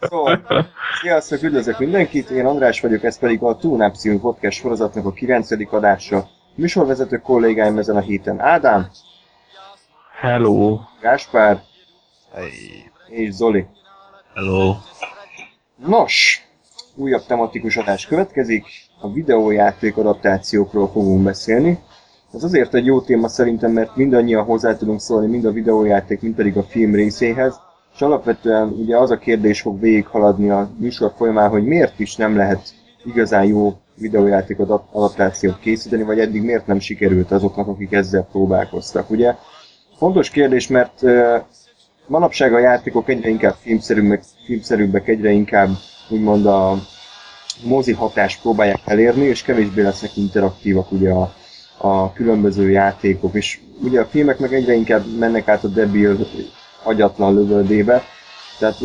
Szóval, sziasztok, üdvözlök mindenkit, én András vagyok, ez pedig a Túlnáp című podcast sorozatnak a 9. adása. Műsorvezető kollégáim ezen a héten Ádám, Hello. Gáspár Hey. és Zoli. Hello. Nos, újabb tematikus adás következik, a videójáték adaptációkról fogunk beszélni. Ez azért egy jó téma szerintem, mert mindannyian hozzá tudunk szólni mind a videójáték, mind pedig a film részéhez, és alapvetően ugye az a kérdés fog végighaladni a műsor folyamán, hogy miért is nem lehet igazán jó videójáték adap- adaptációt készíteni, vagy eddig miért nem sikerült azoknak, akik ezzel próbálkoztak. Ugye fontos kérdés, mert manapság a játékok egyre inkább filmszerűbbek, filmszerűbbek egyre inkább úgymond a mozi hatást próbálják elérni, és kevésbé lesznek interaktívak ugye a, a különböző játékok, és ugye a filmek meg egyre inkább mennek át a debil agyatlan lövöldébe, tehát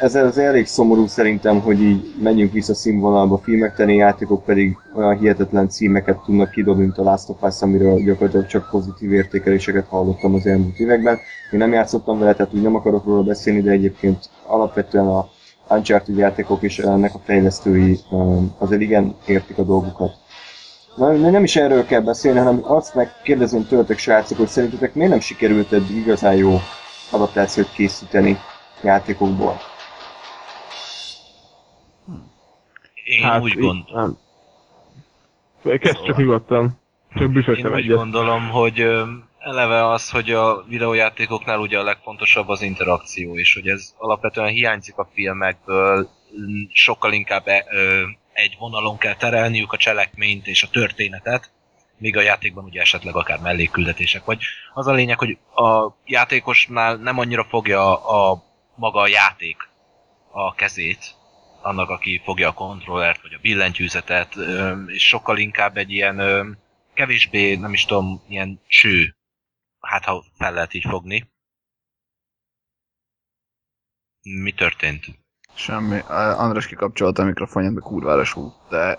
ez az elég szomorú szerintem, hogy így menjünk vissza színvonalba, filmekteni játékok pedig olyan hihetetlen címeket tudnak kidobni, mint a Last of Us, amiről gyakorlatilag csak pozitív értékeléseket hallottam az elmúlt években. Én nem játszottam vele, tehát úgy nem akarok róla beszélni, de egyébként alapvetően a Uncharted játékok és ennek a fejlesztői azért igen értik a dolgukat. Na, nem is erről kell beszélni, hanem azt megkérdezném tőletek, srácok, hogy szerintetek miért nem sikerült eddig igazán jó adaptációt készíteni játékokból? Én hát, úgy gond... Nem. Kezd csak nyugodtan. Csak büszös Én úgy egyet. gondolom, hogy eleve az, hogy a videójátékoknál ugye a legfontosabb az interakció, és hogy ez alapvetően hiányzik a filmekből, sokkal inkább e, ö, egy vonalon kell terelniük a cselekményt és a történetet, míg a játékban ugye esetleg akár mellékküldetések vagy. Az a lényeg, hogy a játékosnál nem annyira fogja a maga a játék a kezét, annak, aki fogja a kontrollert, vagy a billentyűzetet, és sokkal inkább egy ilyen kevésbé, nem is tudom, ilyen cső, hát ha fel lehet így fogni. Mi történt? Semmi. András kikapcsolta a mikrofonját, de kurvára súg, de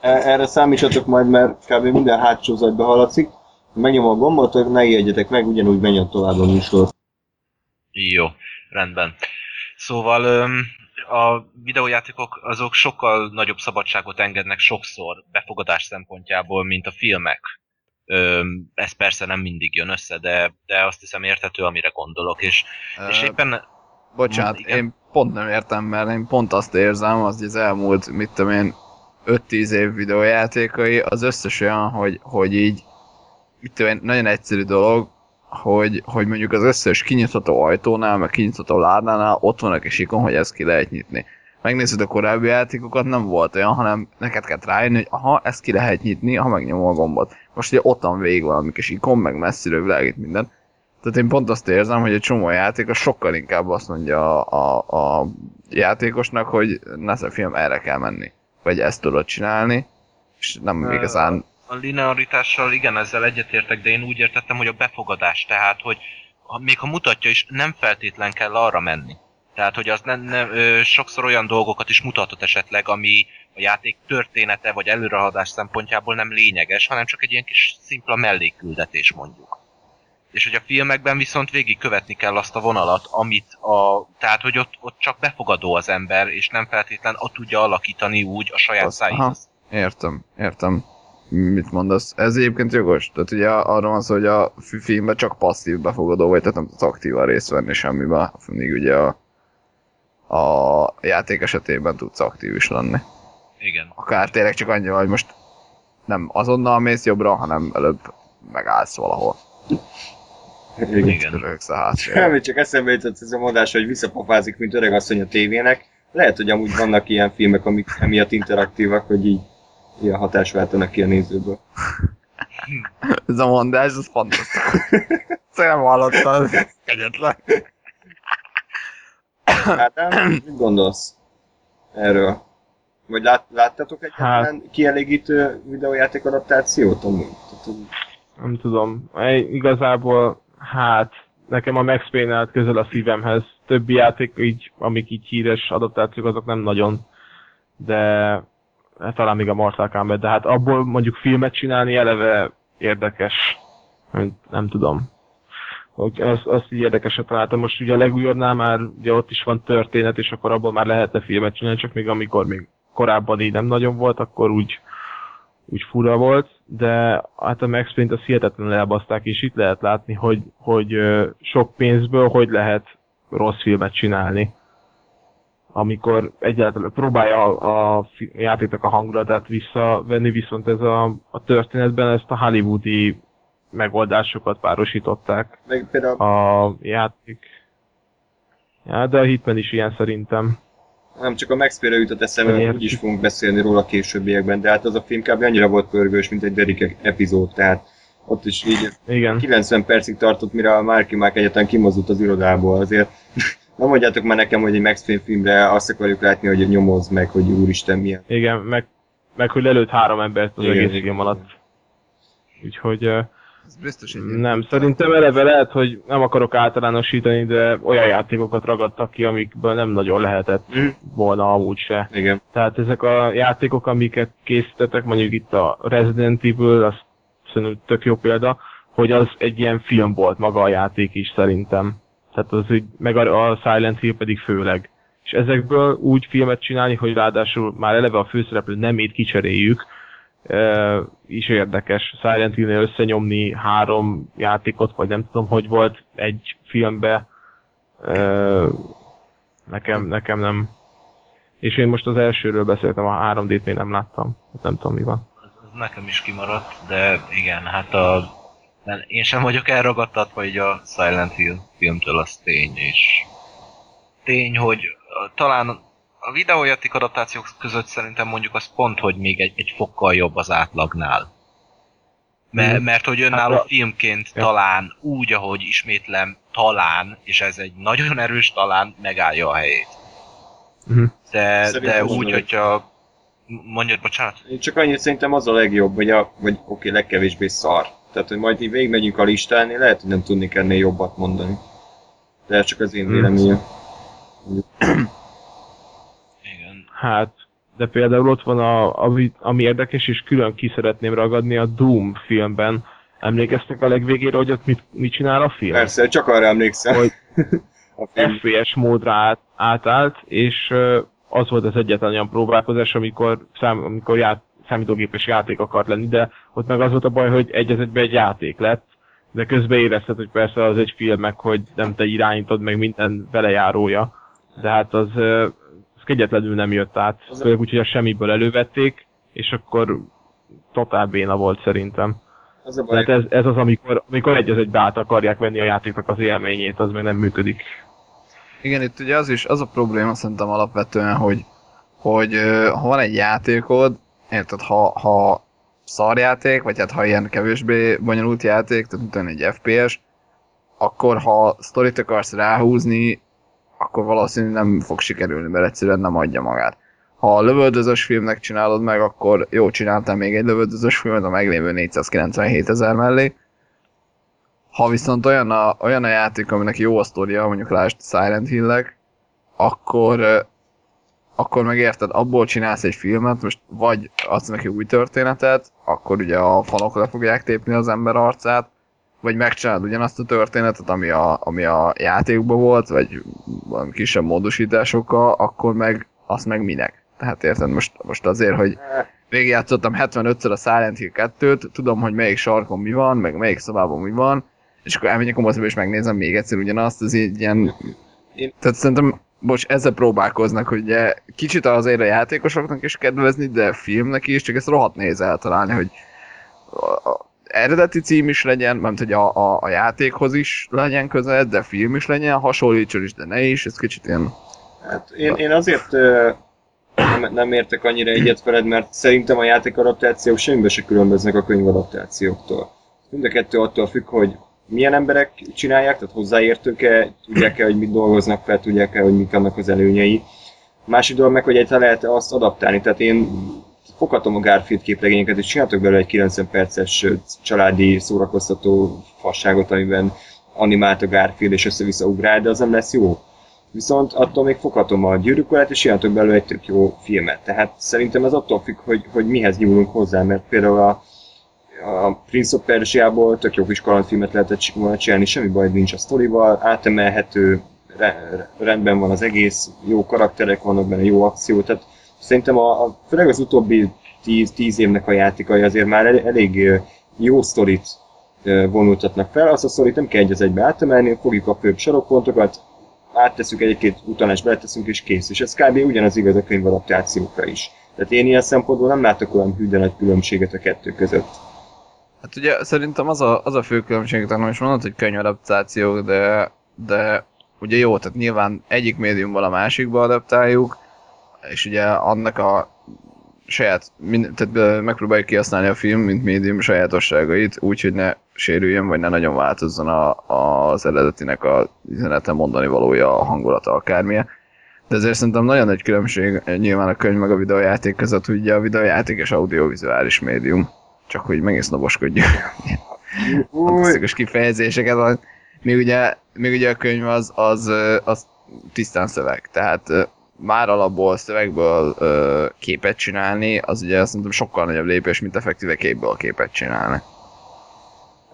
Erre számítsatok majd, mert kb. minden hátsó zajba hallatszik. Ha megnyomom a gombot, hogy ne ijedjetek meg, ugyanúgy menjen tovább a műsor. Jó, rendben. Szóval öm, a videójátékok azok sokkal nagyobb szabadságot engednek sokszor befogadás szempontjából, mint a filmek. Ez persze nem mindig jön össze, de, de azt hiszem érthető, amire gondolok, és, és éppen Bocsánat, igen. én pont nem értem, mert én pont azt érzem, az az elmúlt, mit tudom én, 5-10 év videójátékai, az összes olyan, hogy, hogy így, én, nagyon egyszerű dolog, hogy, hogy mondjuk az összes kinyitható ajtónál, meg kinyitható ládánál ott van a kis ikon, hogy ezt ki lehet nyitni. Megnézed a korábbi játékokat, nem volt olyan, hanem neked kell rájönni, hogy aha, ezt ki lehet nyitni, ha megnyomom a gombot. Most ugye ott van végig valami kis ikon, meg messziről világít minden. Tehát én pont azt érzem, hogy egy csomó játékos sokkal inkább azt mondja a, a, a játékosnak, hogy nesze film erre kell menni. Vagy ezt tudod csinálni, és nem Ö, igazán... a linearitással igen, ezzel egyetértek, de én úgy értettem, hogy a befogadás, tehát, hogy még ha mutatja is, nem feltétlen kell arra menni. Tehát, hogy az nem, nem, ö, sokszor olyan dolgokat is mutathat esetleg, ami a játék története vagy előrehaladás szempontjából nem lényeges, hanem csak egy ilyen kis szimpla mellékküldetés mondjuk. És hogy a filmekben viszont végig követni kell azt a vonalat, amit a... Tehát, hogy ott, ott csak befogadó az ember, és nem feltétlen ott tudja alakítani úgy a saját szájához. Értem, értem. Mit mondasz? Ez egyébként jogos. Tehát ugye arra van szó, hogy a fi- filmben csak passzív befogadó vagy, tehát nem tudsz aktívan részt venni semmiben, míg ugye a, a játék esetében tudsz aktív is lenni. Igen. Akár tényleg csak annyi, hogy most nem azonnal mész jobbra, hanem előbb megállsz valahol. Igen. Igen. Röhögsz a hátsó. Semmi, csak eszembe jutott ez a mondás, hogy visszapofázik, mint öreg asszony a tévének. Lehet, hogy amúgy vannak ilyen filmek, amik emiatt interaktívak, hogy így ilyen hatást váltanak ki a nézőből. Ez a mondás, ez fantasztikus. Szerintem hallottam, ez kegyetlen. Ádám, mit gondolsz erről? Vagy lát, láttatok egyáltalán hát. kielégítő videójáték adaptációt amúgy? Nem tudom. Egy- Igazából, hát, nekem a Max Payne közel a szívemhez. Többi játék, így, amik így híres adaptációk, azok nem nagyon. De hát talán még a Mortal Kombat, de hát abból mondjuk filmet csinálni eleve érdekes. Nem, tudom. Hogy Az, azt így érdekesre találtam. Most ugye a legújabbnál már ugye ott is van történet, és akkor abból már lehetne filmet csinálni, csak még amikor még korábban így nem nagyon volt, akkor úgy, úgy fura volt, de hát a Max Payne-t azt hihetetlenül elbaszták, és itt lehet látni, hogy, hogy sok pénzből hogy lehet rossz filmet csinálni. Amikor egyáltalán próbálja a, a játéknak a hangulatát visszavenni, viszont ez a, a történetben ezt a hollywoodi megoldásokat párosították Meg például a játék. Ja, de a Hitman is ilyen szerintem. Nem csak a Max Payne jutott eszembe, mert úgyis fogunk beszélni róla a későbbiekben, de hát az a film kb. annyira volt pörgős, mint egy Derek epizód, tehát ott is így Igen. 90 percig tartott, mire a Marky Mark egyetlen kimozdult az irodából, azért nem mondjátok már nekem, hogy egy Max Payne filmre azt akarjuk látni, hogy nyomoz meg, hogy úristen milyen. Igen, meg, meg hogy lelőtt három embert az Igen, egész film alatt. Úgyhogy ö, Ez biztos egy nem, szerintem eleve lehet, hogy nem akarok általánosítani, de olyan játékokat ragadtak ki, amikből nem nagyon lehetett Mhm. volna amúgy se. Igen. Tehát ezek a játékok, amiket készítettek, mondjuk itt a Resident Evil, az szerintem tök jó példa, hogy az egy ilyen film volt maga a játék is szerintem. Tehát az így, meg a, a Silent Hill pedig főleg. És ezekből úgy filmet csinálni, hogy ráadásul már eleve a főszereplő nemét kicseréljük, is érdekes. Silent Hill-nél összenyomni három játékot, vagy nem tudom, hogy volt egy filmbe, nekem, nekem nem. És én most az elsőről beszéltem, a 3D-t még nem láttam. Nem tudom, mi van. Ez, nekem is kimaradt, de igen, hát a... nem, én sem vagyok elragadtatva így a Silent Hill filmtől, az tény, és tény, hogy talán a videójáték adaptációk között szerintem mondjuk az pont, hogy még egy, egy fokkal jobb az átlagnál. Mert, Mhm. mert hogy önálló Hát a- filmként Ja. talán úgy, ahogy ismétlem, talán, és ez egy nagyon erős talán, megállja a helyét. Mhm. De, Szerintem de úgy, a- hogyha... Mondjad, bocsánat? Én csak annyit szerintem az a legjobb, vagy, a, vagy oké, legkevésbé szar. Tehát, hogy majd így végigmegyünk a listán, én lehet, hogy nem tudnék ennél jobbat mondani. De ez csak az én Hmm. véleményem. Igen. Hát, de például ott van, a, ami, ami érdekes, és külön ki szeretném ragadni a Doom filmben. Emlékeztek a legvégére, hogy ott mit, mit csinál a film? Persze, csak arra emlékszem. Hogy a film. FPS módra át, átállt, és az volt az egyetlen olyan próbálkozás, amikor, szám, amikor ját, számítógépes játék akart lenni, de ott meg az volt a baj, hogy egy az egyben egy játék lett, de közben érezted, hogy persze az egy film, meg hogy nem te irányítod, meg minden velejárója. De hát az kegyetlenül nem jött át. Főleg úgy, hogy a semmiből elővették, és akkor totál béna volt szerintem. Az a baj, Tehát ez, ez az, amikor, amikor egy az egybe át akarják venni a játéknak az élményét, az meg nem működik. Igen, itt ugye az is, az a probléma szerintem alapvetően, hogy, hogy ha van egy játékod, érted, ha, ha szarjáték, vagy hát ha ilyen kevésbé bonyolult játék, tehát mint egy FPS, akkor ha sztorit akarsz ráhúzni, akkor valószínűleg nem fog sikerülni, mert egyszerűen nem adja magát. Ha a lövöldözős filmnek csinálod meg, akkor jó, csináltam még egy lövöldözős filmet a meglévő 497 ezer mellé. Ha viszont olyan a, olyan a játék, aminek jó a sztoria, mondjuk lásd Silent Hill-ek, akkor, akkor megérted, abból csinálsz egy filmet, most vagy adsz neki új történetet, akkor ugye a fanok le fogják tépni az ember arcát, vagy megcsinálod ugyanazt a történetet, ami a, ami a játékban volt, vagy valami kisebb módosításokkal, akkor meg azt meg minek? Tehát érted, most, most azért, hogy végigjátszottam 75-ször a Silent Hill 2-t, tudom, hogy melyik sarkon mi van, meg melyik szobában mi van, és akkor elmegyek a moziba és megnézem még egyszer ugyanazt, ez így ilyen... Én- Tehát szerintem, bocs, ezzel próbálkoznak, hogy ugye kicsit azért a játékosoknak is kedvezni, de filmnek is, csak ezt rohadt nehéz eltalálni, hogy a, a eredeti cím is legyen, mert hogy a, a, a játékhoz is legyen közel, de film is legyen, hasonlítson is, de ne is, ez kicsit ilyen... Hát én, én azért nem, nem értek annyira egyet veled, mert szerintem a játék adaptációk semmibe se különböznek a könyv adaptációktól. Mind a kettő attól függ, hogy milyen emberek csinálják, tehát hozzáértők-e, tudják-e, hogy mit dolgoznak fel, tudják-e, hogy mik annak az előnyei. Másik dolog meg, hogy egyáltalán lehet azt adaptálni. Tehát én foghatom a Garfield képregényeket, és csináltok belőle egy 90 perces családi szórakoztató fasságot, amiben animált a Garfield és össze-vissza ugrál, de az nem lesz jó. Viszont attól még foghatom a gyűrűkorát, és csináltok belőle egy tök jó filmet. Tehát szerintem ez attól függ, hogy, hogy mihez nyúlunk hozzá, mert például a, a Prince of Persia-ból tök jó kis kalandfilmet lehetett volna csinálni, semmi baj nincs a sztorival, átemelhető, re- rendben van az egész, jó karakterek vannak benne, jó akció, tehát szerintem a, a főleg az utóbbi tíz, tíz évnek a játékai azért már el, elég jó sztorit vonultatnak fel, azt a sztorit nem kell egy az egybe átemelni, fogjuk a főbb sarokpontokat, áttesszük egy-két utalást, beleteszünk és kész. És ez kb. ugyanaz igaz a könyvadaptációkra is. Tehát én ilyen szempontból nem látok olyan hű nagy különbséget a kettő között. Hát ugye szerintem az a, az a fő különbség, talán is mondod, hogy könyvadaptációk, de, de ugye jó, tehát nyilván egyik médiumból a másikba adaptáljuk, és ugye annak a saját, mind, tehát megpróbáljuk kihasználni a film, mint médium sajátosságait, úgy, hogy ne sérüljön, vagy ne nagyon változzon a, az eredetinek a üzenete mondani valója, a hangulata, akármilyen. De ezért szerintem nagyon nagy különbség nyilván a könyv meg a videójáték között, ugye a videójáték és audiovizuális médium. Csak hogy megint noboskodjuk Új, fantasztikus kifejezéseket van. Még ugye, még ugye a könyv az, az, az tisztán szöveg, tehát már alapból szövegből ö, képet csinálni, az ugye szerintem sokkal nagyobb lépés, mint effektíve képből képet csinálni.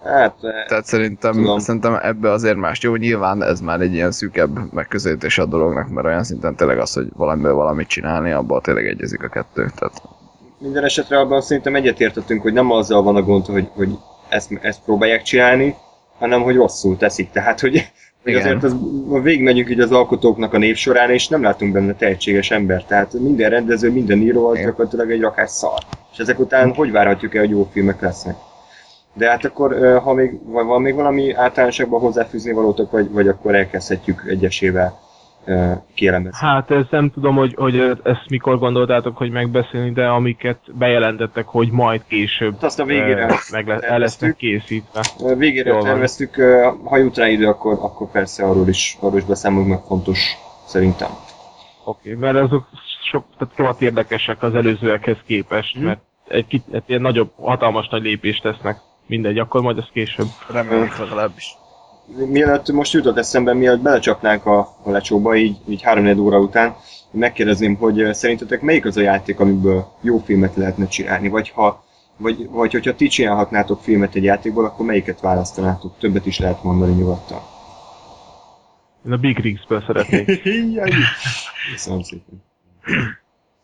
hát eh, Tehát szerintem, Tudom. szerintem ebbe azért más jó, nyilván ez már egy ilyen szűkebb megközelítés a dolognak, mert olyan szinten tényleg az, hogy valamiből valamit csinálni, abban tényleg egyezik a kettő. Tehát minden esetre abban szerintem egyetértettünk, hogy nem azzal van a gond, hogy, hogy ezt, ezt próbálják csinálni, hanem hogy rosszul teszik. Tehát, hogy Igen. azért az, végigmegyünk így az alkotóknak a névsorán, és nem látunk benne tehetséges ember. Tehát minden rendező, minden író az Igen. gyakorlatilag egy rakás szar. És ezek után hogy várhatjuk el, hogy jó filmek lesznek? De hát akkor, ha még van még valami általánosakban hozzáfűzni valótok, vagy, vagy akkor elkezdhetjük egyesével kielemezni. Hát ezt nem tudom, hogy, hogy ezt mikor gondoltátok, hogy megbeszélni, de amiket bejelentettek, hogy majd később Hát azt a végére eh, meg le, el lesznek készítve. Végére Jól van. terveztük, ö, ha jut rá idő, akkor, akkor persze arról is, arról is beszámolunk, meg fontos szerintem. Oké, okay, mert azok sok, tehát rohadt érdekesek az előzőekhez képest, Mhm. mert egy, kit- egy ilyen nagyobb, hatalmas nagy lépést tesznek. Mindegy, akkor majd ez később. reméljük legalábbis. Mielőtt most jutott eszembe, mielőtt belecsapnánk a, a lecsóba, így, így 3 óra után, megkérdezném, hogy szerintetek melyik az a játék, amiből jó filmet lehetne csinálni, vagy ha vagy, vagy hogyha ti csinálhatnátok filmet egy játékból, akkor melyiket választanátok? Többet is lehet mondani nyugodtan. Én a Big Rigs-ből szeretnék. Köszönöm szépen.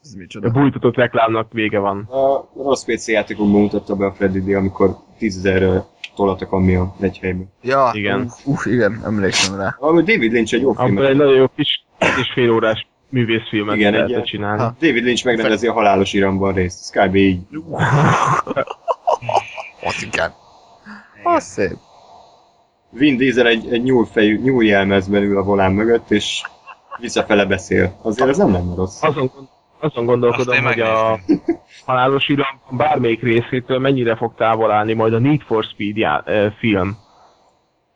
Ez A micsoda. bújtatott reklámnak vége van. A rossz PC játékokban mutatta be a Freddy D, amikor 10.000 tollat a kamion egy helyben. Ja, Igen. Uh, igen, emlékszem rá. Valami David Lynch egy jó film. egy nagyon jó kis és fél órás művészfilmet Igen, egy lehetett ilyen- csinálni. Ha. David Lynch megrendezi a halálos iramban részt. Ez kb. így. Ott igen. Az szép. Vin Diesel egy, egy nyúlfejű, nyúljelmezben ül a volán mögött, és visszafele beszél. Azért ez nem lenne rossz. Azon, azon gondolkodom, hogy a halálos iram bármelyik részétől mennyire fog távol állni majd a Need for Speed já, eh, film.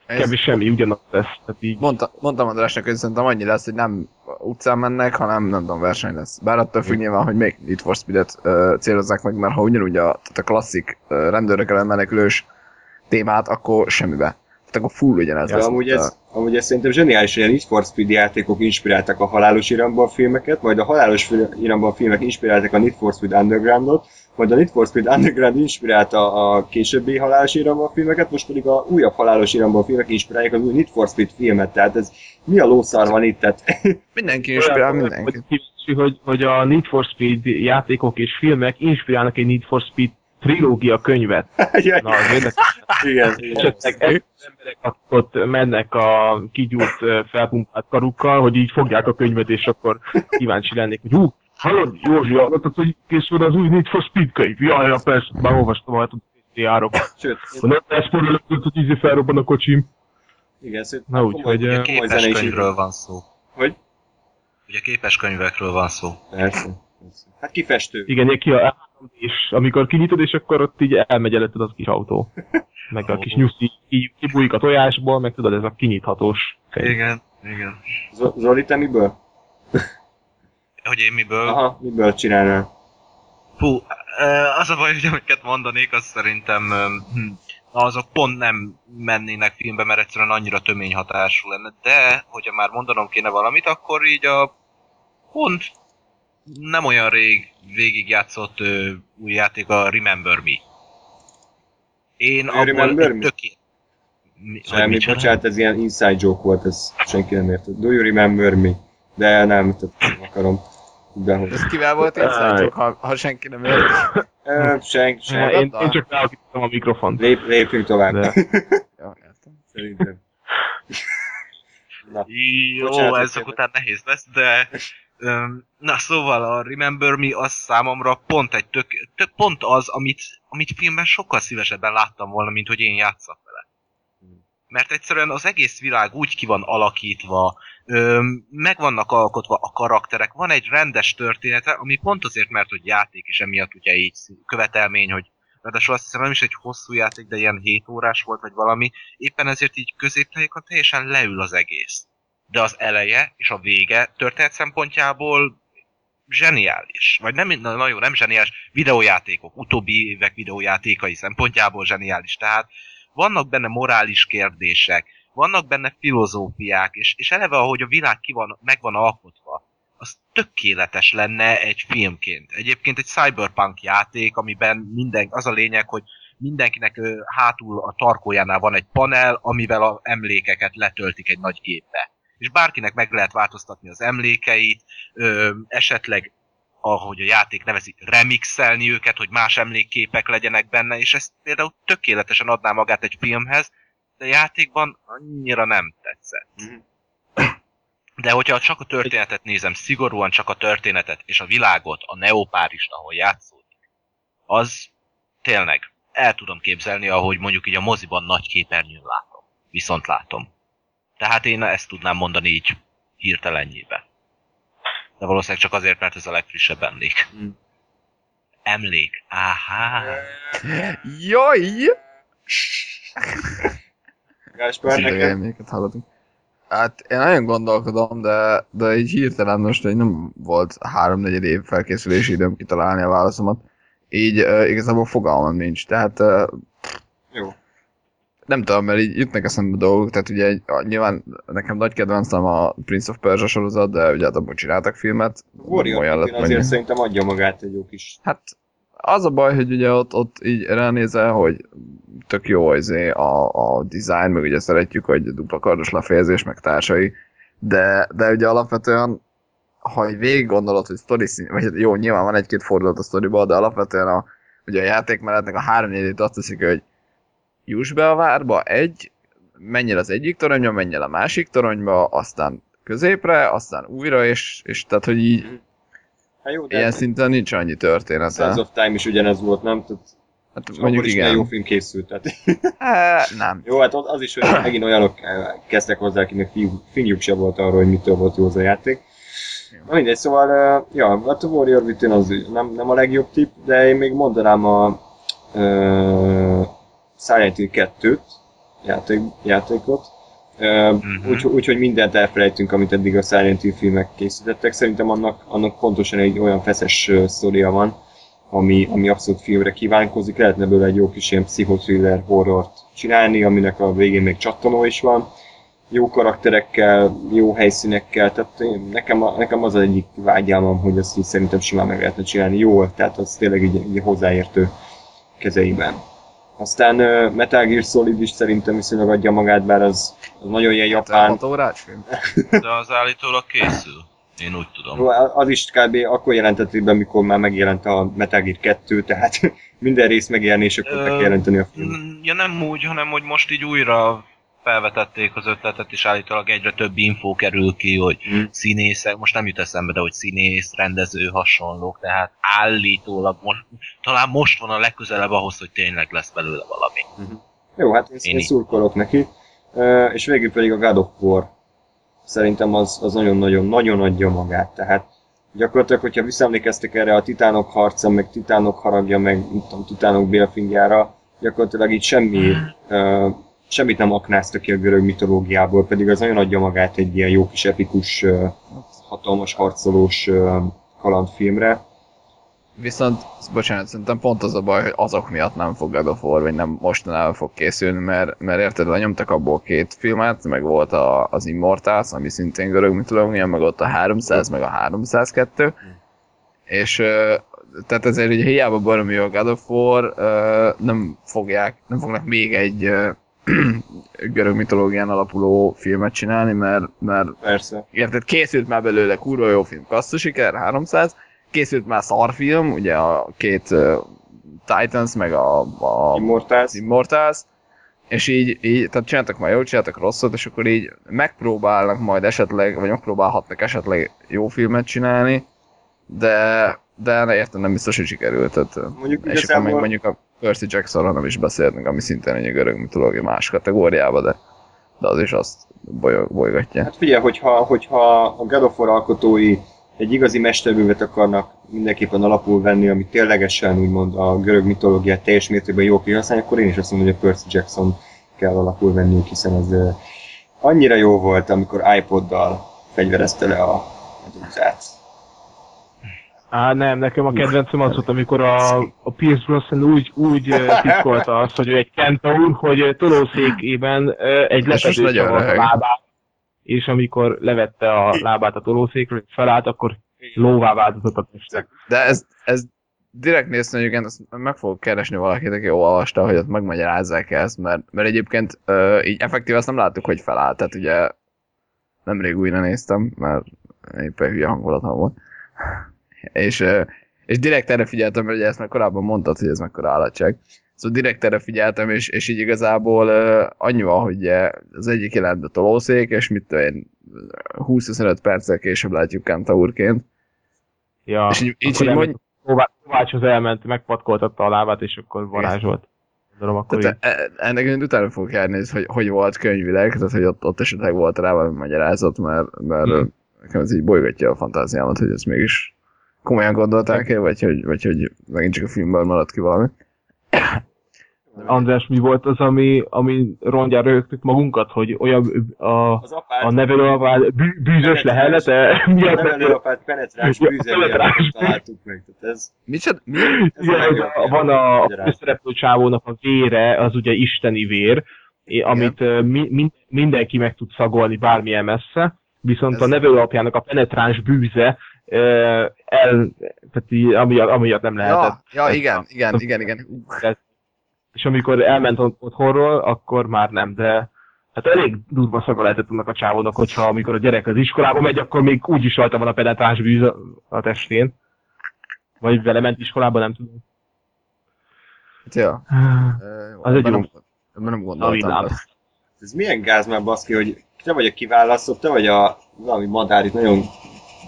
Ez- Kevés semmi, ugyanaz lesz. Tehát így Mondta, mondtam Andrásnak, hogy szerintem annyi lesz, hogy nem utcán mennek, hanem nem tudom, verseny lesz. Bár attól függ nyilván, hogy még Need for Speed-et uh, célozzák meg, mert ha ugyanúgy a, tehát a klasszik uh, rendőrök ellen menekülős témát, akkor semmibe. Tehát akkor full ugyanez De lesz. amúgy ez, amúgy ez szerintem zseniális, hogy a Need for Speed játékok inspiráltak a halálos iramban filmeket, majd a halálos iramban filmek inspiráltak a Need for Speed Undergroundot, majd a Need for Speed Underground inspirálta a későbbi halálos iramban filmeket, most pedig a újabb halálos iramban filmek inspirálják az új Need for Speed filmet, tehát ez mi a lószar van itt? Tehát, Mindenki inspirál mindenkit. hogy, hogy a Need for Speed játékok és filmek inspirálnak egy Need for Speed trilógia könyvet. Na, az érdekes. igen, igen. Esetleg emberek ott mennek a kigyúrt felpumpált karukkal, hogy így fogják a könyvet, és akkor kíváncsi lennék, hogy hú, hallod, Józsi, hallottad, hogy készül az új Need for Speed könyv? Jaj, ja, persze, már olvastam, hát járok. Sőt, Ha nem elsporolok, hogy ízé felrobban a kocsim. igen, szóval Na úgy, hogy, komoly Képes könyvről így- van szó. Hogy? Ugye képes könyvekről van szó. Persze. persze. Hát kifestő. Igen, ilyen ki a és amikor kinyitod, és akkor ott így elmegy előtted az kis autó. Meg a kis nyuszi így kibújik a tojásból, meg tudod, ez a kinyithatós könyv. Igen, igen. Z- Zoli, te miből? Hogy én miből? Aha, miből csinálnál? Fú, az a baj, hogy amiket mondanék, az szerintem hm, na, azok pont nem mennének filmbe, mert egyszerűen annyira tömény hatású lenne. De, hogyha már mondanom kéne valamit, akkor így a pont nem olyan rég végigjátszott ö, új játék a Remember Me. Én A Remember Me? töké... Mi, Semmi, bocsánat, ez ilyen inside joke volt, ez senki nem érted. Do you remember me? De nem, tehát nem akarom behozni. Ez kivel volt insight ha, ha senki nem érti? Senki, senki. Én, én csak ráakítottam a mikrofont. Lép, lépjünk tovább. De- Jó, értem. Szerintem. Na, Jó, Bocsánat, ezek után nehéz lesz, de... Na szóval a Remember Me az számomra pont egy tök, tök pont az, amit, amit filmben sokkal szívesebben láttam volna, mint hogy én játszak vele. Mert egyszerűen az egész világ úgy ki van alakítva, meg vannak alkotva a karakterek, van egy rendes története, ami pont azért, mert hogy játék, és emiatt ugye így követelmény, hogy Ráadásul azt hiszem nem is egy hosszú játék, de ilyen 7 órás volt, vagy valami. Éppen ezért így középtájékon teljesen leül az egész. De az eleje és a vége történet szempontjából zseniális. Vagy nem, na, na jó, nem zseniális, videójátékok, utóbbi évek videójátékai szempontjából zseniális. Tehát vannak benne morális kérdések, vannak benne filozófiák, és, és eleve ahogy a világ ki van, meg van alkotva, az tökéletes lenne egy filmként. Egyébként egy cyberpunk játék, amiben minden, az a lényeg, hogy mindenkinek hátul a tarkójánál van egy panel, amivel a emlékeket letöltik egy nagy gépbe. És bárkinek meg lehet változtatni az emlékeit, ö, esetleg ahogy a játék nevezi, remixelni őket, hogy más emlékképek legyenek benne, és ez például tökéletesen adná magát egy filmhez, de a játékban annyira nem tetszett. Mhm. De hogyha csak a történetet nézem, szigorúan csak a történetet és a világot, a neopárist, ahol játszódik, az tényleg el tudom képzelni, ahogy mondjuk így a moziban nagy képernyőn látom. Viszont látom. Tehát én ezt tudnám mondani így hirtelenjébe. De valószínűleg csak azért, mert ez a legfrissebb emlék. Mm. Emlék. Áhá. Jaj! Gáspár, neked? hallottunk. Hát én nagyon gondolkodom, de, de így hirtelen most hogy nem volt háromnegyed év felkészülési időm kitalálni a válaszomat. Így uh, igazából fogalmam nincs, tehát uh, Jó. Nem tudom, mert így jutnak eszembe dolgok, tehát ugye nyilván nekem nagy kedvencem a Prince of Persia sorozat, de ugye hát abban csináltak filmet. Warrior olyan lett azért mennyi. szerintem adja magát egy jó kis... Hát az a baj, hogy ugye ott, ott így ránézel, hogy tök jó izé a, a design, meg ugye szeretjük, hogy dupla kardos lefejezés, meg társai, de, de ugye alapvetően, ha így végig gondolod, hogy sztori szín, vagy jó, nyilván van egy-két fordulat a sztoriból, de alapvetően a, ugye a játékmenetnek a három azt teszik, hogy juss be a várba, egy, menj el az egyik toronyba, menj el a másik toronyba, aztán középre, aztán újra, és, és tehát, hogy így Hát jó, de ilyen szinten nincs annyi története. Sands of Time is ugyanez volt, nem? Tehát Hát mondjuk is igen. jó film készült. Tehát. Há, nem. jó, hát az is, hogy megint olyanok kezdtek hozzá, akinek finjuk se volt arról, hogy mitől volt jó az a játék. Na mindegy, szóval, ja, a Warrior Within az nem, nem a legjobb tip, de én még mondanám a uh, Silent Hill 2-t, játék, játékot. Uh, Mhm. Úgyhogy úgy, mindent elfelejtünk, amit eddig a Silent Hill filmek készítettek. Szerintem annak, annak pontosan egy olyan feszes sztoria van, ami, ami abszolút filmre kívánkozik. Lehetne belőle egy jó kis ilyen pszichotriller horrort csinálni, aminek a végén még csattanó is van. Jó karakterekkel, jó helyszínekkel, tehát én, nekem, a, nekem az az egyik vágyálmam, hogy azt így szerintem simán meg lehetne csinálni jól, tehát az tényleg így, így hozzáértő kezeiben. Aztán uh, Metal Gear Solid is szerintem viszonylag adja magát, bár az, az nagyon ilyen japán, 6 órás film? De az állítólag készül. Én úgy tudom. Az is kb. akkor jelentették be, amikor már megjelent a Metal Gear 2, tehát minden rész megjelenésekor meg kell jelenteni a film. Mm, Ja nem úgy, hanem hogy most így újra felvetették az ötletet, és állítólag egyre több infó kerül ki, hogy Mm. színészek, most nem jut eszembe, de hogy színész, rendező, hasonlók, tehát állítólag most, talán most van a legközelebb ahhoz, hogy tényleg lesz belőle valami. Jó, hát én, Én szurkolok neki. Ö, és végül pedig a God of War. Szerintem az, az nagyon-nagyon-nagyon adja magát. Tehát gyakorlatilag, hogyha visszaemlékeztek erre a titánok harca, meg titánok haragja, meg tudom, titánok bélfingjára, gyakorlatilag így semmi, ö, semmit nem aknáztak ki a görög mitológiából, pedig az nagyon adja magát egy ilyen jó kis epikus hatalmas harcolós kalandfilmre. Viszont, bocsánat, szerintem pont az a baj, hogy azok miatt nem fog God of War, vagy nem mostanában fog készülni, mert, mert érted, lenyomtak abból két filmet, meg volt a, az Immortals, ami szintén görög mitológia, meg ott a 300, meg a 302, és tehát ezért ugye hiába baromi a God of War, nem fogják, nem fognak még egy görög mitológián alapuló filmet csinálni, mert, mert Persze. érted, készült már belőle kurva jó film, kasszú siker, 300, készült már szarfilm, ugye a két uh, Titans, meg a, a Immortals. Immortals, és így, így, tehát csináltak már jót, csináltak rosszat, és akkor így megpróbálnak majd esetleg, vagy megpróbálhatnak esetleg jó filmet csinálni, de, de ne értem, nem biztos, hogy sikerült. Tehát, Mondjuk és akkor igazából mondjuk a Percy Jacksonról nem is beszéltünk, ami szintén egy görög mitológia más kategóriába, de, de az is azt bolygatja. Hát figyelj, hogyha, hogyha a God alkotói egy igazi mesterművet akarnak mindenképpen alapul venni, ami ténylegesen úgymond a görög mitológiát teljes mértékben jó kihasználni, akkor én is azt mondom, hogy a Percy Jackson kell alapul venniük, hiszen ez annyira jó volt, amikor iPoddal fegyverezte le a medúzát. Á, nem, nekem a kedvencem az volt, amikor a, a Pierce Brosnan úgy, úgy ö, titkolta azt, hogy egy kentaur, hogy ö, tolószékében ö, egy csavart a lábát, és amikor levette a lábát a tolószékről, felállt, akkor lóvá változott a teste. De ez, ez direkt nézni, hogy igen, ezt meg fogok keresni valakit, aki olvasta, hogy ott megmagyarázzák ezt, mert, mert egyébként uh, így effektív ezt nem láttuk, hogy felállt, tehát ugye nemrég újra néztem, mert éppen hülye hangulatom volt. És, és direkt erre figyeltem, mert ugye ezt már korábban mondtad, hogy ez mekkora állatság. Szóval direkt erre figyeltem, és, és így igazából uh, annyi van, hogy az egyik jelent a tolószék, és mit tudom én, 20-25 perccel később látjuk Kentaurként. Ja, És így, így, így mondj, Kovácshoz elment, megpatkoltatta a lábát, és akkor varázsolt. Gondolom, akkor így. Tehát e- ennek utána fogok elnézni, hogy hogy volt könyvileg, tehát hogy ott, ott esetleg volt rá valami magyarázat, mert, mert Hmm. nekem ez így bolygatja a fantáziámat, hogy ezt mégis komolyan gondolták el, vagy hogy, vagy hogy megint csak a filmből maradt ki valami. András, mi volt az, ami, ami rongyára rögtük magunkat, hogy olyan a, Az apád, a nevelőapád bű, bűzös lehelete a miatt nevelőapád penetráns bűzelőjét találtuk meg. Tehát ez, Micsoda? Mi? ez Igen, a- van a, a főszereplő csávónak a vére, az ugye isteni vér, amit mi, mi, mindenki meg tud szagolni bármilyen messze, viszont Ez- a nevelőapjának a penetráns bűze el, tehát így, amiatt, amiatt nem lehetett. Ja, ja, igen, igen, igen, igen. És amikor elment ot- otthonról, akkor már nem, de hát elég durva szaga lehetett annak a csávónak, hogyha amikor a gyerek az iskolába megy, akkor még úgy is rajta van a penetráns bűz a, testén. Vagy vele ment iskolába, nem tudom. hát, ja. Jó, Az egy jó- nem, gondoltam. Ez milyen gáz már baszki, hogy te vagy a kiválasztott, te vagy a valami madár itt nagyon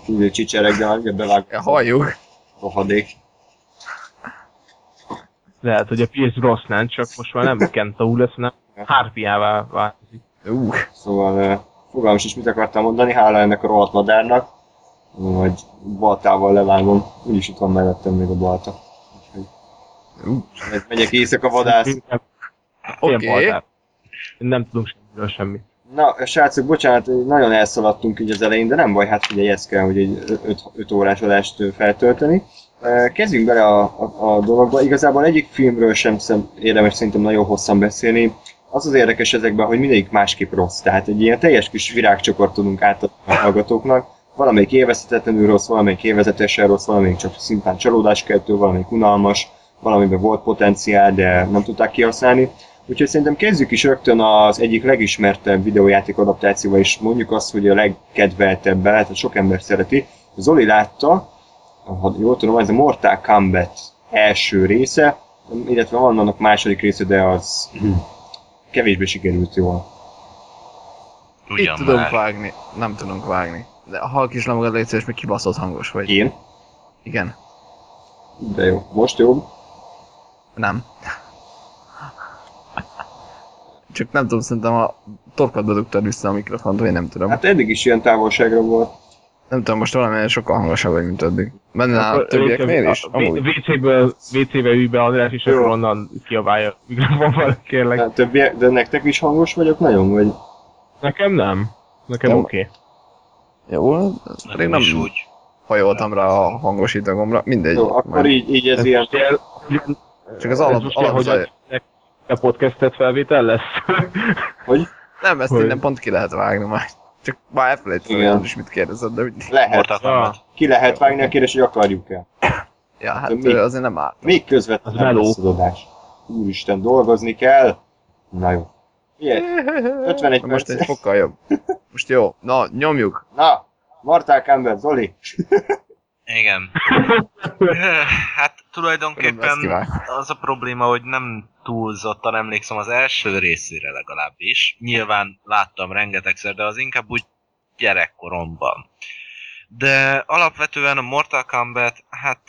úgy csicsereg, de már bevág halljuk. rohadék. Lehet, hogy a Pierce Brosnan csak most már nem Kentaur lesz, hanem Harpiává változik. Uh, Szóval uh, fogalmam is mit akartam mondani, hála ennek a rohadt madárnak, vagy baltával levágom, úgyis itt van mellettem még a balta. Úgyhogy uh, megy- megyek éjszaka vadász. Oké. Okay. Nem tudunk semmiről semmit. Na, srácok, bocsánat, nagyon elszaladtunk így az elején, de nem baj, hát ugye ez kell, hogy egy 5 órás adást feltölteni. Kezdjünk bele a, a, a dologba. Igazából egyik filmről sem szem, érdemes szerintem nagyon hosszan beszélni. Az az érdekes ezekben, hogy mindegyik másképp rossz. Tehát egy ilyen teljes kis virágcsokort tudunk átadni a hallgatóknak. Valamelyik élvezhetetlenül rossz, valamelyik élvezetesen rossz, valamelyik csak szintán csalódáskeltő, valamelyik unalmas, valamiben volt potenciál, de nem tudták kihasználni. Úgyhogy szerintem kezdjük is rögtön az egyik legismertebb videójáték adaptációval, és mondjuk azt, hogy a legkedveltebb, tehát sok ember szereti. Zoli látta, ha jól tudom, ez a Mortal Kombat első része, illetve van annak második része, de az kevésbé sikerült jól. Itt Ugyan tudunk már. vágni. Nem tudunk vágni. De a halk is magad légy szíves, még kibaszott hangos vagy. Én? Igen. De jó. Most jobb? Nem. Csak nem tudom, szerintem a torkadba dugtad vissza a mikrofont, vagy nem tudom. Hát eddig is ilyen távolságra volt. Nem tudom, most valamilyen sokkal hangosabb vagy, mint eddig. Benne a Akkor többieknél is? a-. WC-ből, WC-be ülj be András, és Jó. akkor onnan kiabálja a mikrofonval, kérlek. Hát többiek, de nektek is hangos vagyok nagyon, vagy? Nekem nem. Nekem oké. Jó, ez Nem, pedig nem nem is úgy. hajoltam rá a hangosító gombra, mindegy. Jó, akkor majd- így, így ez ilyen... Csak az ez alap, alap ilyen, hogy zaj- a, podcastet felvétel lesz? Hogy? Nem, ezt Hogy? innen pont ki lehet vágni majd. Csak már elfelejtettem, is mit kérdezed, de mindig. Lehet. Kombat. Ki lehet vágni a kérdés, hogy akarjuk-e. Ja, hát De mi? ö, azért nem árt. Még közvetlenül Az meló. lesz az adás. Úristen, dolgozni kell. Na jó. Ilyen, 51 Most egy fokkal jobb. Most jó, na, nyomjuk. Na, Mortal Kombat, Zoli. Igen. hát tulajdonképpen az a probléma, hogy nem túlzottan emlékszem az első részére legalábbis. Nyilván láttam rengetegszer, de az inkább úgy gyerekkoromban. De alapvetően a Mortal Kombat, hát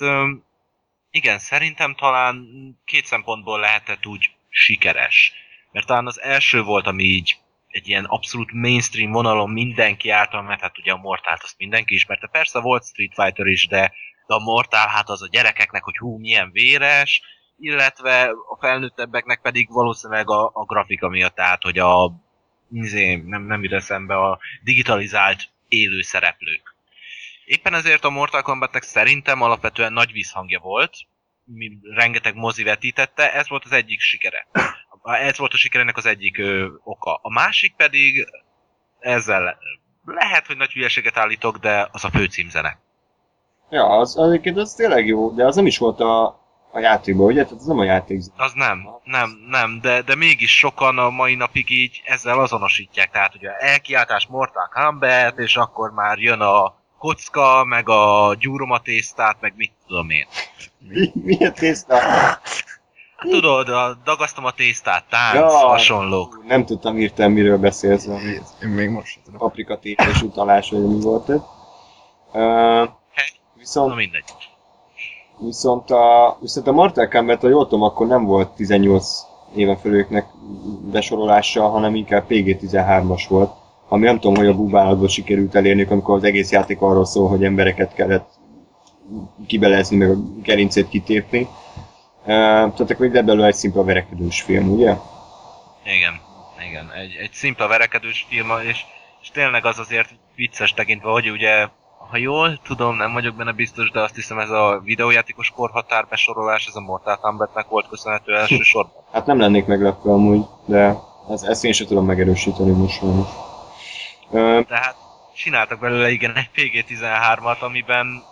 igen, szerintem talán két szempontból lehetett úgy sikeres. Mert talán az első volt, ami így egy ilyen abszolút mainstream vonalon mindenki által, mert hát ugye a Mortalt azt mindenki ismerte. Persze volt Street Fighter is, de, de a Mortal hát az a gyerekeknek, hogy hú, milyen véres, illetve a felnőttebbeknek pedig valószínűleg a, a grafika miatt, tehát hogy a izé, nem, nem jut eszembe a digitalizált élő szereplők. Éppen ezért a Mortal Kombatnek szerintem alapvetően nagy visszhangja volt, mi, rengeteg mozi vetítette, ez volt az egyik sikere. Ez volt a sikerének az egyik ö, oka. A másik pedig ezzel lehet, hogy nagy hülyeséget állítok, de az a főcímzene. Ja, az, egyébként az tényleg jó, de az nem is volt a, a játékban, ugye? Tehát az nem a játék. Az nem, nem, nem, de, de mégis sokan a mai napig így ezzel azonosítják. Tehát ugye elkiáltás Mortal Kombat, és akkor már jön a kocka, meg a gyúromatésztát, meg mit tudom én. Mi, milyen tészta? Hát tudod, a dagasztom a tésztát, tánc, Ja. hasonlók. Nem tudtam hirtelen, miről beszélsz. A Én még most sem tudom. paprika tétés utalás, vagy mi volt ez. Uh, viszont Na mindegy. Viszont a, viszont a Mortal Kombat, ha jól tudom, akkor nem volt 18 éven fölőknek besorolása, hanem inkább PG-13-as volt. Ami nem tudom, hogy a búbálatból sikerült elérni, amikor az egész játék arról szól, hogy embereket kellett kibelezni, meg a gerincét kitépni. Tehát akkor ide belőle egy szimpla verekedős film, ugye? Igen, igen. Egy, egy szimpla verekedős film, és, és tényleg az azért vicces tekintve, hogy ugye, ha jól tudom, nem vagyok benne biztos, de azt hiszem ez a videójátékos korhatár besorolás, ez a Mortal Kombatnek volt köszönhető elsősorban. Hát nem lennék meglepve amúgy, de ez, ezt én sem tudom megerősíteni most sajnos. Tehát csináltak belőle igen egy PG-13-at, amiben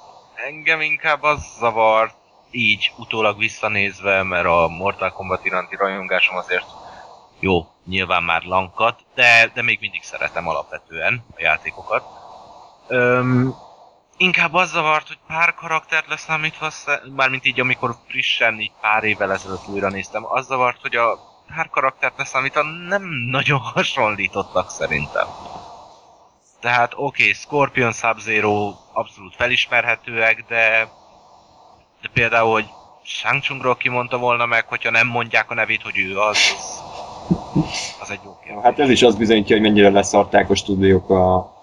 engem inkább az zavart, így utólag visszanézve, mert a Mortal Kombat iránti rajongásom azért jó, nyilván már lankat, de, de még mindig szeretem alapvetően a játékokat. Öm, inkább az zavart, hogy pár karaktert leszámítva, mármint így amikor frissen, így pár évvel ezelőtt újra néztem, az zavart, hogy a pár karaktert leszámítva nem nagyon hasonlítottak szerintem. Tehát oké, okay, Scorpion Sub-Zero abszolút felismerhetőek, de, de például, hogy Shang kimondta volna meg, hogyha nem mondják a nevét, hogy ő az, az, egy jó kérdés. Hát ez is azt bizonyítja, hogy mennyire leszarták a stúdiók a,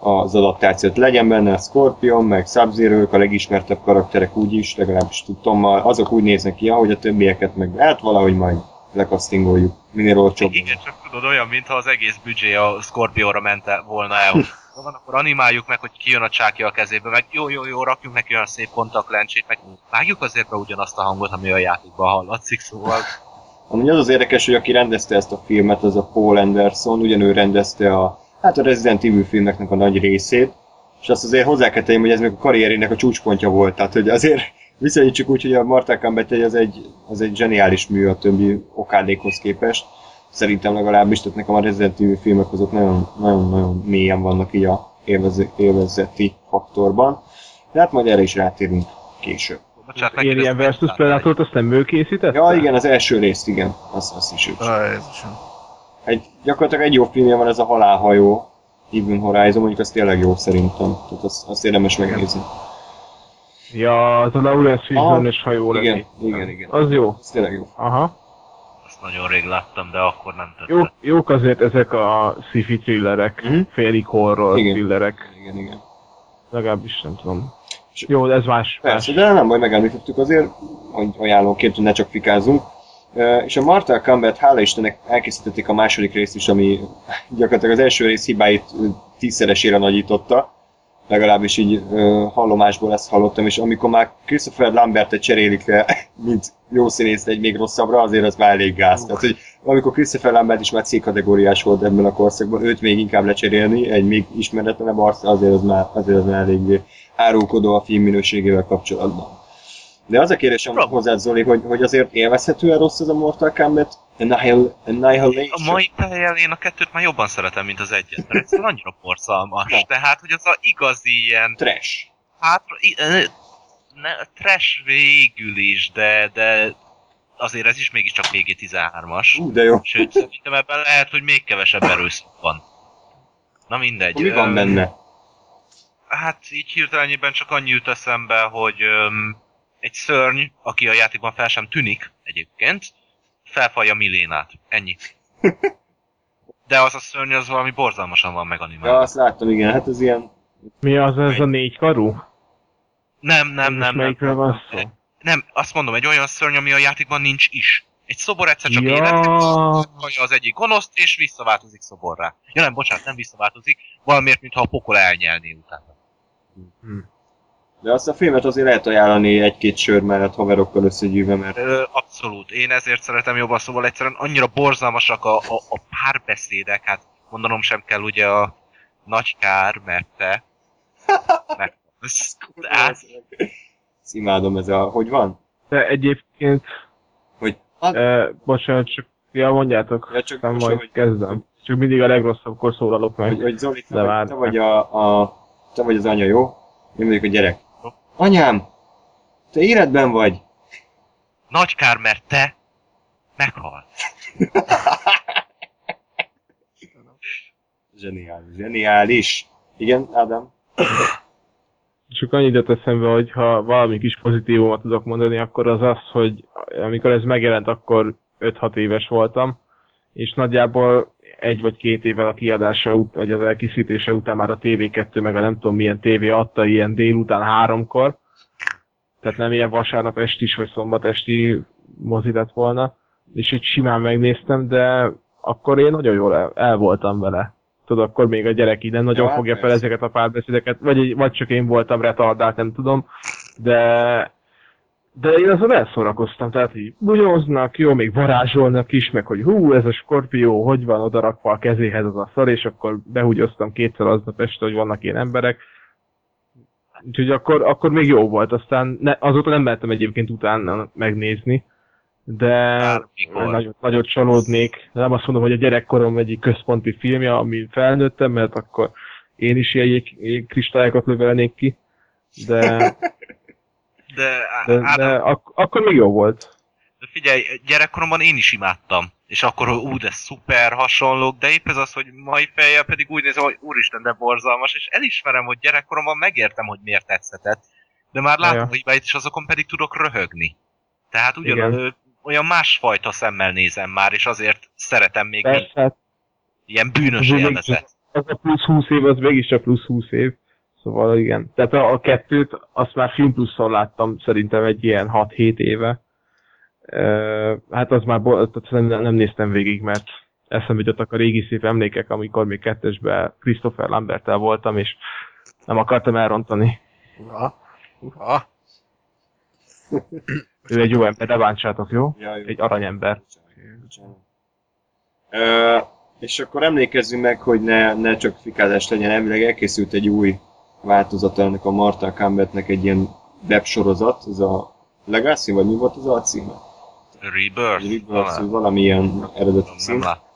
az adaptációt. Legyen benne a Scorpion, meg sub a legismertebb karakterek úgy is, legalábbis tudtam, azok úgy néznek ki, ahogy a többieket meg hát valahogy majd lekasztingoljuk, minél olcsóbb. Igen, csak tudod, olyan, mintha az egész büdzsé a Scorpionra ment volna el. Hogy Van, akkor animáljuk meg, hogy kijön a csákja a kezébe, meg jó, jó, jó, rakjunk neki olyan szép kontaktlencsét, meg vágjuk azért be ugyanazt a hangot, ami a játékban hallatszik, szóval Amúgy az az érdekes, hogy aki rendezte ezt a filmet, az a Paul Anderson, ugyanő rendezte a, hát a Resident Evil filmeknek a nagy részét, és azt azért hozzá kell tegyem, hogy ez még a karrierének a csúcspontja volt, tehát hogy azért viszonyítsuk úgy, hogy a Mortal Kombat az egy, az egy zseniális mű a többi okádékhoz képest. Szerintem legalábbis, tehát nekem a Resident Evil filmek azok nagyon, nagyon, nagyon mélyen vannak így a élvez- élvezeti faktorban. De hát majd erre is rátérünk később. bocsánat, Alien hogy Predator-t azt nem ő készítette? Ja, igen, az első részt, igen. Azt, azt is ő. Egy, gyakorlatilag egy jó filmje van ez a halálhajó, Even Horizon, mondjuk az tényleg jó szerintem. Tehát azt, azt érdemes megnézni. Ja, az a Lawrence Fishburne-es hajó igen, lenni. igen, igen. Az jó. Az tényleg jó. Aha. Azt nagyon rég láttam, de akkor nem tetszett. Jó, jók azért ezek a sci-fi thrillerek, Mhm. félig horror Igen. thrillerek. Igen, igen. Legalábbis nem tudom. Jó, de ez más. Persze, más. de nem baj, megemlítettük azért, hogy ajánlóként, hogy ne csak fikázzunk. Ö, És a Mortal Kombat, hála Istennek elkészítették a második részt is, ami gyakorlatilag az első rész hibáit tízszeresére nagyította. Legalábbis így ö, hallomásból ezt hallottam, és amikor már Christopher Lambertet cserélik le, mint jó színész egy még rosszabbra, azért az már elég gáz. Tehát, hogy amikor Christopher Lambert is már C-kategóriás volt ebben a korszakban, őt még inkább lecserélni, egy még ismeretlenebb arc, azért az már, azért az már eléggé árulkodó a film minőségével kapcsolatban. De az a kérdésem Bravo. hozzá, Zoli, hogy, hogy azért élvezhetően rossz ez a Mortal Kombat Annihil- Annihilation? A mai fejjel én a kettőt már jobban szeretem, mint az egyet, mert egyszerűen annyira porszalmas. Na. Tehát, hogy az a igazi ilyen Trash. ö, Ne, trash végül is, de, de azért ez is mégiscsak PG-13-as. Ú, de jó. Sőt, szerintem ebben lehet, hogy még kevesebb erőszak van. Na mindegy. Mi van benne? Hát így hirtelenjében csak annyi jut eszembe, hogy öm, egy szörny, aki a játékban fel sem tűnik egyébként, felfalja Milénát. Ennyi. De az a szörny az valami borzalmasan van Ja, meganimálva. azt láttam, igen, hát ez ilyen... Mi az ez a négy karú? Nem, nem, nem, nem. Melyikről van szó? Nem, azt mondom, egy olyan szörny, ami a játékban nincs is. Egy szobor egyszer csak Ja. életre az egyik gonoszt, és visszaváltozik szoborrá. Ja nem, bocsánat, nem visszaváltozik, valamiért, mintha a pokol elnyelné utána. De azt a filmet azért lehet ajánlani egy-két sör mellett haverokkal összegyűjve, mert Ö, abszolút, én ezért szeretem jobban, szóval egyszerűen annyira borzalmasak a, a, a párbeszédek, hát mondanom sem kell ugye a nagy kár, mert te... Meg, hát, Ezt imádom ez a... Hogy van? De egyébként, Hogy... eh, bocsánat, csak, ja mondjátok, Ja, csak nem most, majd hogy- kezdem. Csak mindig a legrosszabbkor szólalok meg. Hogy, hogy Zoli, te, vagy, te vagy a, a... Te vagy az anya, jó? Én vagyok a gyerek. Anyám! Te életben vagy! nagy kár, mert te meghalt. Zseniális, zseniális. Igen, Ádám? Csak annyit jut eszembe, hogy ha valami kis pozitívumot tudok mondani, akkor az az, hogy amikor ez megjelent, akkor 5-6 éves voltam, és nagyjából egy vagy két évvel a kiadása ut- vagy az elkészítése után már a TV2 meg a nem tudom milyen tévé adta ilyen délután háromkor, tehát nem ilyen vasárnap estis vagy szombat esti mozi lett volna, és így simán megnéztem, de akkor én nagyon jól el, el voltam vele. Tudod, akkor még a gyerek így nem nagyon Ja, fogja fel ezeket a párbeszédeket, vagy, egy- vagy csak én voltam retardált, nem tudom, de de én azon elszórakoztam, tehát így bunyóznak, jó, még varázsolnak is, meg hogy hú, ez a skorpió, hogy van odarakva a kezéhez az a szar, és akkor behúgyoztam kétszer aznap este, hogy vannak ilyen emberek. Úgyhogy akkor, akkor még jó volt, aztán ne, azóta nem mentem egyébként utána megnézni, de Bármikor. nagyot, nagyot csalódnék. Nem azt mondom, hogy a gyerekkorom egyik központi filmje, ami felnőttem, mert akkor én is ilyen jég, jégkristályokat lövelnék ki, de, De, de, Ádám, de ak- akkor még jó volt. De figyelj, gyerekkoromban én is imádtam. És akkor, hogy ú, de szuper hasonlók, de épp ez az, hogy mai fejjel pedig úgy nézem, hogy úristen, de borzalmas, és elismerem, hogy gyerekkoromban megértem, hogy miért tetszetett. De már látom Ja. a hibáit, és azokon pedig tudok röhögni. Tehát ugyan, Igen. olyan másfajta szemmel nézem már, és azért szeretem még Persze, hát ilyen bűnös élvezet. az a plusz 20 év, az mégis a plusz 20 év. Szóval igen. Tehát a, kettőt, azt már Film Pluszon láttam szerintem egy ilyen 6-7 éve. Hát az már, nem, nem néztem végig, mert eszembe jutottak a régi szép emlékek, amikor még kettesben Christopher Lambertel voltam, és nem akartam elrontani. Uha. Uha. Ő egy jó ember, ne bántsátok, jó? Ja, jó. Egy aranyember. Bocsánat. Ö, és akkor emlékezzünk meg, hogy ne, ne csak fikázás legyen, elvileg elkészült egy új változata ennek a Mortal Kombatnek egy ilyen websorozat, ez a Legacy, vagy mi volt az a címe? Rebirth? Rebirth, Nem, valamilyen eredeti cím. nem láttam.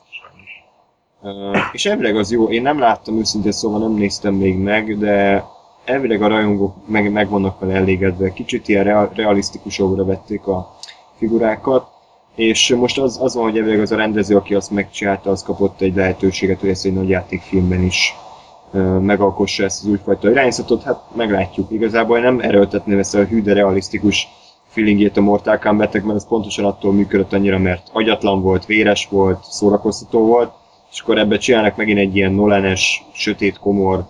Ö, és elvileg az jó, én nem láttam őszintén szóval nem néztem még meg, de elvileg a rajongók meg, meg vannak vele elégedve. Kicsit ilyen real, realisztikusabbra vették a figurákat, és most az, az van, hogy elvileg az a rendező, aki azt megcsinálta, az kapott egy lehetőséget, hogy ezt egy nagy játékfilmben is megalkossa ezt az újfajta irányzatot, hát meglátjuk. Igazából nem erőltetném ezt a hű, de realisztikus feelingjét a Mortal Kombatnek, mert ez pontosan attól működött annyira, mert agyatlan volt, véres volt, szórakoztató volt, és akkor ebbe csinálnak megint egy ilyen Nolanes, sötét, komor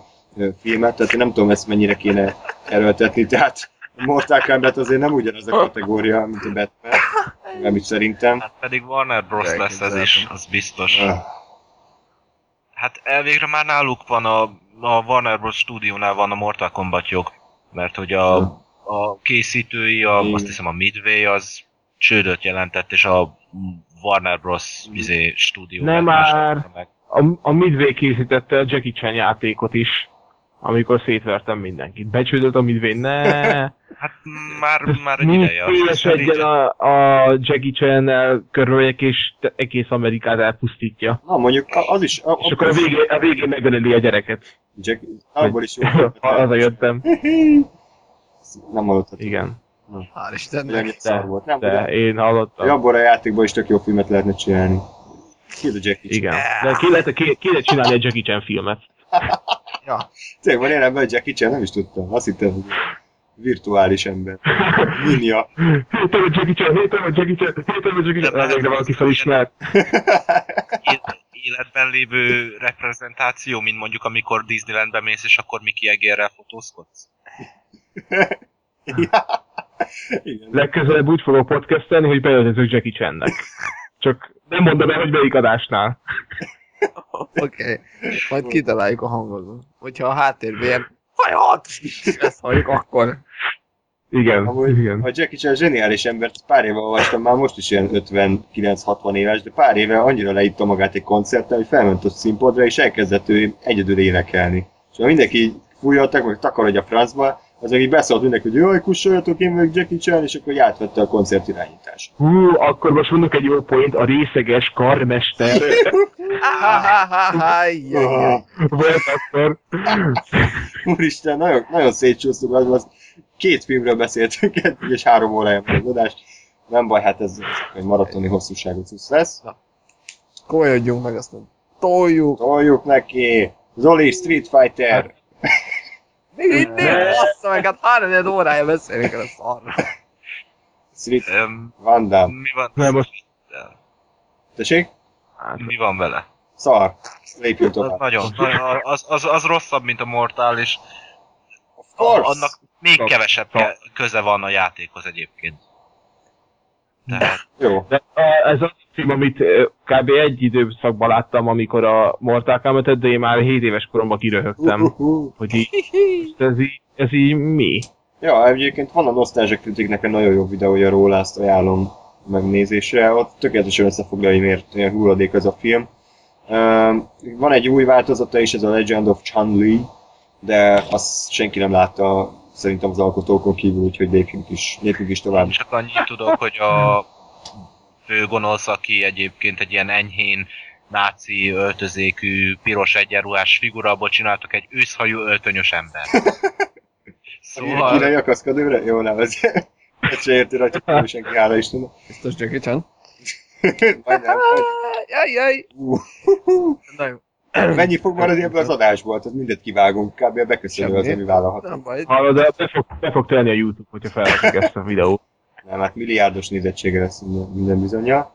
filmet, tehát én nem tudom ezt mennyire kéne erőltetni, tehát a Mortal Kombat azért nem ugyanaz a kategória, mint a Batman, nem is szerintem. Hát pedig Warner Bros. lesz ez is, az biztos. Hát elvégre már náluk van a a Warner Bros. stúdiónál van a Mortal Kombat jog, mert hogy a, a készítői, a, Igen. azt hiszem a Midway az csődöt jelentett, és a Warner Bros. Izé, stúdió Nem már. meg. A, a Midway készítette a Jackie Chan játékot is, amikor szétvertem mindenkit. Becsődött a Midway, ne! Hát már, már egy ideje. Richard- a, a Jackie Chan-nel körüljek, és egész Amerikát elpusztítja. Na mondjuk az is... A, És akkor a végén, a végén megöleli a gyereket. Jack, abból is jó. Haza jöttem. Nem hallottad. Igen. Hál' Istennek. Szar volt. Nem, De de én hallottam. abból a játékból is tök jó filmet lehetne csinálni. Ki a Jackie Chan? Igen. De ki lehet, ki, ki lehet csinálni egy Jackie Chan filmet. Ja. Tényleg van ilyen ebben a Jackie Chan? Nem is tudtam. Azt hittem, hogy virtuális ember. Ninja. Hétem a Jackie Chan, hétem a Jackie Chan, hétem a Jackie Chan. De- Végre valaki felismert. Életben lévő reprezentáció, mint mondjuk amikor Disneylandbe mész, és akkor Mickey Egérrel fotózkodsz? Igen. Legközelebb úgy fogok podcastelni, hogy beöltözök Jackie Channek. Csak nem mondom el, hogy melyik adásnál. Oké. Okay. Majd kitaláljuk a hangot. Hogyha a háttérben ilyen hajat, ezt halljuk, akkor Igen, Amúgy igen. a Jackie Chan zseniális embert pár éve olvastam, már most is ilyen 59-60 éves, de pár éve annyira leitta magát egy koncerten, hogy felment a színpadra, és elkezdett ő egyedül énekelni. És ha mindenki fújoltak, vagy takarodj a francba, az meg így beszólt mindenki, hogy jaj, kussoljatok, én vagyok Jackie Chan, és akkor így átvette a koncert irányítást. Hú, akkor most mondok egy jó point, a részeges karmester. Akkor. Úristen, nagyon, nagyon szétcsúsztuk, az, az két filmről beszéltünk eddig, és három órája van az adás. Nem baj, hát ez egy maratoni hosszúságú cusz lesz. komolyodjunk meg, aztán toljuk. Toljuk neki! Zoli, Street Fighter! Mi, mi, bassza meg, hát három órája beszélünk el a szarra. Street Öm, Van Damme. mi van? Nem, most Tessék? Mi van vele? Szar. Lépjünk Az tovább. nagyon, nagyon az, az, az rosszabb, mint a Mortal, és Of course. annak még Szak- kevesebb ke- köze van a játékhoz egyébként. Tehát Jó. De ez az film, amit kb. egy időszakban láttam, amikor a Mortal kombat de én már 7 éves koromban kiröhögtem, Uh-huh. hogy így, ez így, ez így mi? Ja, egyébként van a Nostalgia Criticnek egy nagyon jó videója róla, azt ajánlom megnézésre. Ott tökéletesen összefoglalja, hogy miért olyan hulladék ez a film. Um, van egy új változata is, ez a Legend of Chun-Li, de azt senki nem látta szerintem az alkotókon kívül, úgyhogy lépjünk is, lépjünk is tovább. Csak annyit tudok, hogy a főgonosz, aki egyébként egy ilyen enyhén náci öltözékű, piros egyenruhás figura, abból csináltak egy őszhajú öltönyös ember. Szóval... Kínai akaszkadőre? Jó, nem, ez... Ez se érti rajta, hogy senki, hála Istennek. Biztos Jackie Chan. Majdnem. Jaj, jaj. Na jó. Mennyi fog maradni ebből az adásból? Tehát mindet kivágunk, kb. a beköszönő az, ami vállalhat. Nem baj. Hallod, de be fog, be fog tenni a YouTube, hogyha felrakjuk ezt a videót. Nem, hát milliárdos nézettsége lesz minden, bizonyja.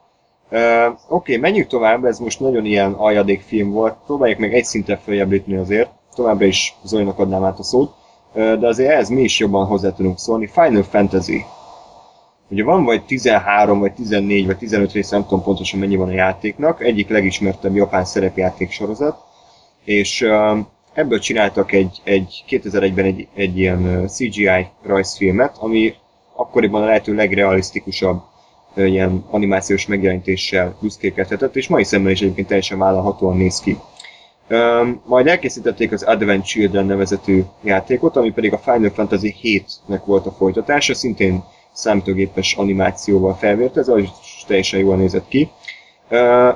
Uh, Oké, okay, menjünk tovább, ez most nagyon ilyen aljadékfilm volt. Próbáljuk meg egy szinten följebb lépni azért. Továbbra is Zolinak adnám át a szót. Uh, de azért ehhez mi is jobban hozzá tudunk szólni. Final Fantasy. Ugye van vagy 13, vagy 14, vagy 15 rész, nem tudom pontosan mennyi van a játéknak. Egyik legismertebb japán szerepjáték sorozat. És uh, ebből csináltak egy, egy 2001-ben egy, egy ilyen CGI rajzfilmet, ami akkoriban a lehető legrealisztikusabb ilyen animációs megjelenítéssel büszkékedhetett, és mai szemben is egyébként teljesen vállalhatóan néz ki. Majd elkészítették az Advent Children nevezetű játékot, ami pedig a Final Fantasy 7-nek volt a folytatása, szintén számítógépes animációval felvért, ez az is teljesen jól nézett ki.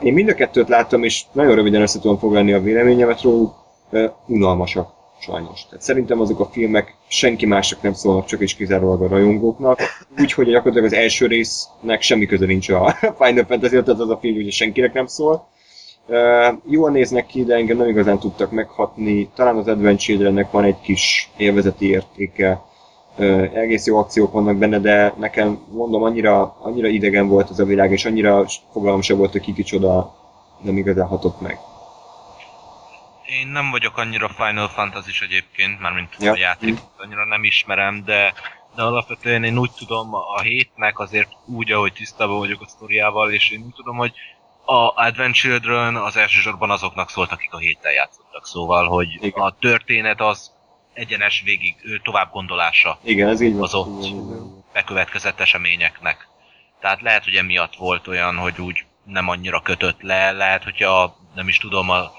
Én mind a kettőt láttam, és nagyon röviden össze tudom foglalni a véleményemet róluk, Ö, unalmasak sajnos. Tehát szerintem azok a filmek senki másnak nem szólnak, csak és kizárólag a rajongóknak. Úgyhogy gyakorlatilag az első résznek semmi köze nincs a Final fantasy tehát az a film ugye senkinek nem szól. Uh, jól néznek ki, de engem nem igazán tudtak meghatni. Talán az Advent Childrennek van egy kis élvezeti értéke. Uh, egész jó akciók vannak benne, de nekem mondom, annyira, annyira idegen volt ez a világ, és annyira fogalmam sem volt, hogy ki kicsoda nem igazán hatott meg. Én nem vagyok annyira Final fantasy egyébként, mármint Ja. a játék, annyira nem ismerem, de, de alapvetően én úgy tudom, a hétnek azért úgy, ahogy tisztában vagyok a sztoriával, és én úgy tudom, hogy a Advent Children az elsősorban azoknak szólt, akik a héttel játszottak. Szóval, hogy Igen. a történet az egyenes végig tovább gondolása Igen, ez így van. az ott igen. bekövetkezett eseményeknek. Tehát lehet, hogy emiatt volt olyan, hogy úgy nem annyira kötött le, lehet, hogyha nem is tudom, a,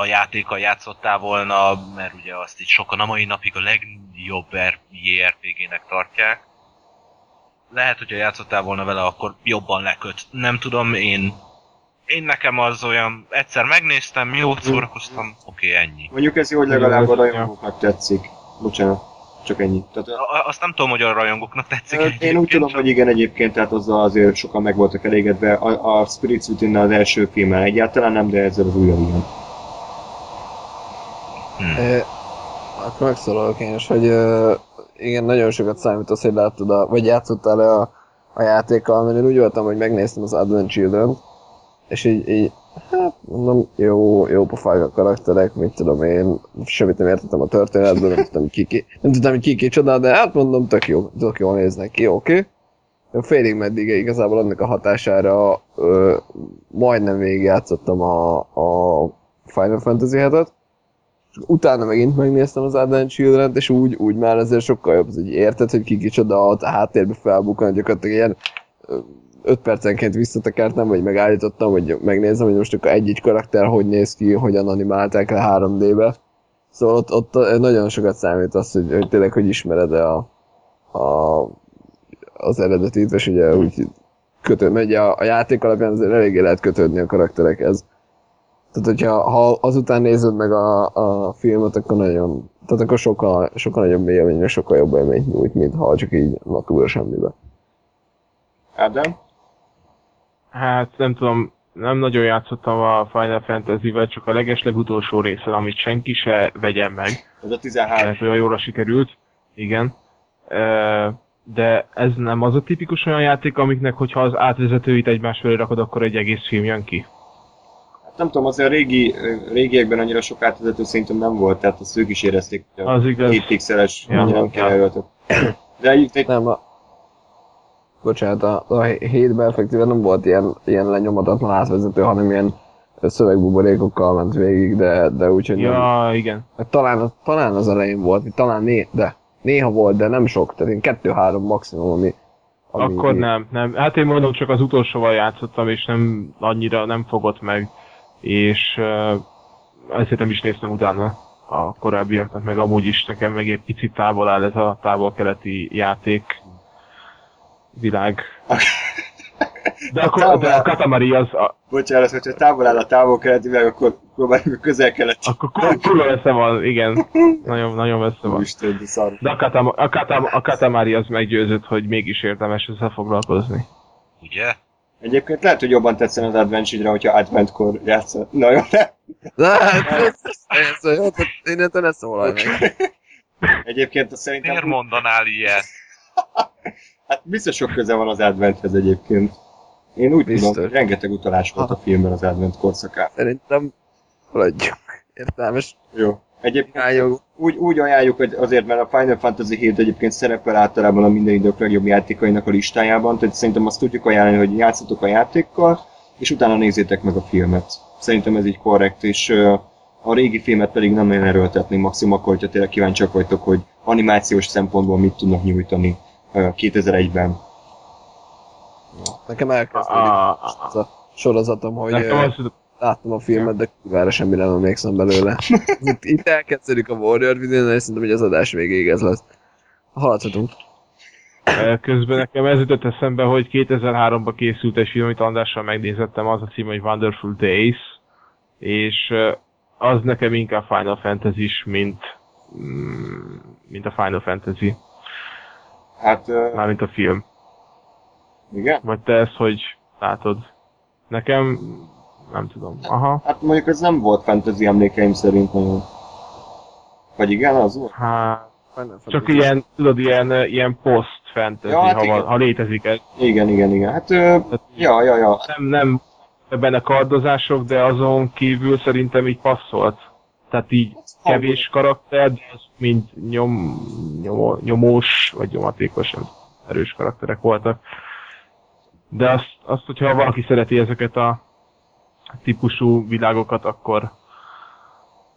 a játékkal játszottál volna, mert ugye azt így sokan a mai napig a legjobb JRPG-nek tartják. Lehet, hogyha játszottál volna vele, akkor jobban leköt. Nem tudom, én én nekem az olyan, egyszer megnéztem, jó szórakoztam, oké, ennyi. Mondjuk ez jó, hogy legalább a rajongóknak tetszik. Bocsánat, csak ennyi. Tehát, A- Azt nem tudom, hogy a rajongóknak tetszik. Én úgy tudom, csak- hogy igen, egyébként, tehát azzal azért sokan meg voltak elégedve. A, a Spirits within az első filmmel egyáltalán nem, de ezzel az újra igen. Hm. Ö, akkor megszólalok én is, hogy igen, nagyon sokat számít az, hogy láttad, a, vagy játszottál le a, a játékkal, mert én úgy voltam, hogy megnéztem az Advent children és így, így hát mondom, jó, jó pofák a karakterek, mit tudom én, semmit nem értettem a történetből, nem tudtam, ki, ki, nem tudtam, hogy ki kicsoda, de hát mondom, tök jó, tök jól néznek ki, oké. Okay. Félig meddig igazából annak a hatására ö, majdnem végigjátszottam a, a Final Fantasy 7-et, utána megint megnéztem az Advent children és úgy, úgy már azért sokkal jobb, hogy érted, hogy ki kicsoda, a háttérbe felbukkan, gyakorlatilag ilyen 5 percenként visszatekertem, vagy megállítottam, hogy megnézem, hogy most akkor egy-egy karakter hogy néz ki, hogyan animálták le 3D-be. Szóval ott, ott nagyon sokat számít az, hogy, hogy tényleg, hogy ismered-e a, a, az eredetit, és ugye úgy ugye a, a játék alapján azért eléggé lehet kötődni a karakterekhez. Tehát, hogyha ha azután nézed meg a, a filmet, akkor nagyon, tehát akkor sokkal, sokkal nagyobb élmény, és sokkal jobb élményt nyújt, mint ha csak így natúra semmibe. Ádám? Hát nem tudom, nem nagyon játszottam a Final Fantasy-vel, csak a legeslegutolsó részen, amit senki se vegyen meg. Ez a 13. mert olyan jóra sikerült. Igen. De ez nem az a tipikus olyan játék, amiknek, hogyha az átvezetőit egymás felé rakod, akkor egy egész film jön ki. Nem tudom, azért a régi, régiekben annyira sok átvezető szerintem nem volt, tehát azt ők is érezték, hogy a Az igaz. 7 pixeles Ja, nem kell. De egy, egy, Nem, a... Bocsánat, a, a hétben effektíven nem volt ilyen, ilyen lenyomatatlan átvezető, hanem ilyen szövegbuborékokkal ment végig, de, de úgyhogy nem. Ja, igen. Hát Talán, talán az elején volt, talán né, de néha volt, de nem sok, tehát én kettő-három maximum, ami, ami Akkor nem, nem. Hát én mondom, csak az utolsóval játszottam, és nem annyira nem fogott meg, és ezért nem is néztem utána a korábbiaknak, meg amúgy is nekem meg egy picit távol áll ez a távol-keleti játék világ. De, akkor, de a Katamari az, a, bocsánat, hogyha távol áll a távol keleti világ, akkor próbáljuk a közel kelet. akkor kur- kurva messze van, igen. Nagyon, nagyon messze van. Úristen, de szar. De a, Katam, a, Katam, a Katamari az meggyőzött, hogy mégis érdemes ezzel foglalkozni. Ugye? Egyébként lehet, hogy jobban tetszene az Adventure-re, hogyha Adventkor játszol. Na jó, ne? Tehát innentől ne szólalj meg. Egyébként azt szerintem... Miért mondanál ilyet? Hát biztos sok köze van az Adventhez egyébként. Én úgy Biztos. tudom, hogy rengeteg utalás volt a filmben az Advent korszakán. Szerintem haladjunk. Értelmes Jó. Egyébként úgy, úgy ajánljuk, hogy azért, mert a Final Fantasy 7 egyébként szerepel általában a minden idők legjobb játékainak a listájában, tehát szerintem azt tudjuk ajánlani, hogy játszatok a játékkal, és utána nézzétek meg a filmet. Szerintem ez így korrekt, és a régi filmet pedig nem nagyon erőltetni maximum akkor, hogyha tényleg kíváncsiak vagytok, hogy animációs szempontból mit tudnak nyújtani ö, 2001-ben. Nekem elkezdődik A, a, sorozatom, hogy nekem az, láttam a filmet, de kurvára semmire nem emlékszem belőle. itt, itt elkezdődik a Warrior videó, és szerintem, hogy az adás végéig ez lesz. Haladhatunk. Közben nekem ez jutott eszembe, hogy 2003-ban készült egy film, amit Andrással megnézettem, az a cím, hogy Wonderful Days, és az nekem inkább Final fantasy mint, mm, mint a Final Fantasy, Hát, ö, mármint a film. igen? Vagy te ezt hogy látod? Nekem nem tudom. Aha. Hát mondjuk ez nem volt fantasy emlékeim szerint nagyon. Vagy igen, az volt? Hát, csak Fantasy. ilyen, tudod, ilyen, ilyen post-fantasy, Ja, hát ha, igen. van, ha létezik ez. Igen, igen, igen. Hát, ö, Tehát ja, ja, ja. nem, nem benne kardozások, de azon kívül szerintem így passzolt. Tehát így kevés karakter, de az mind nyom, nyom, nyomós, vagy nyomatékos, erős karakterek voltak. De azt, azt, hogyha valaki szereti ezeket a típusú világokat, akkor,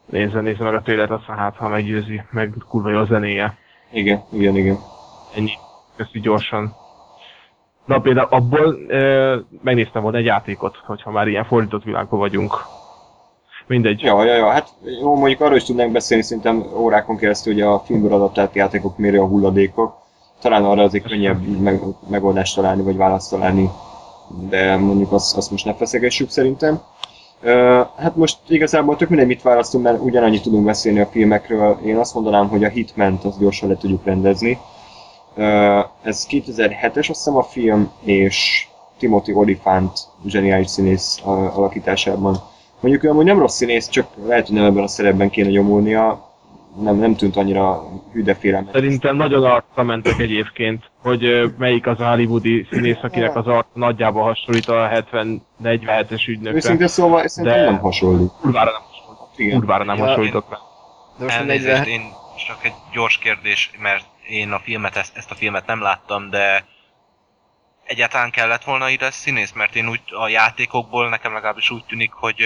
Nézze, nézze meg a trélet, aztán hát, ha meggyőzi, meg kurva jó a zenéje. Igen, igen, igen. Ennyi. Köszi gyorsan. Na például abból ö, megnéztem volna egy játékot, hogyha már ilyen fordított világban vagyunk. Mindegy. Ja, ja, ja, hát jó, mondjuk arról is tudnánk beszélni szerintem órákon keresztül, hogy a filmből adaptált játékok mérő a hulladékok. Talán arra azért könnyebb így meg, megoldást találni, vagy választ találni, de mondjuk azt, azt most ne feszegessük szerintem. Hát most igazából tök mindegy mit választunk, mert ugyanannyit tudunk beszélni a filmekről. Én azt mondanám, hogy a Hitman-t azt gyorsan le tudjuk rendezni. Ez 2007-es azt hiszem a film, és Timothy Olyphant zseniális színész alakításában. Mondjuk ő amúgy nem rossz színész, csak lehet, hogy nem ebben a szerepben kéne nyomulnia. Nem, nem tűnt annyira hűdefélelmet. Szerintem nagyon arcra mentek egyébként, hogy melyik az a hollywoodi színész, akinek az arca nagyjából hasonlít a 70-47-es ügynökre. Őszintén szóval szerintem De- nem hasonlít. Kurvára nem hasonlítok. Igen. Kurvára nem Ja, rá. A Elnézést, 40... én csak egy gyors kérdés, mert én a filmet, ezt, ezt a filmet nem láttam, de egyáltalán kellett volna ide színész, mert én úgy a játékokból nekem legalábbis úgy tűnik, hogy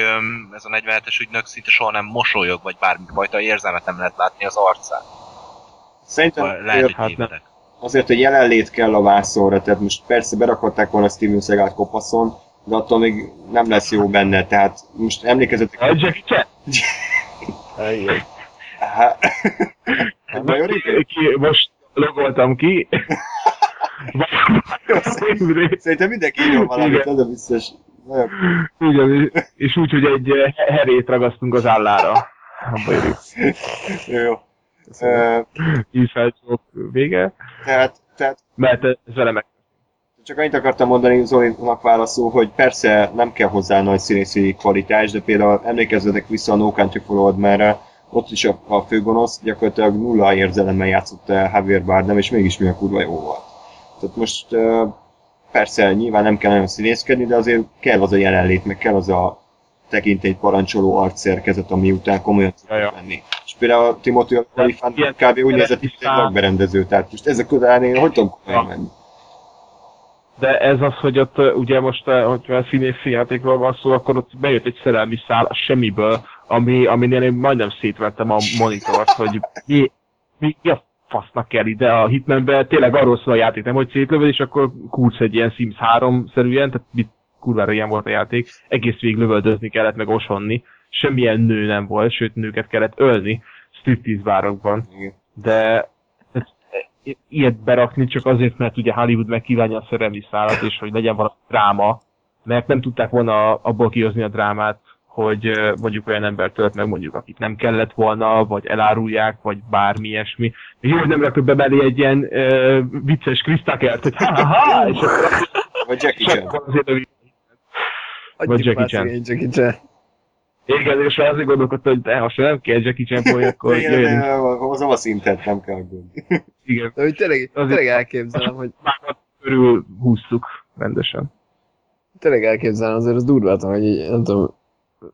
ez a 47-es ügynök szinte soha nem mosolyog, vagy bármifajta érzelmet nem lehet látni az arcán. Szerintem Vagy lehet, azért, hogy hát nem. azért, hogy jelenlét kell a vászonra, tehát most persze berakhatták volna Steven Seagal kopaszon, de attól még nem lesz jó benne, tehát most emlékezetek... A Jackie Chan? Há- Hát ki, most logoltam ki. Szerintem mindenki írjon valamit, az a biztos. Nagyon Igen, és úgy, hogy egy eh, herét ragasztunk az állára. Abba jó. jó. Ízfelcsók vége. Tehát, tehát Mert ez vele meg. Csak annyit akartam mondani Zolinak válaszul, hogy persze nem kell hozzá nagy színészi kvalitás, de például emlékezzetek vissza a No Country for Old Man-re, ott is a, a főgonosz gyakorlatilag nulla érzelemmel játszott el Javier Bardem, és mégis milyen kurva jó volt. Tehát most persze nyilván nem kell nagyon színészkedni, de azért kell az a jelenlét, meg kell az a tekintélyt parancsoló arcszerkezet, ami után komolyan Ja, ja. venni. És például a Timothy Olyphant kb. úgy nézett, mint egy lakberendező, tehát most ezek után én hogy tudom komolyan menni? De ez az, hogy ott ugye most, hogyha a színészi játékról van szó, akkor ott bejött egy szerelmi szál a semmiből, ami, aminél én majdnem szétvettem a monitort, hogy mi, mi, mi a fasznak kell ide a Hitmanbe, tényleg arról szól a játék, nem hogy szétlövöd, és akkor kurz egy ilyen Sims 3-szerűen, tehát mit kurvára ilyen volt a játék, egész végig lövöldözni kellett, meg osonni, semmilyen nő nem volt, sőt nőket kellett ölni, striptease bárokban de ilyet berakni csak azért, mert ugye Hollywood megkívánja a szerelmi szállat, és hogy legyen valami dráma, mert nem tudták volna abból kihozni a drámát, hogy mondjuk olyan ember tölt meg mondjuk, akit nem kellett volna, vagy elárulják, vagy bármi ilyesmi. Jó, hogy nem raktak be mellé egy ilyen ö, vicces Chris Tuckert, hogy ha-ha-ha, és akkor Vagy Jackie Chan. Adjuk Jackie Chan. szegény Jackie Chan. Igen, és azért gondolkodtam, hogy de ha se nem kell Jackie Chan poén, akkor Igen, jöjjön. hozom a szintet, nem kell aggódni. Igen, De hogy tényleg, Azért- tényleg elképzelem, hogy már körül húztuk rendesen. tényleg elképzelem, azért az durváltan, hogy így, nem tudom,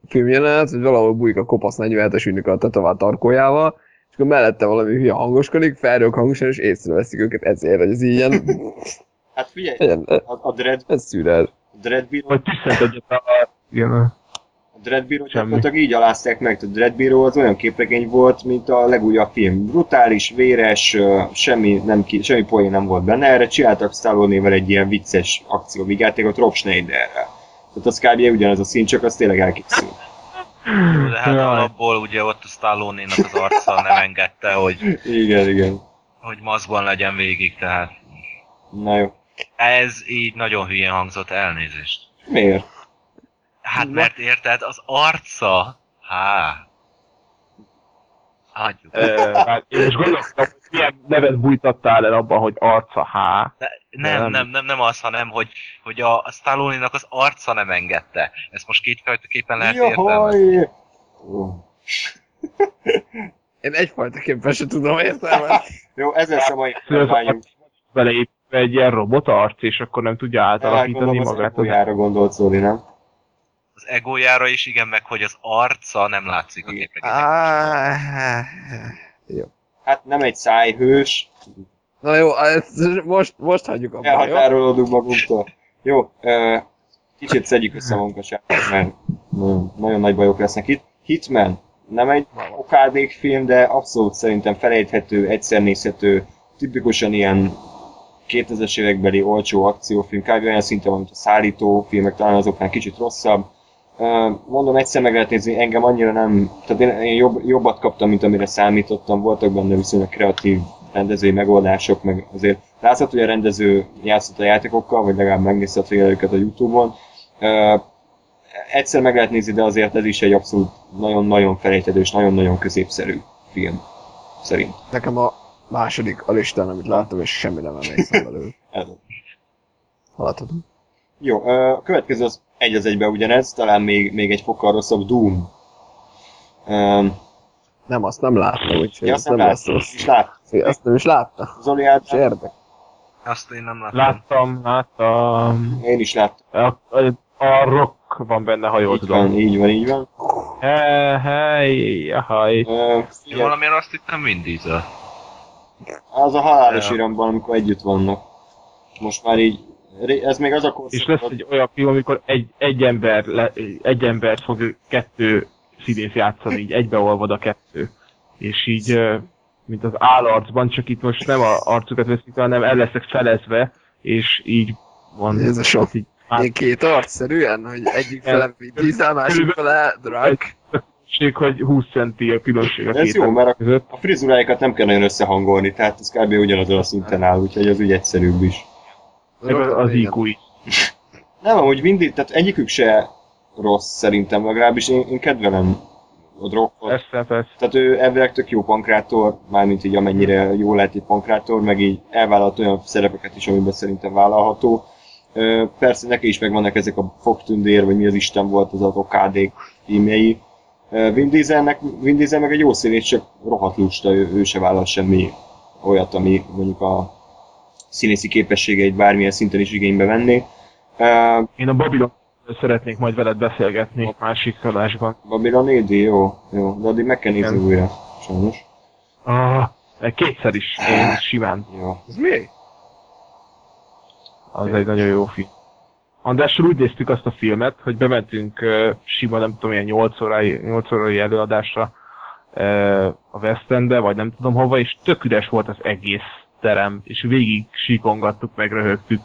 filmjelenet, hogy valahol bújik a kopasz 47-es ügynök a tetovált tarkójával, és akkor mellette valami hülye hangoskodik, felrők hangosan, és észreveszik őket ezért, hogy ez ilyen, Hát figyelj, ilyen a, a Dread, ez szürel. a Dread Bureau, Vagy egyet a... Igen, a- a Dread Semmi. gyakorlatilag így alázták meg, a Dread Bureau az olyan képregény volt, mint a legújabb film. Brutális, véres, semmi, nem ki, semmi poén nem volt benne, erre csináltak Stallone-vel egy ilyen vicces akcióvigátékot Rob Schneiderrel. Tehát az kb. ugyanaz a szín, csak az tényleg elkészült. Jó, De hát Jaj. alapból ugye ott a Stallone-nak az arca nem engedte, hogy, Igen, igen. hogy maszkban legyen végig, tehát Na jó. ez így nagyon hülyén hangzott elnézést. Miért? Hát mert érted, az arca, há. Hagyjuk. Ö, hát én most gondoltam, milyen nevet bújtattál el abban, hogy arca H. De nem, nem. nem, nem, nem az, hanem hogy, hogy a, a Stallone-nak az arca nem engedte. Ezt most kétfajtaképpen lehet értelmezni. Én egyfajtaképpen se tudom értelmezni. Jó, ez lesz a kampányunk. Beleépve egy ilyen robot arc, és akkor nem tudja átalakítani magát. Az... egójára gondolt Szóli, nem? Az egójára is igen, meg hogy az arca nem látszik a Igen. képregénynek. Hát nem egy szájhős, Na jó, most, most hagyjuk abba, elhatárolódunk magunktól. Jó, kicsit szedjük össze magunkat, mert nagyon, nagy bajok lesznek itt. Hitman, nem egy okádék film, de abszolút szerintem felejthető, egyszer nézhető, tipikusan ilyen 2000-es évekbeli olcsó akciófilm, kb. olyan szinten van, mint a szállító filmek, talán azoknál kicsit rosszabb. Mondom, egyszer meg lehet nézni, engem annyira nem, tehát én, én jobb, jobbat kaptam, mint amire számítottam, voltak benne viszonylag kreatív rendezői megoldások, meg azért látszott, hogy a rendező játszott a játékokkal, vagy legalább megnézte a trailerüket a Youtube-on. Ö, egyszer meg lehet nézni, de azért ez is egy abszolút nagyon-nagyon felejthető és nagyon-nagyon középszerű film, szerint. Nekem a második a listán, amit láttam, és semmi nem emlékszem belőle. Ez. Haladhatunk. Jó, a következő az egy az egybe ugyanez, talán még, még egy fokkal rosszabb, Doom. Um, Nem, azt nem láttam, úgyhogy ja, azt nem nem lesz láttam, rossz. is lát. Azt nem is látta. Zoli által? érdek. Azt én nem láttam. Láttam, láttam. Én is láttam. A, a, a rock van benne, ha jól Így van, tudom. így van, így van. He, hej, jahaj. Ö, Én valamiért azt hittem Vin Diesel. az a halálos Ja. iramban, amikor együtt vannak. Most már így, ez még az a korszak. És lesz egy olyan film, amikor egy, egy, ember le, egy embert fog kettő színész játszani, így egybeolvad a kettő. És így, mint az állarcban, csak itt most nem a arcukat veszik, hanem el leszek felezve, és így van. Jézusom. így, Ilyen két arcszerűen, hogy egyik fele Vin Diesel, másik fele. Különbség, hogy 20 centi a különbség a Ez két jó, mert a, között. a frizuráikat nem kell nagyon összehangolni, tehát ez kb. ugyanazon a szinten áll, úgyhogy az úgy egyszerűbb is. Meg az, az IQ. Nem, amúgy mindig, tehát egyikük se rossz szerintem, legalábbis én, én kedvelem a drogot. Persze, persze. Tehát ő elvileg tök jó pankrátor, mármint így amennyire jó lehet egy pankrátor, meg így elvállalt olyan szerepeket is, amiben szerintem vállalható. Persze neki is megvannak ezek a fogtündér, vagy mi az Isten volt az az okádék tímjei. Vin Dieselnek, Vin Diesel meg egy jó színész, csak rohadt lusta, ő, ő se vállal semmi olyat, ami mondjuk a színészi képességeit bármilyen szinten is igénybe venné. Ö, Én a Babylon szeretnék majd veled beszélgetni másik adásban. Babylon AD, jó, jó, de addig meg kell nézni újra, sajnos. Ah, kétszer is, én simán. Jó. Ez mi? Az egy nagyon jó film. Andrással úgy néztük azt a filmet, hogy bementünk uh, sima, nem tudom, ilyen 8 órai, 8 órai előadásra uh, a West Endbe, vagy nem tudom hova, és tök üres volt az egész terem, és végig síkongattuk, meg röhögtük,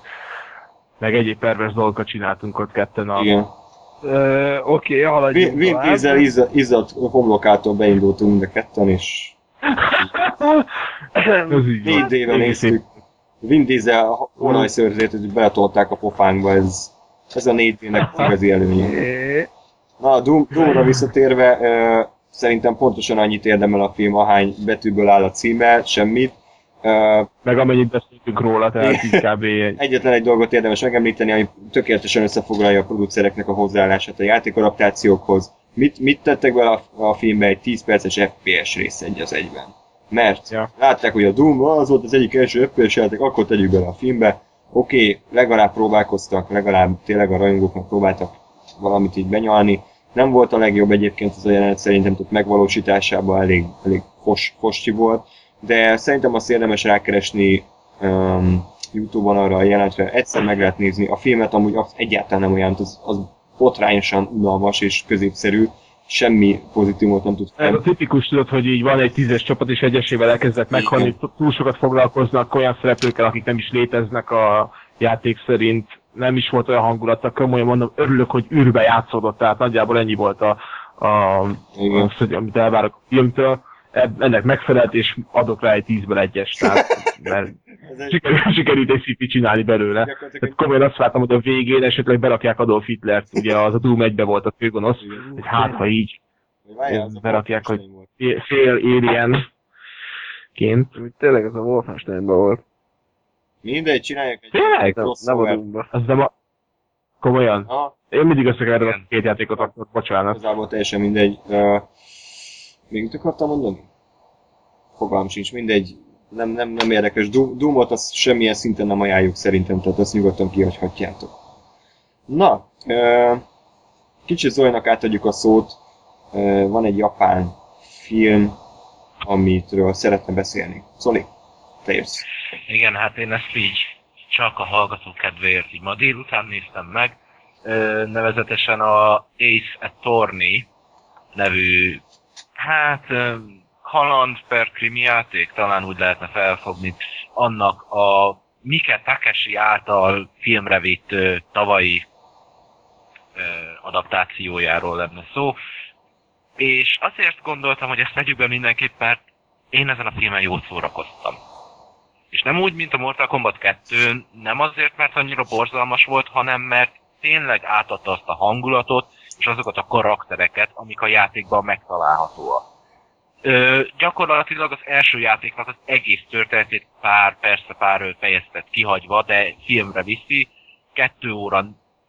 meg egyéb pervers dolgokat csináltunk ott ketten a... Igen. Ö, Oké, Vin, haladjunk Vin. Diesel izzadt, izzadt homlokától beindultunk mind a ketten, és négy éve néztük. Vin Diesel olajszőrzét, hogy beletolták a pofánkba, ez, ez a négy ének igazi előnye. Na, a Doom, Doomra visszatérve, ö, szerintem pontosan annyit érdemel a film, ahány betűből áll a címe, semmit. Ö, Meg amennyit beszéltünk róla, tehát kb. egy Egyetlen egy dolgot érdemes megemlíteni, ami tökéletesen összefoglalja a producereknek a hozzáállását a játékadaptációkhoz. Mit, mit tettek bele a, a filmbe egy 10 perces FPS rész egy az egyben? Mert Ja. látták, hogy a Doom az volt az egyik első FPS játék, akkor tegyük bele a filmbe. Oké, okay, legalább próbálkoztak, legalább tényleg a rajongóknak próbáltak valamit így benyalni. Nem volt a legjobb egyébként az a jelenet, szerintem ott megvalósításában elég, elég fos, foscsi volt, de szerintem azt érdemes rákeresni um, Youtube-on arra a jelentre, egyszer meg lehet nézni. A filmet amúgy az egyáltalán nem olyan, az, az botrányosan unalmas és középszerű, semmi pozitívumot nem tud Ez a tipikus tudod, hogy így van egy tízes csapat, és egyesével elkezdett meghalni, túl sokat foglalkoznak olyan szereplőkkel, akik nem is léteznek a játék szerint, nem is volt olyan hangulata, komolyan mondom, örülök, hogy űrbe játszódott, tehát nagyjából ennyi volt a, a, Igen. az, hogy amit elvárok a filmtől. Ennek megfelelt, és adok rá egy tízből egyes, tehát mert egy, sikerült, sikerült egy szipit csinálni belőle. Tehát komolyan azt vártam, hogy a végén esetleg berakják Adolf Hitlert, ugye az a Doom 1 volt a főgonosz, hogy hát ha így berakják, hogy- fél- alien ként. tényleg ez a Wolfensteinben volt. Mindegy, csinálják egy Tényleg? Nem, nem a. Doomba. Az nem a... Komolyan. Aha, Én mindig összekeverem a két játékot, akkor bocsánat. igazából teljesen mindegy. Uh, még mit akartam mondani? Fogalm sincs, mindegy. Nem, nem, nem érdekes. Doom- Doomot azt semmilyen szinten nem ajánljuk szerintem, tehát azt nyugodtan kihagyhatjátok. Na, kicsit Zolinak átadjuk a szót. Van egy japán film, amitről szeretne beszélni. Zoli, te jössz. Igen, hát én ezt így csak a hallgató kedvéért így ma délután néztem meg. Nevezetesen a Ace Attorney nevű Hát, ö, kaland per krimi játék, talán úgy lehetne felfogni annak a Mike Takeshi által filmre vitt tavalyi adaptációjáról lenne szó. És azért gondoltam, hogy ezt vegyük be mindenképp, mert én ezen a filmen jót szórakoztam. És nem úgy, mint a Mortal Kombat 2, nem azért, mert annyira borzalmas volt, hanem mert tényleg átadta azt a hangulatot, és azokat a karaktereket, amik a játékban megtalálhatóak. Ö, gyakorlatilag az első játéknak az egész történetét pár, persze pár fejeztet kihagyva, de filmre viszi, kettő óra,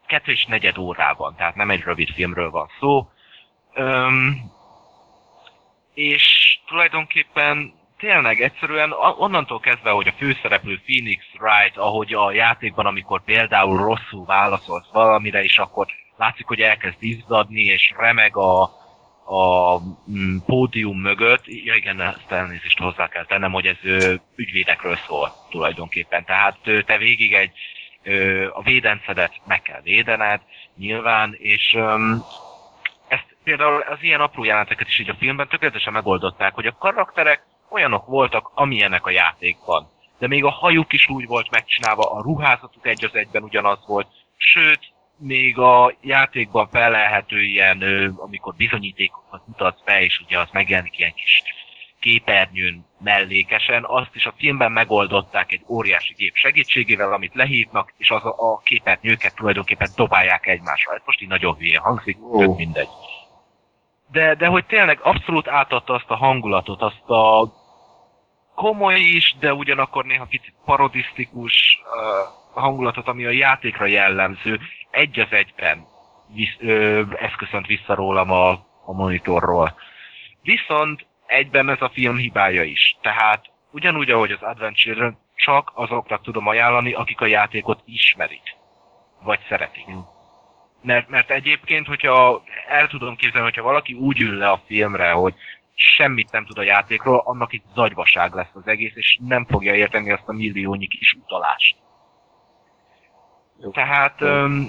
kettő és negyed órában, tehát nem egy rövid filmről van szó. Öm, és tulajdonképpen tényleg egyszerűen onnantól kezdve, hogy a főszereplő Phoenix Wright, ahogy a játékban, amikor például rosszul válaszolt valamire, és akkor látszik, hogy elkezd izzadni, és remeg a, a mm, pódium mögött. Ja igen, ezt elnézést hozzá kell tennem, hogy ez ö, ügyvédekről szól tulajdonképpen. Tehát te végig egy ö, a védencedet meg kell védened, nyilván, és ö, ezt például az ilyen apró jeleneteket is így a filmben tökéletesen megoldották, hogy a karakterek olyanok voltak, amilyenek a játékban. De még a hajuk is úgy volt megcsinálva, a ruházatuk egy az egyben ugyanaz volt, sőt, még a játékban felelhető ilyen, amikor bizonyítékokat mutatsz be, és ugye az megjelenik ilyen kis képernyőn mellékesen, azt is a filmben megoldották egy óriási gép segítségével, amit lehívnak, és az a, a képernyőket tulajdonképpen dobálják egymásra. Ez most így nagyon hülye hangzik, oh. tök mindegy. De, de hogy tényleg abszolút átadta azt a hangulatot, azt a komoly is, de ugyanakkor néha picit parodisztikus uh, hangulatot, ami a játékra jellemző, egy az egyben visz, ö, eszközönt vissza rólam a, a monitorról. Viszont egyben ez a film hibája is. Tehát ugyanúgy, ahogy az Adventure csak azoknak tudom ajánlani, akik a játékot ismerik. Vagy szeretik. Mm. Mert, mert egyébként, hogyha el tudom képzelni, hogyha valaki úgy ül le a filmre, hogy semmit nem tud a játékról, annak itt zagyvaság lesz az egész, és nem fogja érteni azt a milliónyi kis utalást. Jó. Tehát. Öm,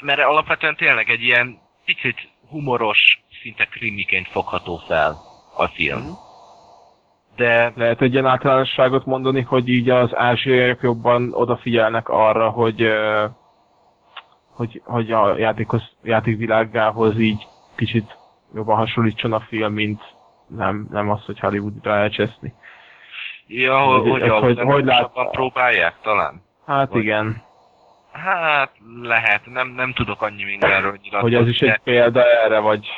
mert alapvetően tényleg egy ilyen picit humoros, szinte krimiként fogható fel a film. Mm. De... Lehet egy ilyen általánosságot mondani, hogy így az ázsiaiak jobban odafigyelnek arra, hogy, hogy, hogy a játékhoz, játékvilágához így kicsit jobban hasonlítson a film, mint nem, nem az, hogy Hollywoodra elcseszni. Ja, hogy, hogy, hogy, hogy lát... próbálják talán? Hát Vagy... igen. Hát lehet, nem, nem tudok annyi mindenről nyilatkozni. Hogy ez is egy példa erre, vagy...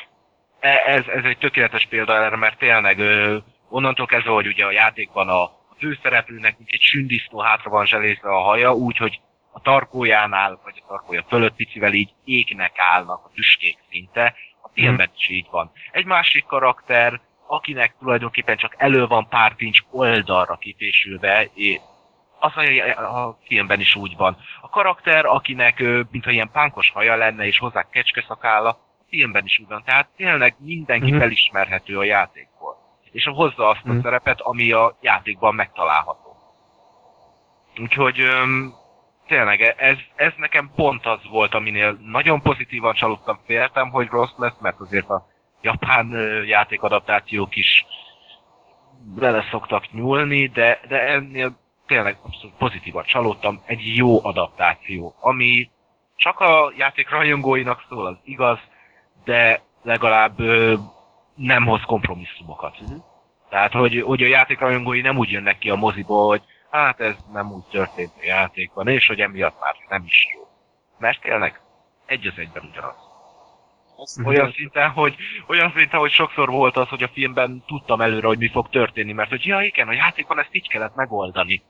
E, ez, ez egy tökéletes példa erre, mert tényleg ö, onnantól kezdve, hogy ugye a játékban a, a főszereplőnek mint egy sündisznó hátra van zselészve a haja, úgyhogy a tarkójánál, vagy a tarkója fölött picivel így égnek állnak a tüskék szinte, a filmben is így van. Egy másik karakter, akinek tulajdonképpen csak elő van pár pincs oldalra kifésülve, az a, filmben is úgy van. A karakter, akinek mintha ilyen pánkos haja lenne, és hozzá kecskeszakálla, a filmben is úgy van. Tehát tényleg mindenki mm-hmm. felismerhető a játékból. És hozza azt mm-hmm. a mhm. szerepet, ami a játékban megtalálható. Úgyhogy öm, tényleg ez, ez nekem pont az volt, aminél nagyon pozitívan csalódtam, féltem, hogy rossz lesz, mert azért a japán játékadaptációk is bele szoktak nyúlni, de, de ennél tényleg abszolút pozitívan csalódtam, egy jó adaptáció, ami csak a játék rajongóinak szól, az igaz, de legalább ö, nem hoz kompromisszumokat. Uh-huh. Tehát, hogy, hogy a játék rajongói nem úgy jönnek ki a moziból, hogy hát ez nem úgy történt a játékban, és hogy emiatt már nem is jó. Mert tényleg egy az egyben ugyanaz. Azt olyan szinten, hogy, olyan szinten, hogy sokszor volt az, hogy a filmben tudtam előre, hogy mi fog történni, mert hogy ja igen, a játékban ezt így kellett megoldani.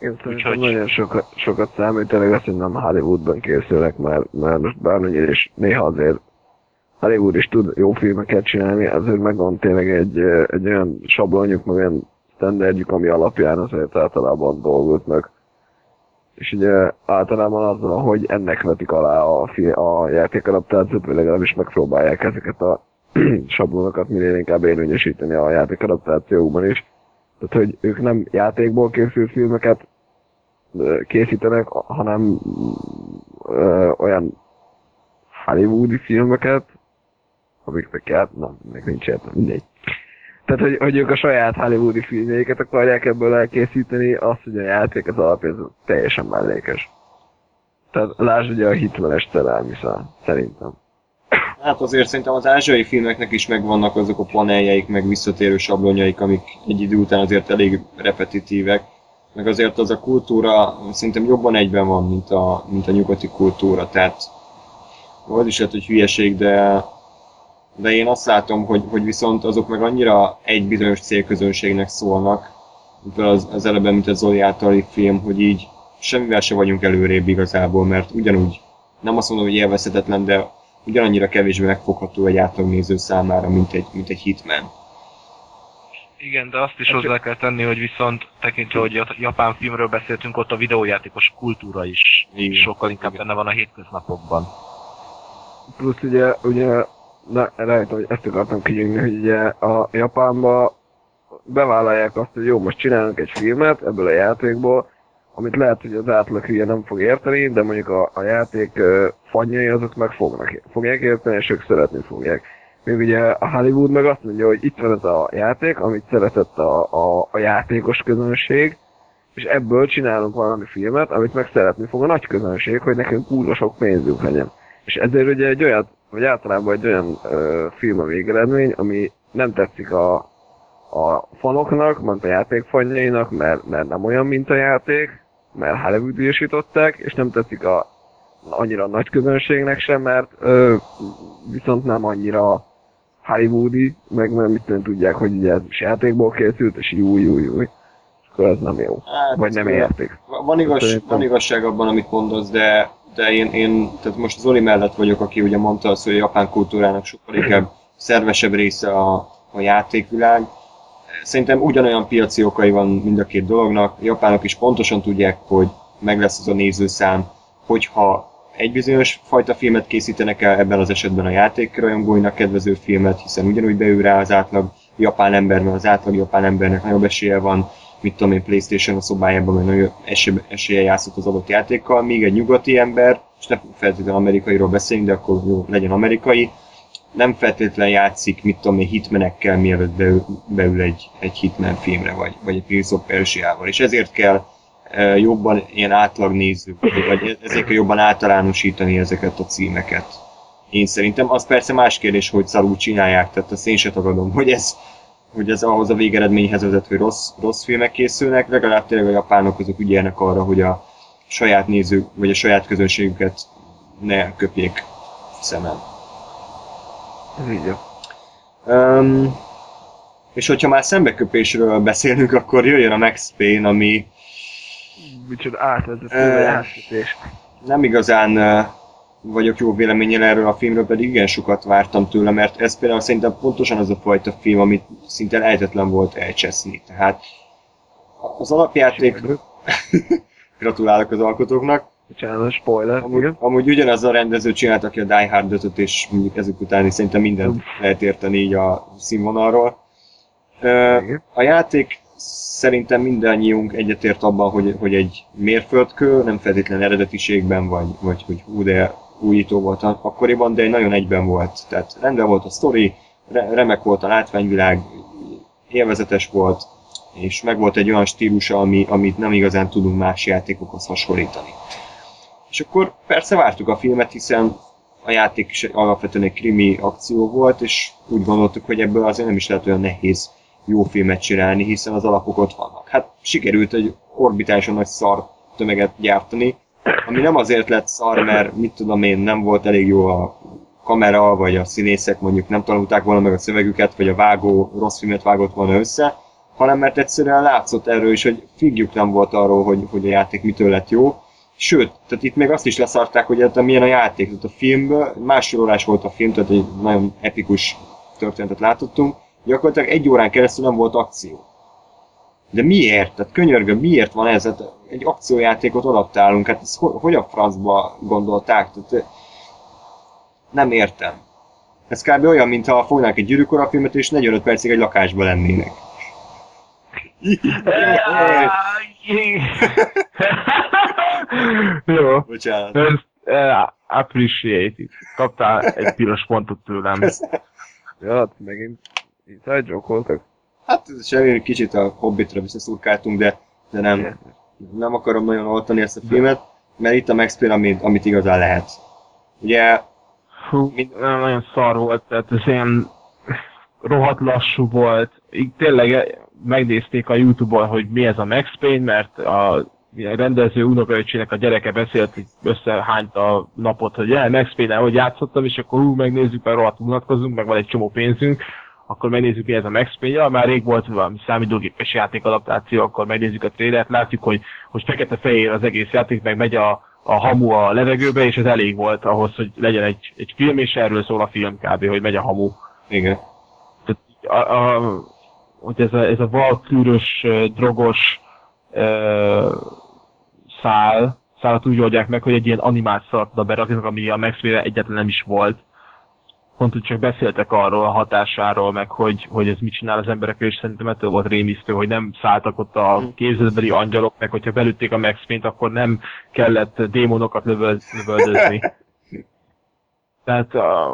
Én Úgyhogy... nagyon sokat, sokat számít tényleg azt, hogy nem Hollywoodban készülnek, mert, mert most bármennyire is néha azért Hollywood is tud jó filmeket csinálni, azért megvan tényleg egy, egy olyan sablonjuk, meg olyan standardjuk, ami alapján azért általában dolgoznak. És ugye általában azzal, hogy ennek vetik alá a, a játékadaptációt, vagy legalábbis megpróbálják ezeket a sablonokat minél inkább érvényesíteni a játékadaptációkban is tehát, hogy ők nem játékból készült filmeket készítenek, hanem ö, olyan hollywoodi filmeket, amiknek kell, nem, meg nincs értem, mindegy. Tehát, hogy, hogy ők a saját hollywoodi filmjeiket akarják ebből elkészíteni, azt, hogy a játék az alapján teljesen mellékes. Tehát lásd ugye a hitmenes szerelmisza, szerintem. Hát azért szerintem az ázsiai filmeknek is megvannak azok a paneljeik, meg visszatérő sablonjaik, amik egy idő után azért elég repetitívek. Meg azért az a kultúra szerintem jobban egyben van, mint a, mint a nyugati kultúra. Tehát az is lehet, hogy hülyeség, de, de én azt látom, hogy, hogy viszont azok meg annyira egy bizonyos célközönségnek szólnak, mint az, az eleben, mint a Zoli általi film, hogy így semmivel se vagyunk előrébb igazából, mert ugyanúgy, nem azt mondom, hogy élvezhetetlen, de ugyanannyira kevésbé megfogható egy átlagnéző számára, mint egy, mint egy hitman. Igen, de azt is hozzá kell tenni, hogy viszont tekintve, hogy a japán filmről beszéltünk, ott a videójátékos kultúra is Igen. sokkal inkább benne van a hétköznapokban. Plusz ugye, ugye na, lehet, hogy ezt akartam kinyugni, hogy ugye a Japánban bevállalják azt, hogy jó, most csinálunk egy filmet ebből a játékból, amit lehet, hogy az átlag hülye nem fog érteni, de mondjuk a, a játék uh, fanyai azok meg fognak, fogják érteni, és ők szeretni fogják. Még ugye a Hollywood meg azt mondja, hogy itt van ez a játék, amit szeretett a, a, a játékos közönség, és ebből csinálunk valami filmet, amit meg szeretni fog a nagy közönség, hogy nekünk kurva sok pénzünk legyen. És ezért ugye egy olyan, vagy általában egy olyan ö, film a végeredmény, ami nem tetszik a, a fanoknak, mint a játék fanjainak, mert, mert nem olyan, mint a játék, mert hollywood és nem tetszik a, annyira nagy közönségnek sem, mert ö, viszont nem annyira hollywoodi, meg nem mit nem tudják, hogy ugye ez játékból készült, és jó, jó, jó. Akkor ez nem jó. Hát, Vagy nem érték. Van, igaz, van igazság abban, amit mondasz, de, de én, én, tehát most Zoli mellett vagyok, aki ugye mondta azt, hogy a japán kultúrának sokkal inkább szervesebb része a, a játékvilág, Szerintem ugyanolyan piaci okai van mind a két dolognak. A japánok is pontosan tudják, hogy meg lesz az a nézőszám, hogyha egy bizonyos fajta filmet készítenek el, ebben az esetben a játékrajongóinak kedvező filmet, hiszen ugyanúgy beül rá az átlag japán ember, mert az átlag japán embernek nagyobb esélye van, mit tudom én, Playstation a szobájában, mert nagyobb esélye játszott az adott játékkal, míg egy nyugati ember, és nem feltétlenül amerikairól beszélünk, de akkor jó, legyen amerikai, nem feltétlenül játszik, mit tudom én, hitmenekkel, mielőtt beül, beül egy, egy hitmen filmre, vagy, vagy egy Prince of Persia-val. És ezért kell e, jobban ilyen átlag néző, vagy ezért kell jobban általánosítani ezeket a címeket. Én szerintem az persze más kérdés, hogy szarul csinálják, tehát azt én se tagadom, hogy ez, hogy ez ahhoz a végeredményhez vezet, hogy rossz, rossz filmek készülnek, legalább tényleg a japánok azok ügyelnek arra, hogy a saját nézők, vagy a saját közönségüket ne köpjék szemen. Um, És hogyha már szembeköpésről beszélünk, akkor jöjjön a Max Payne, ami... Micsoda átvezető uh, Nem igazán uh, vagyok jó véleményel erről a filmről, pedig igen sokat vártam tőle, mert ez például szerintem pontosan az a fajta film, amit szinte lehetetlen volt elcseszni. Tehát az alapjáték... Gratulálok az alkotóknak. Bocsánat, spoiler. Amúgy, amúgy ugyanaz a rendező csinált, aki a Die Hard 5 és mondjuk ezek után szerintem mindent lehet érteni így a színvonalról. A játék szerintem mindannyiunk egyetért abban, hogy, hogy egy mérföldkő, nem feltétlenül eredetiségben, vagy, vagy hogy hú, de újító volt akkoriban, de nagyon egyben volt. Tehát rendben volt a sztori, re- remek volt a látványvilág, élvezetes volt, és meg volt egy olyan stílusa, ami, amit nem igazán tudunk más játékokhoz hasonlítani. És akkor persze vártuk a filmet, hiszen a játék is alapvetően egy krimi akció volt, és úgy gondoltuk, hogy ebből azért nem is lehet olyan nehéz jó filmet csinálni, hiszen az alapok ott vannak. Hát sikerült egy orbitálisan nagy szar tömeget gyártani, ami nem azért lett szar, mert mit tudom én, nem volt elég jó a kamera, vagy a színészek mondjuk nem tanulták volna meg a szövegüket, vagy a vágó rossz filmet vágott volna össze, hanem mert egyszerűen látszott erről is, hogy figjuk nem volt arról, hogy, hogy a játék mitől lett jó, Sőt, tehát itt még azt is leszarták, hogy hát milyen a játék. Tehát a filmből, másfél órás volt a film, tehát egy nagyon epikus történetet látottunk. Gyakorlatilag egy órán keresztül nem volt akció. De miért? Tehát könyörgöm, miért van ez? Hát egy akciójátékot adaptálunk, hát ezt hogy a francba gondolták? Tehát, nem értem. Ez kb. olyan, mintha fognánk egy gyűrűkora filmet, és 45 percig egy lakásban lennének. Jó. Bocsánat. Ezt uh, appreciate it. Kaptál egy piros pontot tőlem. Ja, megint inside voltak? Hát semmi, kicsit a Hobbitra visszaszurkáltunk, de, de nem, nem akarom nagyon oltani ezt a filmet, mert itt a Max Payne, amit, amit igazán lehet. Ugye Hú, nem, nagyon szar volt, tehát ez ilyen rohadt lassú volt. Így tényleg megnézték a Youtube-on, hogy mi ez a Max Payne, mert a rendező unokaöcsének a gyereke beszélt, hogy összehányt a napot, hogy ja, Max Payne, hogy játszottam, és akkor hú, megnézzük, mert rohadt unatkozunk, meg van egy csomó pénzünk, akkor megnézzük, mi ez a Max Payne, már rég volt valami számítógépes játék adaptáció, akkor megnézzük a trailert, látjuk, hogy, hogy fekete-fehér az egész játék, meg megy a, a hamu a levegőbe, és ez elég volt ahhoz, hogy legyen egy, egy film, és erről szól a film kb., hogy megy a hamu. Igen. Tehát, a, a, hogy ez a, ez a valkűrös, drogos ö, szál, szálat úgy oldják meg, hogy egy ilyen animált szalat beraknak, ami a Max egyetlen nem is volt pont, hogy csak beszéltek arról a hatásáról, meg hogy, hogy ez mit csinál az emberekkel, és szerintem ettől volt rémisztő, hogy nem szálltak ott a hmm. képzeletbeli angyalok, meg hogyha belütték a max akkor nem kellett démonokat lövöldözni. Tehát a,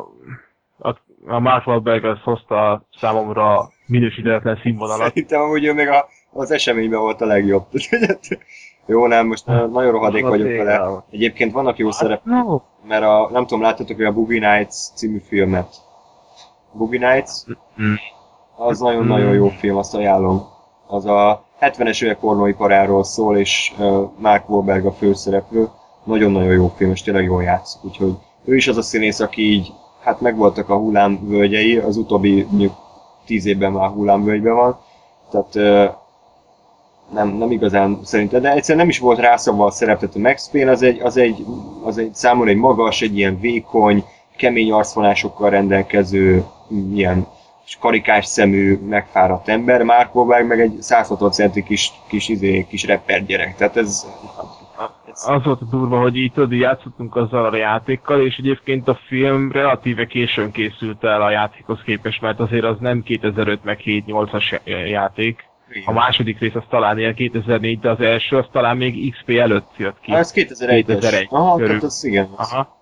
a, a Mark Wahlberg az hozta számomra minősítetlen színvonalat. Szerintem amúgy ő még a, az eseményben volt a legjobb. Jó, nem, most nagyon rohadék vagyok vele. Egyébként vannak jó szerep, mert a, nem tudom, láttatok hogy a Boogie Nights című filmet. Boogie Nights? Az nagyon-nagyon jó film, azt ajánlom. Az a 70-es évek pornóiparáról szól, és uh, Mark Wahlberg a főszereplő. Nagyon-nagyon jó film, és tényleg jól játszik. Úgyhogy ő is az a színész, aki így, hát megvoltak a hullámvölgyei, az utóbbi mondjuk tíz évben már hullámvölgyben van. Tehát uh, nem, nem igazán szerintem, de egyszerűen nem is volt rászabva a szerep, tehát a Max Payne az egy, az egy, az egy számomra egy magas, egy ilyen vékony, kemény arcvonásokkal rendelkező, ilyen karikás szemű, megfáradt ember, Mark Wahlberg meg egy 160 centi kis, kis, izé, kis rapper gyerek, tehát ez, ez... Az volt a durva, hogy így tudod, játszottunk azzal a játékkal, és egyébként a film relatíve későn készült el a játékhoz képest, mert azért az nem 2005 meg 7-8-as játék, a második rész az talán ilyen 2004, de az első az talán még XP előtt jött ki. Ah, ez 2001 2001 Aha, körül. tehát az igen. Aha.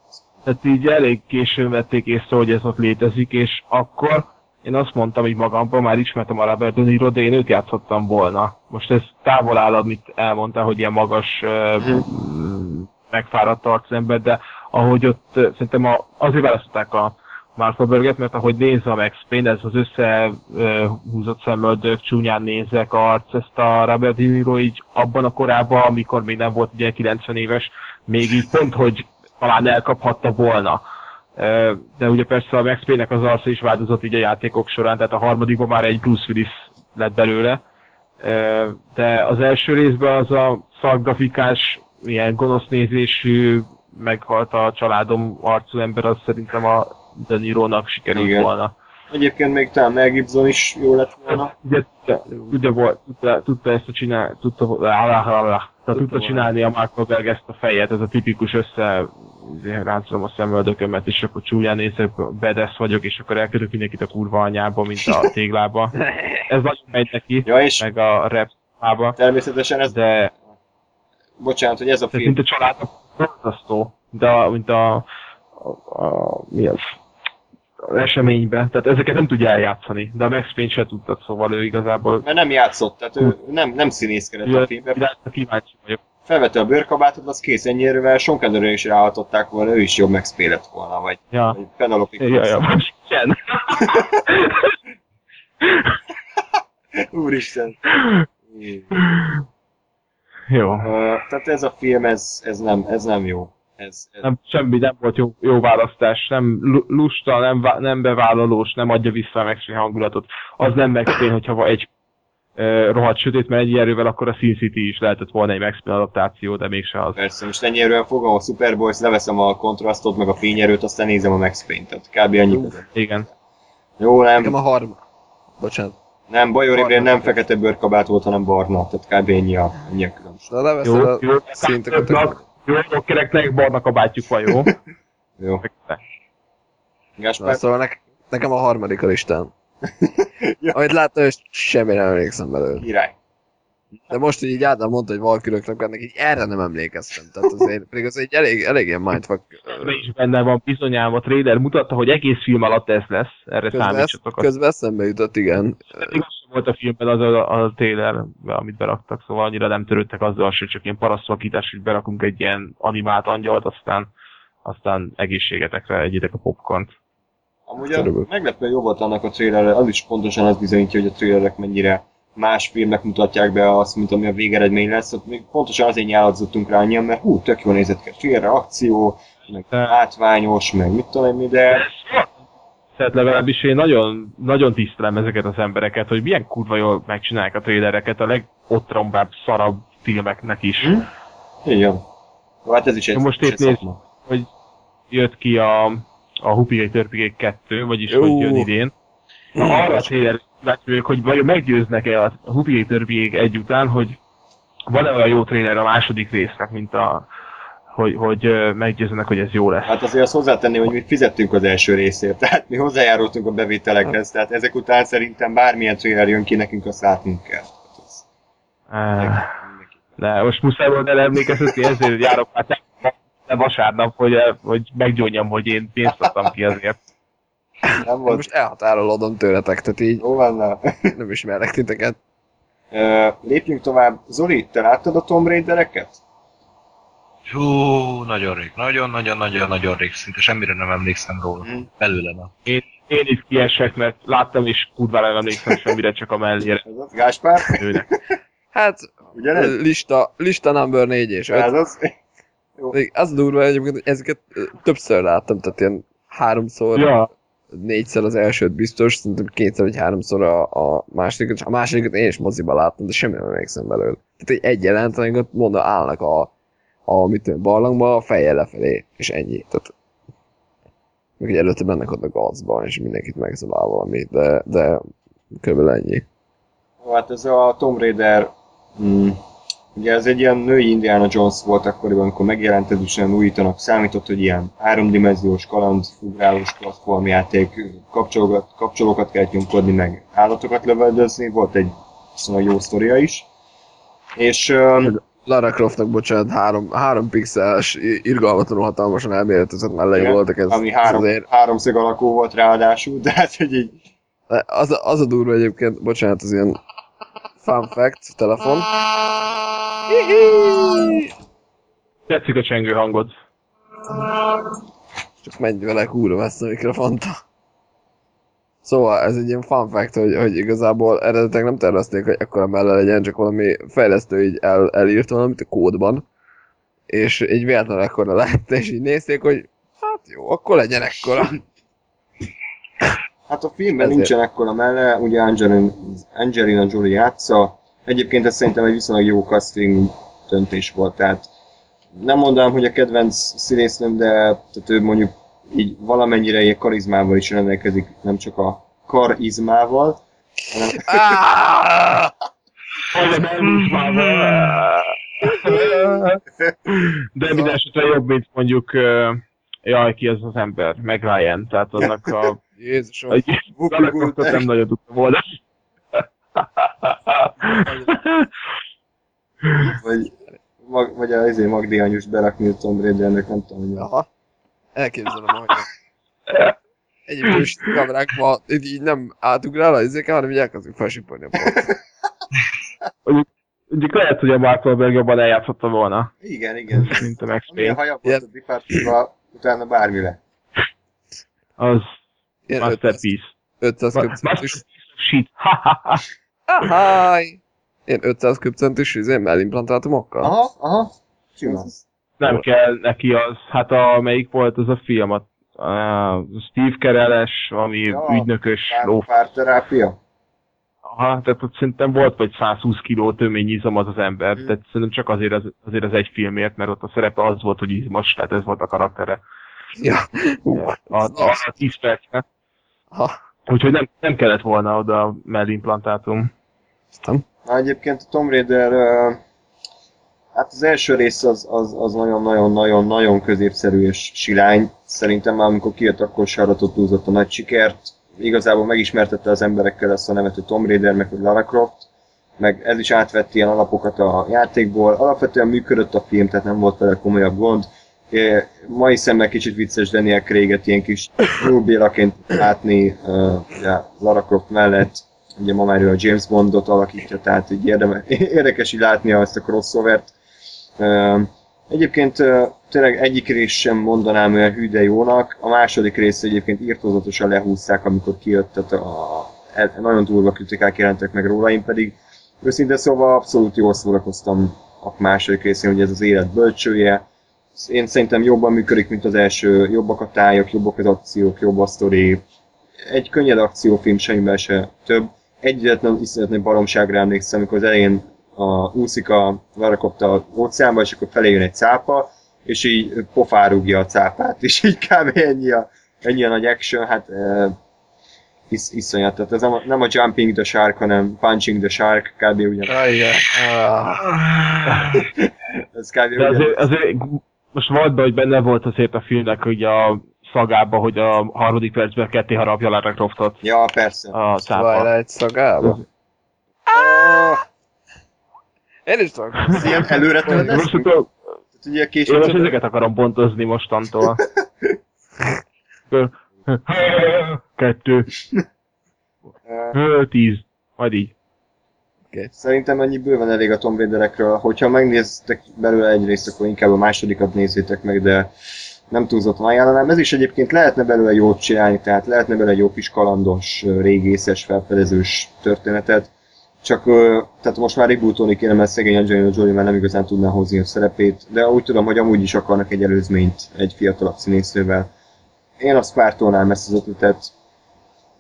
Tehát így elég későn vették észre, hogy ez ott létezik, és akkor én azt mondtam hogy magamban, már ismertem a Robert De de én őt játszottam volna. Most ez távol áll, amit elmondta, hogy ilyen magas, hmm. megfáradt arcember, de ahogy ott szerintem a, azért választották a Mark Wahlberget, mert ahogy nézve a Max Payne, ez az összehúzott szemöldök, csúnyán nézek arc, ezt a Robert De Niro így abban a korában, amikor még nem volt ugye 90 éves, még így pont, hogy talán elkaphatta volna. De ugye persze a Max Payne-nek az arca is változott így a játékok során, tehát a harmadikban már egy Bruce Willis lett belőle. De az első részben az a szakgrafikás, ilyen gonosz nézésű, meghalt a családom arcú ember, az szerintem a de Niro-nak sikerült Igen. volna. Egyébként még talán Mel Gibson is jó lett volna. Ugye, ugye volt, tudta, tudta ezt a csinálni, tudta, tudta, tudta csinálni a Mark Wahlberg ezt a fejet, ez a tipikus össze ráncolom a szemöldökömet, és akkor csúlyán nézek, bedesz vagyok, és akkor elkötök mindenkit a kurva anyába, mint a téglába. Ez nagyon megy neki, ja, és meg a rap Természetesen ez... De... Bocsánat, hogy ez a film... Mint a családok, de mint a, a, a, mi az? Eseménybe, tehát ezeket nem tudja eljátszani, de a Max Payne se tudtad, szóval ő igazából... Mert nem játszott, tehát ő nem, nem színészkedett ja, a filmben. Kíváncsi vagyok. Felvette a bőrkabátot, az kész ennyire, Sean Connery is ráhatották volna, ő is jobb Max Payne lett volna, vagy, ja. vagy Penelope Ja, ja, most igen. Úristen. Jó. Uh, tehát ez a film, ez, ez, nem, ez nem jó. Ez, ez... Nem, semmi nem volt jó, jó választás, nem lusta, nem, nem bevállalós, nem adja vissza a Max hangulatot. Az nem Max Payne, hogyha egy e, rohadt sötét, mert egy erővel akkor a Sin City is lehetett volna egy Max Payne adaptáció, de mégse az. Persze, most ennyi erővel fogom a Superboys, leveszem a kontrasztot, meg a fényerőt, aztán nézem a Max Payne, tehát kb. annyi. Igen. Jó, nem. Nekem a harm... Bocsánat. Nem, Bajor Imrén nem fekete bőrkabát volt, hanem barna, tehát kb. ennyi a, ennyi a különbség. De leveszed jó, a jó, szinteket. Jó, rockereknek barna kabátjuk van, jó? jó. Gáspár? Szóval ne, nekem a harmadik a listán. ja. Ahogy látta, és semmi nem emlékszem belőle. Király. De most, hogy így Ádám mondta, hogy valküröknek ennek így erre nem emlékeztem. Tehát azért, pedig az egy elég, elég ilyen mindfuck. Ebben is benne van bizonyám, a trailer mutatta, hogy egész film alatt ez lesz. Erre Közben, számítsatok. közben eszembe jutott, igen. Sem volt a filmben az a, a trailer, amit beraktak, szóval annyira nem törődtek azzal, hogy csak ilyen parasztvakítás, hogy berakunk egy ilyen animált angyalt, aztán, aztán egészségetekre egyitek a popcornt. Amúgy a meglepően jó volt annak a trailerre, az is pontosan az bizonyítja, hogy a trailerek mennyire más filmnek mutatják be azt, mint ami a végeredmény lesz. Ott még pontosan azért nyáladozottunk rá annyian, mert hú, tök jól nézett ki a trailer, akció, meg látványos, meg mit tudom én de Tehát legalábbis én nagyon, nagyon tisztelem ezeket az embereket, hogy milyen kurva jól megcsinálják a trailereket a legotrombább, szarabb filmeknek is. Hm? Jó, Hát ez is egy, Most épp néz- hogy jött ki a, a Hupigay Törpigay 2, vagyis Jó. hogy jön idén. Na, arra vagyok, hogy vajon meggyőznek-e a Hupigay Törpigay egy után, hogy van-e olyan jó trailer a második résznek, mint a hogy, hogy meggyőzzenek, hogy ez jó lesz. Hát azért azt hozzátenném, hogy mi fizettünk az első részért, tehát mi hozzájárultunk a bevételekhez, tehát ezek után szerintem bármilyen trailer jön ki, nekünk azt látnunk kell. Hát de most muszáj volt elemlékeztetni, ezért járok már vasárnap, hogy, hogy meggyónjam, hogy én pénzt adtam ki azért. Nem volt. Most elhatárolódom tőletek, tehát így Jó nem ismerek titeket. Lépjünk tovább. Zoli, te láttad a Tomb Raidereket? Hú, nagyon rég. Nagyon-nagyon-nagyon-nagyon rég. Szinte semmire nem emlékszem róla. Mhm. Belőle nem. Én, én is kiesek, mert láttam, és kurvára nem emlékszem semmire, csak a mellére Ez az, Gáspár? Hát, Ugyanez? lista, lista number 4 és 5. Ez az? Még Az durva egyébként, hogy ezeket többször láttam, tehát ilyen háromszor, Ja, négyszer az elsőt biztos, szerintem kétszer vagy háromszor a, a másodikat, és a másodikat én is moziba láttam, de semmi nem emlékszem belőle. Tehát egy, egy jelent, amikor mondom, állnak a, a mit tudom, barlangba, a fejjel lefelé, és ennyi. Tehát, meg egy előtte mennek ott a gazba, és mindenkit megszabál valami, de, de körülbelül ennyi. Hát ez a Tomb Raider, mm, ugye ez egy ilyen női Indiana Jones volt akkoriban, amikor megjelent, ez is olyan újítanak számított, hogy ilyen háromdimenziós kaland, ugrálós platformjáték, kapcsolókat, kapcsolókat kell nyomkodni, meg állatokat lövöldözni, volt egy viszonylag jó sztoria is. És um, Lara Croftnak, bocsánat, három, három pixeles, irgalmatlanul hatalmasan elméletezett Igen, voltak, ez, ami ez három, azért háromszög alakú volt ráadásul, de hát, hogy így Az, az a durva egyébként, bocsánat, az ilyen fun fact, telefon. tetszik a csengő hangod. Csak menj vele, kurva ezt a mikrofonta. Szóval ez egy ilyen fun fact, hogy, hogy igazából eredetileg nem tervezték, hogy ekkora melle legyen, csak valami fejlesztő így el, elírt valamit a kódban. És így véletlenül ekkora lett, és így nézték, hogy hát jó, akkor legyen ekkora. Hát a filmben Ezért. nincsen ekkora melle, ugye Angelina, Angelina Jolie játsza. Egyébként ez szerintem egy viszonylag jó casting döntés volt, tehát nem mondanám, hogy a kedvenc színésznőm, de tehát ő mondjuk így valamennyire ilyen karizmával is rendelkezik, nem csak a karizmával, hanem De minden esetre jobb, mint mondjuk, jaj, ki az az ember, meg Ryan, tehát annak a... Jézusom. a Goldberg. nem nagyon tudtam volna. vagy, mag, vagy a izé Magdi Anyus berakni a Tomb Raidernek, nem tudom, hogy Aha. Elképzelem, hogy egyébként is kamerákban így, így nem átugrál a izéken, hanem így elkezdünk felsipolni a. Mondjuk lehet, hogy a Mark Wahlberg jobban eljátszotta volna, Igen, igen. mint a Max Payne. haja volt a Departure-ba, utána bármi lett. Az Ilyen 500, masterpiece. 500 Ma- köpcentis. Shit. Ahaj! Ilyen 500 köpcentis izé, mellimplantátumokkal? Aha, aha. Sima. Nem kell neki az. Hát a, melyik volt az a film? A, a Steve Carell-es, valami Ja, ügynökös ló. Pár, párterápia. Aha, tehát ott szerintem volt vagy 120 kiló tömény izom az az ember, Hmm. tehát szerintem csak azért az, azért az egy filmért, mert ott a szerepe az volt, hogy izmos, tehát ez volt a karaktere. Ja. Hú, A, a, a 10 percre. Ha. Úgyhogy nem, nem kellett volna oda a mellimplantátum. Na egyébként a Tomb Raider, hát az első rész az, az, az nagyon-nagyon-nagyon-nagyon középszerű és silány. Szerintem már amikor kijött, akkor se aratott túlzott a nagy sikert. Igazából megismertette az emberekkel ezt a nevet, hogy Tomb Raider, meg hogy Lara Croft. meg ez is átvett ilyen alapokat a játékból. Alapvetően működött a film, tehát nem volt vele komolyabb gond. É, mai szemmel kicsit vicces Daniel Craig-et ilyen kis Bélaként látni uh, Lara Croft mellett. Ugye ma már ő a James Bondot alakítja, tehát így érdeme, érdekes így látni ezt a crossovert. Uh, egyébként uh, tényleg egyik rész sem mondanám olyan hű de jónak, a második rész egyébként írtózatosan lehúzták, amikor kijött, tehát a, a, nagyon durva kritikák jelentek meg róla, én pedig őszintén szóval abszolút jól szórakoztam a második részén, hogy ez az élet bölcsője. Én szerintem jobban működik, mint az első, jobbak a tájak, jobbak az akciók, jobb a sztori. Egy könnyed akciófilm semmiben se több. Egyetlen iszonyatlan baromságra emlékszem, amikor az elején a, úszik a Lara Croft óceánba, és akkor felé jön egy cápa, és így pofárugja a cápát, és így kb. ennyi a, ennyi a nagy action, hát e, is, iszonyat. Tehát ez nem a, nem a Jumping the Shark, hanem Punching the Shark, kb. ugyan. Ah, igen. Ah. ez kb. Ugyan. azért, azért most volt be, hogy benne volt azért a filmnek hogy a szagába, hogy a harmadik percben ketté harapja Lara Croftot Ja, persze. a cápa. Twilight szagába. Én is tudok. Ez ilyen előre Most tudom, ugye én most ezeket akarom pontozni mostantól. Kettő, tíz, majd így. Szerintem ennyi bőven elég a Tomb Raiderekről. Hogyha megnéztek belőle egy részt, akkor inkább a másodikat nézzétek meg, de nem túlzottan ajánlanám. Ez is egyébként lehetne belőle jót csinálni, tehát lehetne belőle jó kis kalandos, régészes, felfedezős történetet. Csak tehát most már rebootolni kéne, mert szegény Angelina Jolie már nem igazán tudná hozni a szerepét, de úgy tudom, hogy amúgy is akarnak egy előzményt egy fiatalabb színésznővel. Én azt pártolnám ezt az ötletet,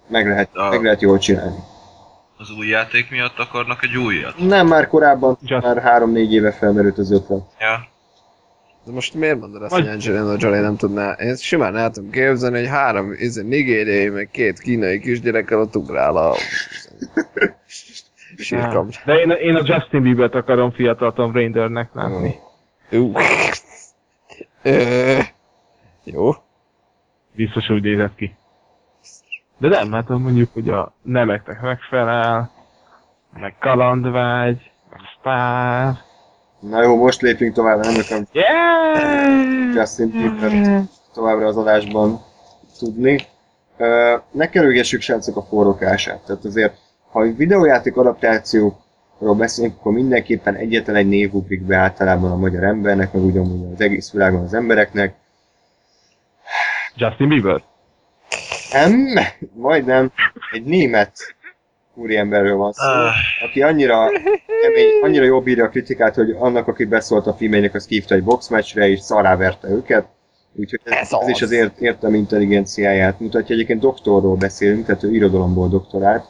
meg lehet, A- meg lehet jól csinálni. Az új játék miatt akarnak egy újat? Nem, már korábban, Just- már három-négy éve felmerült az ötlet. Ja. De most miért mondod azt, Vagy- hogy Angelina Jolie nem tudná? Én simán el tudom képzelni, hogy három izé, nigériai, meg két kínai kisgyerekkel ott ugrál a... Sírkam. De én, én a Justin Bieber-t akarom fiatal Tom Raidernek látni. Jó. Biztos úgy nézett ki. De nem, hát mondjuk, hogy a nemeknek megfelel, meg kalandvágy, meg sztár. Na jó, most lépjünk tovább, nem akarom Yeah! Justin Bieber továbbra az adásban tudni. Ö, ne kerülgessük srácok a forrókását. Tehát azért, ha egy videójáték adaptációkról beszélünk, akkor mindenképpen egyetlen egy név ugrik be általában a magyar embernek, meg ugyanúgy az egész világon az embereknek. Justin Bieber? Nem, majdnem egy német úriemberről van szó, Ah. aki annyira kemény, annyira jobb írja a kritikát, hogy annak, aki beszólt a filmjének, azt hívta egy boxmatchre, és szarrá verte őket. Úgyhogy ez, Ez ez, is az. az ért, értem intelligenciáját mutatja. Egyébként doktorról beszélünk, tehát ő irodalomból doktorált.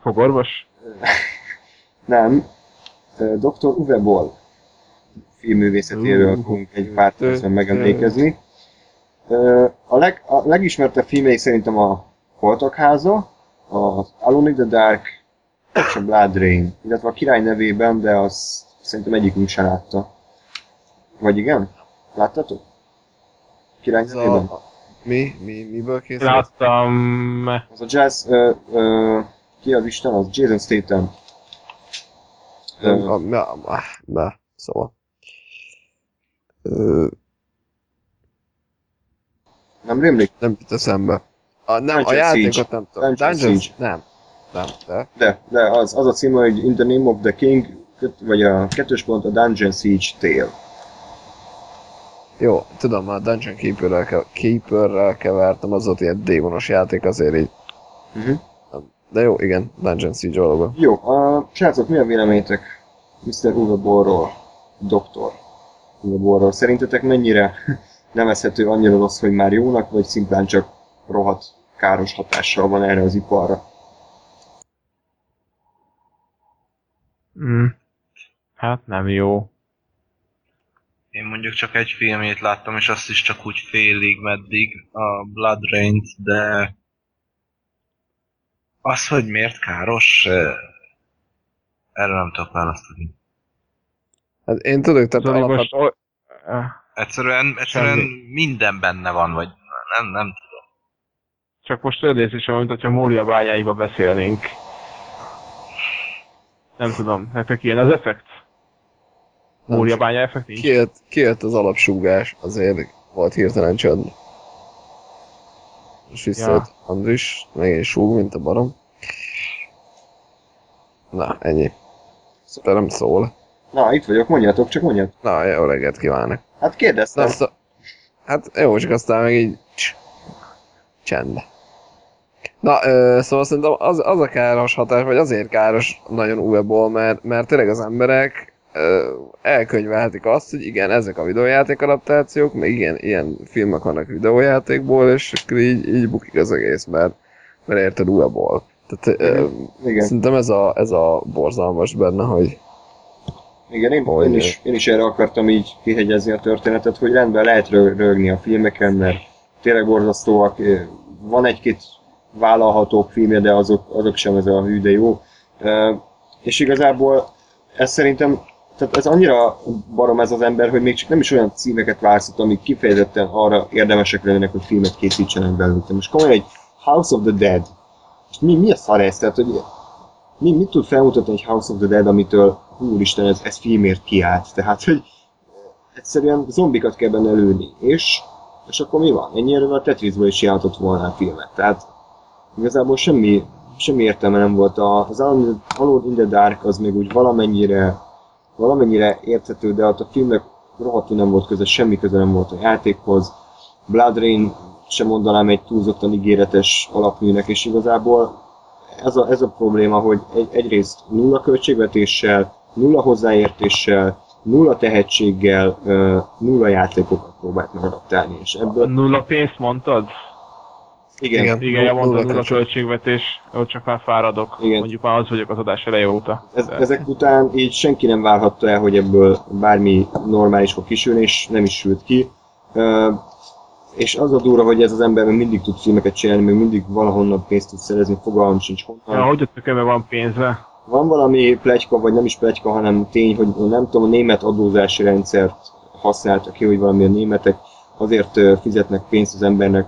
Fogorvos? nem, Dr. Uwe Boll filmművészetéről fogunk egy pár percben megemlékezni. A, leg, a legismertebb filmjeik szerintem a Holtak háza, az Alone in the Dark és a Blood Rain, illetve a király nevében, de az szerintem egyikünk sem látta. Vagy igen? Láttatok? Király Ez nevében? a... Mi? Mi? Miből készült? Láttam... Az a jazz, ö, ö, ki az Isten, az Jason Statham. Nem, na, na, na, szóval. Ö, nem rémlik? nem jut eszembe. A, nem, a Dungeon játékot Siege. nem tudom. Dungeon? Siege. Nem. Nem, de. De, de az, az a címe, hogy In the Name of the King, vagy a kettős pont a Dungeon Siege Tale. Jó, tudom, a Dungeon Keeperrel, ke- Keeperrel kevertem, az ott ilyen démonos játék, azért így. Uh-huh. De jó, igen, Dungeon Siege valóban. Jó, a srácok, mi a véleményetek Mr. Uwe Bollról, doktor Uwe Bollról? Szerintetek mennyire nevezhető annyira rossz, hogy már jónak, vagy szimplán csak rohadt káros hatással van erre az iparra? Mm. Hát nem jó. Én mondjuk csak egy filmét láttam, és azt is csak úgy félig meddig, a Blood Rain-t, de az, hogy miért káros, eh, erre nem tudok választani. Hát én tudok, tehát Zoli, alapvetően... most... Egyszerűen, egyszerűen Semmi. minden benne van, vagy nem, nem tudom. Csak most olyan érzésem, mint hogyha Mória bányáiba beszélnénk. Nem tudom, nektek ilyen az effekt? Nem Óriabánya effekt nincs? Kijött, kijött az alapsúgás, azért volt hirtelen csönd. Most visszajött ja. Andris, megint súg, mint a barom. Na, ennyi. Te nem szól. Na, itt vagyok, mondjátok, csak mondjátok. Na, jó reggelt kívánok. Hát kérdeztem. Na, szó... Hát jó, csak aztán meg így... cs- Csend. Na, ö, szóval szerintem az, az a káros hatás, vagy azért káros nagyon újból, mert, mert tényleg az emberek ö, elkönyvelhetik azt, hogy igen, ezek a videójáték adaptációk, meg igen, ilyen filmek vannak videójátékból, és akkor így, így bukik az egész, mert, mert érted újból. Tehát ö, Igen. szerintem ez a, ez a borzalmas benne, hogy Igen, én, én, is, én is erre akartam így kihegyezni a történetet, hogy rendben lehet rög, rögni a filmeken, mert tényleg borzasztóak. Van egy-két vállalható filmje, de azok, azok sem ez a hű, de jó. És igazából ez szerintem, tehát ez annyira barom ez az ember, hogy még csak nem is olyan címeket választott, amik kifejezetten arra érdemesek lennének, hogy filmet készítsenek belőle. Most komolyan egy House of the Dead. Mi, mi a szar ez? Tehát, hogy mi, mit tud felmutatni egy House of the Dead, amitől úristen, ez, ez filmért kiállt. Tehát, hogy egyszerűen zombikat kell benne lőni. És, és akkor mi van? Ennyire a Tetrisből is játszott volna a filmet. Tehát igazából semmi, semmi értelme nem volt. A, az Alone in the Dark az még úgy valamennyire, valamennyire érthető, de ott a filmnek rohadtul nem volt köze, semmi köze nem volt a játékhoz. Blood Rain sem mondanám egy túlzottan ígéretes alapműnek, és igazából ez a, ez a probléma, hogy egy, egyrészt nulla költségvetéssel, nulla hozzáértéssel, nulla tehetséggel, nulla játékokat próbált meg adaptálni, és ebből Nulla pénzt mondtad? igen, igen. Igen, ja, mondtad, nulla nulla költségvetés, ott csak már fáradok. Igen. Mondjuk már az vagyok az adás eleje óta. Ez, De- ezek után így senki nem várhatta el, hogy ebből bármi normális fog kisülni, és nem is sült ki. És az a durva, hogy ez az ember még mindig tud filmeket csinálni, még mindig valahonnan pénzt tud szerezni, fogalmam sincs honnan. Ja, hogy a tökömbe van pénzve? Van valami plegyka, vagy nem is plegyka, hanem tény, hogy nem tudom, a német adózási rendszert használtak ki, hogy valami a németek azért fizetnek pénzt az embernek,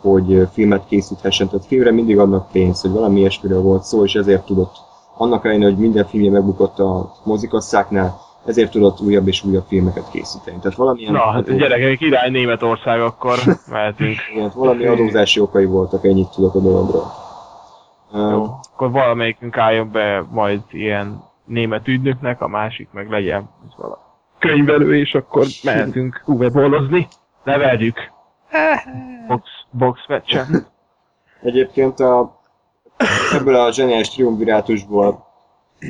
hogy filmet készíthessen. Tehát filmre mindig adnak pénzt, hogy valami ilyesmiről volt szó, és ezért tudott. Annak ellenére, hogy minden filmje megbukott a mozikasszáknál, ezért tudott újabb és újabb filmeket készíteni. Tehát valamilyen, Na, hát gyerekek, irány Németország, akkor mehetünk. igen, valami adózási okai voltak, ennyit tudok a dologról. Jó, akkor valamelyikünk álljon be majd ilyen német ügynöknek, a másik meg legyen vala könyvelő, és akkor mehetünk UV-bolozni. Neveljük! Box, box meccsen. Egyébként a, ebből a zseniális triumvirátusból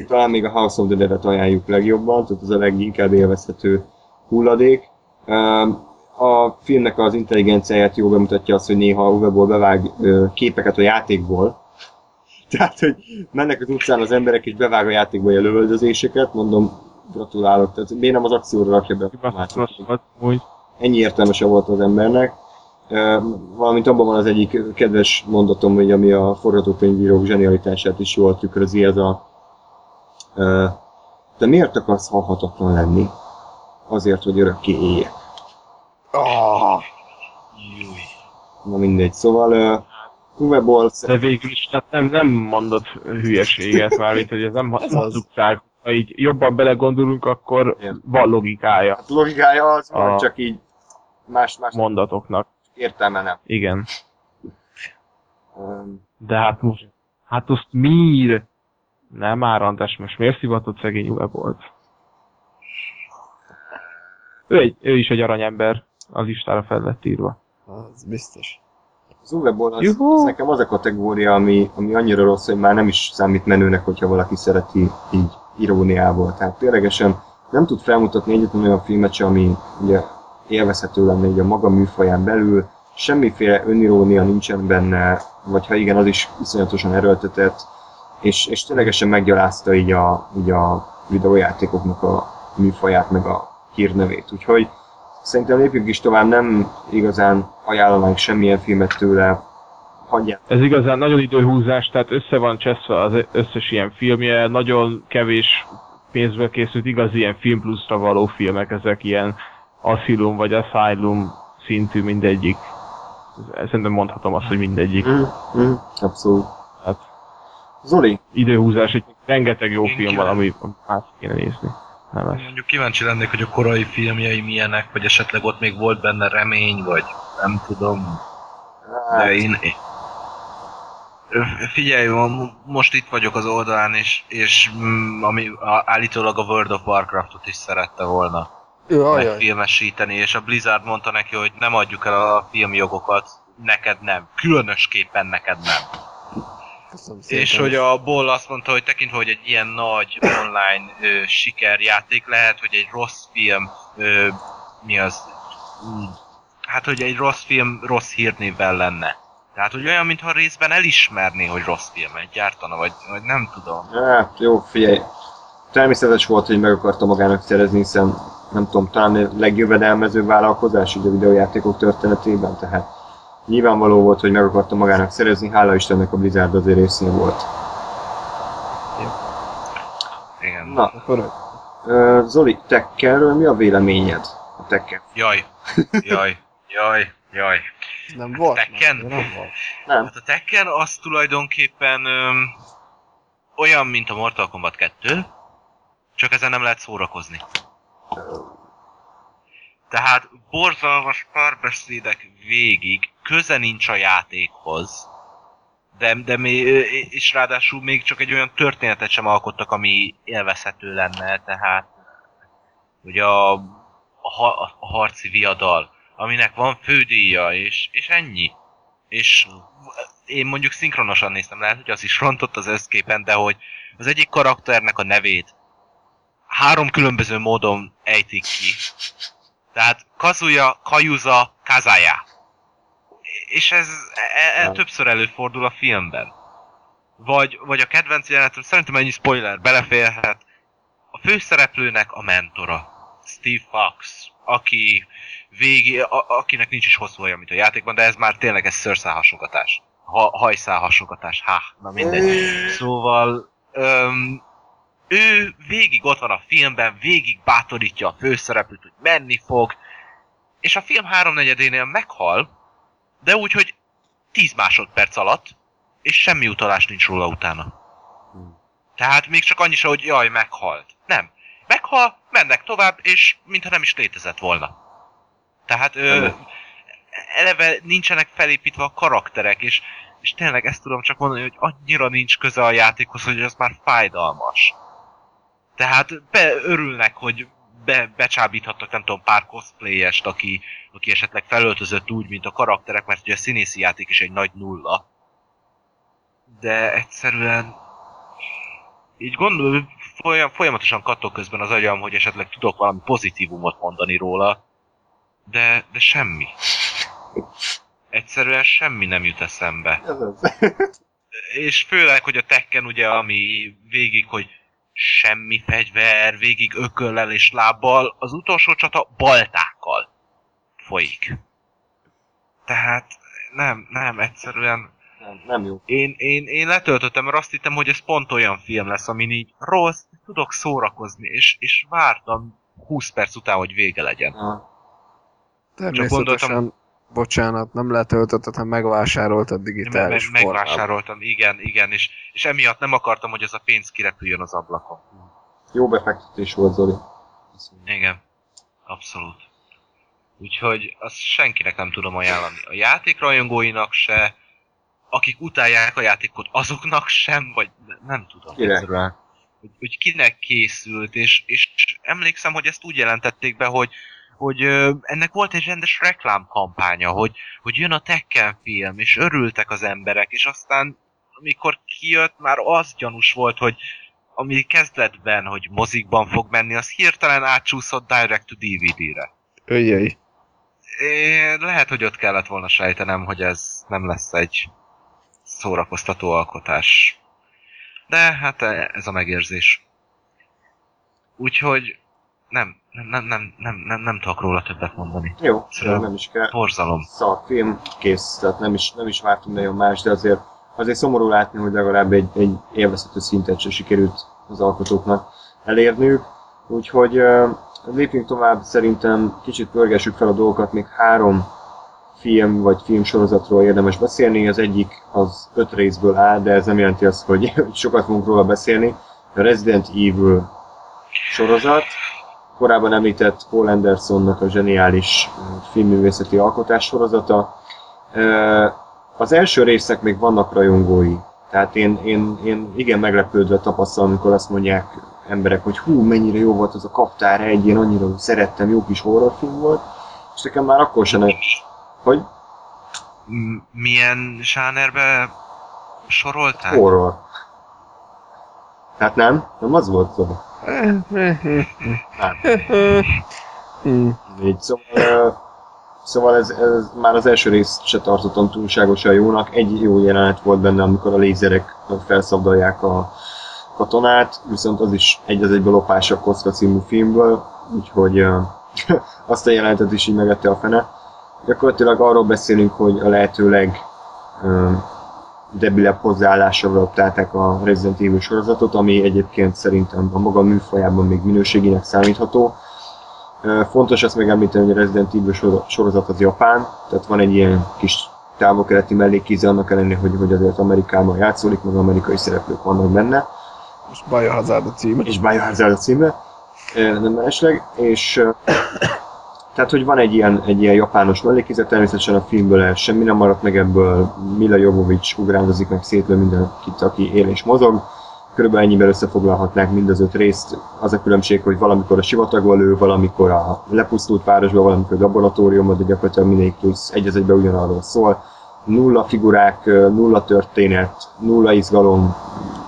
talán még a House of the Dead-et ajánljuk legjobban, tehát az a leginkább élvezhető hulladék. A filmnek az intelligenciáját jól bemutatja az, hogy néha webból bevág képeket a játékból. Tehát, hogy mennek az utcán az emberek és bevág a játékba a lövöldözéseket, mondom, gratulálok. Tehát miért nem az akcióra rakja be a ennyi értelmese volt az embernek. Valamint abban van az egyik kedves mondatom, hogy ami a forgatókönyvírók zsenialitását is jól tükrözi, ez a de miért akarsz halhatatlan lenni? Azért, hogy örökké éljek. Ah, Júj. Na mindegy, szóval uh, Uwe Boll De végül is hát nem, nem mondott hülyeséget már, mint hogy ez nem Ez az. hazugság. Ha így jobban belegondolunk, akkor Igen. van logikája hát logikája az van, A- csak így más, más mondatoknak. értelme nem. Igen. Um, De hát most, hát azt miért? Nem árantás, most miért szivatott szegény Uwe volt? Ő, egy, ő is egy aranyember, a listára fel lett írva. az biztos. Az Boll az, az, nekem az a kategória, ami, ami annyira rossz, hogy már nem is számít menőnek, hogyha valaki szereti így iróniából. Tehát ténylegesen nem tud felmutatni egyetlen olyan filmet sem, ami ugye élvezhető lenne így a maga műfaján belül, semmiféle önirónia nincsen benne, vagy ha igen, az is iszonyatosan erőltetett, és, és ténylegesen meggyalázta így a, így a videójátékoknak a műfaját, meg a hírnevét. Úgyhogy szerintem lépjünk is tovább, nem igazán ajánlanánk semmilyen filmet tőle, hagyják. Ez igazán nagyon időhúzás, tehát össze van cseszve az összes ilyen filmje, nagyon kevés pénzből készült igazi ilyen film pluszra való filmek, ezek ilyen Asylum vagy Asylum szintű mindegyik. Szerintem mondhatom azt, hogy mindegyik. Mm, mm, abszolút. Hát, Zoli? Időhúzás, egy rengeteg jó Én film van, ami át kéne nézni. Nem ez. Mondjuk kíváncsi lennék, hogy a korai filmjei milyenek, vagy esetleg ott még volt benne remény, vagy nem tudom. Hát. De én, Figyelj, most itt vagyok az oldalán, és, és mm, ami állítólag a World of Warcraftot is szerette volna Jaj, megfilmesíteni, és a Blizzard mondta neki, hogy nem adjuk el a filmjogokat, neked nem. Különösképpen neked nem. És hogy a Boll azt mondta, hogy tekintve, hogy egy ilyen nagy online ö, sikerjáték lehet, hogy egy rossz film, ö, mi az, hát hogy egy rossz film rossz hírnévvel lenne. Tehát, hogy olyan, mintha részben elismerné, hogy rossz filmet gyártana, vagy, vagy nem tudom. Hát, jó, figyelj. Természetes volt, hogy meg akarta magának szerezni, hiszen nem tudom, talán a legjövedelmezőbb vállalkozás így a videójátékok történetében, tehát nyilvánvaló volt, hogy meg akarta magának szerezni, hála Istennek a Blizzard azért részén volt. Igen. Na, akkor uh, Zoli, Tekkerről mi a véleményed? A Tekker. Jaj, jaj, jaj, jaj. Nem volt? Tekken? Nem, volt. Nem. Hát a Tekken az tulajdonképpen öm, olyan, mint a Mortal Kombat 2, csak ezen nem lehet szórakozni. Tehát borzalmas párbeszédek végig, köze nincs a játékhoz, de, de még, és ráadásul még csak egy olyan történetet sem alkottak, ami élvezhető lenne, tehát hogy a, a, a harci viadal, aminek van fődíja, és, és ennyi. És én mondjuk szinkronosan néztem, lehet, hogy az is rontott az összképen, de hogy az egyik karakternek a nevét három különböző módon ejtik ki. Tehát Kazuya, Kajuza, Kazaya. És ez e, e, többször előfordul a filmben. Vagy, vagy a kedvenc jelenetem, szerintem ennyi spoiler beleférhet. A főszereplőnek a mentora, Steve Fox, aki végi, a, akinek nincs is hosszú haja, mint a játékban, de ez már tényleg egy szőrszálhasogatás. Ha, hajszálhasogatás, ha, na mindegy. Szóval, öm, ő végig ott van a filmben, végig bátorítja a főszereplőt, hogy menni fog, és a film háromnegyedénél meghal, de úgy, hogy 10 másodperc alatt, és semmi utalás nincs róla utána. Tehát még csak annyi se, hogy jaj, meghalt. Nem. Meghal, mennek tovább, és mintha nem is létezett volna. Tehát ö, eleve nincsenek felépítve a karakterek, és, és tényleg ezt tudom csak mondani, hogy annyira nincs köze a játékhoz, hogy ez már fájdalmas. Tehát örülnek, hogy be, becsábíthattak nem tudom pár cosplayest, aki, aki esetleg felöltözött úgy, mint a karakterek, mert ugye a színészi játék is egy nagy nulla. De egyszerűen így gondol, folyam, folyamatosan kattog közben az agyam, hogy esetleg tudok valami pozitívumot mondani róla, de, de semmi. Egyszerűen semmi nem jut eszembe. És főleg, hogy a Tekken ugye, ami végig, hogy semmi fegyver, végig ököllel és lábbal, az utolsó csata baltákkal folyik. Tehát nem, nem, egyszerűen nem, nem jó. Én, én, én letöltöttem, mert azt hittem, hogy ez pont olyan film lesz, amin így rossz, tudok szórakozni, és, és vártam 20 perc után, hogy vége legyen. Ha. Természetesen, gondoltam, bocsánat, nem letöltötted, hanem megvásároltad digitális meg, meg, Megvásároltam, igen, igen, és, és emiatt nem akartam, hogy az a pénz kirepüljön az ablakon. Jó befektetés volt, Zoli. Igen, abszolút. Úgyhogy azt senkinek nem tudom ajánlani. A játékrajongóinak se, akik utálják a játékot, azoknak sem, vagy nem tudom. Kire? Hogy, hogy kinek készült, és, és emlékszem, hogy ezt úgy jelentették be, hogy hogy ennek volt egy rendes reklámkampánya, hogy, hogy jön a Tekken film, és örültek az emberek, és aztán amikor kijött, már az gyanús volt, hogy ami kezdetben, hogy mozikban fog menni, az hirtelen átcsúszott direct to DVD-re. Öjjei. É, lehet, hogy ott kellett volna sejtenem, hogy ez nem lesz egy szórakoztató alkotás. De hát ez a megérzés. Úgyhogy nem, nem, nem, nem, nem, nem, nem tudok róla többet mondani. Jó, szóval nem is kell. Borzalom. Szóval film kész, tehát nem is, nem is vártunk nagyon más, de azért, azért szomorú látni, hogy legalább egy, egy élvezhető szintet se sikerült az alkotóknak elérniük. Úgyhogy uh, lépjünk tovább, szerintem kicsit pörgessük fel a dolgokat, még három film vagy filmsorozatról érdemes beszélni. Az egyik az öt részből áll, de ez nem jelenti azt, hogy sokat fogunk róla beszélni. A Resident Evil sorozat, korábban említett Paul Andersonnak a zseniális filmművészeti alkotás sorozata. Az első részek még vannak rajongói, tehát én, én, én igen meglepődve tapasztalom, amikor azt mondják emberek, hogy hú, mennyire jó volt az a kaptár egy, én annyira szerettem, jó kis horrorfilm volt, és nekem már akkor sem egy... Hogy? Milyen zsánerbe soroltál? Horror. Hát nem? Nem az volt szó. Így, szóval, szóval ez, ez, már az első rész se tartottam túlságosan jónak. Egy jó jelenet volt benne, amikor a lézerek felszabdalják a katonát, viszont az is egy az egybe lopás a Kocka című filmből, úgyhogy azt a jelenetet is így megette a fene. Gyakorlatilag arról beszélünk, hogy a lehetőleg uh, debilebb hozzáállással adaptálták a Resident Evil sorozatot, ami egyébként szerintem a maga műfajában még minőségének számítható. Fontos azt megemlíteni, hogy a Resident Evil sorozat az Japán, tehát van egy ilyen kis távol-keleti mellékíze annak ellenére, hogy, hogy azért Amerikában játszódik, meg amerikai szereplők vannak benne. És Biohazard a címe. És Biohazard a címe, nem mellesleg, és tehát, hogy van egy ilyen, egy ilyen japános mellékizet, természetesen a filmből el semmi nem maradt meg ebből, Mila Jovovics ugrándozik meg szétlő mindenkit, aki él és mozog. Körülbelül ennyiben összefoglalhatnánk mind az öt részt. Az a különbség, hogy valamikor a sivatagban lő, valamikor a lepusztult városban, valamikor a laboratóriumban, de gyakorlatilag mindegyik rész egy az egyben ugyanarról szól. Nulla figurák, nulla történet, nulla izgalom,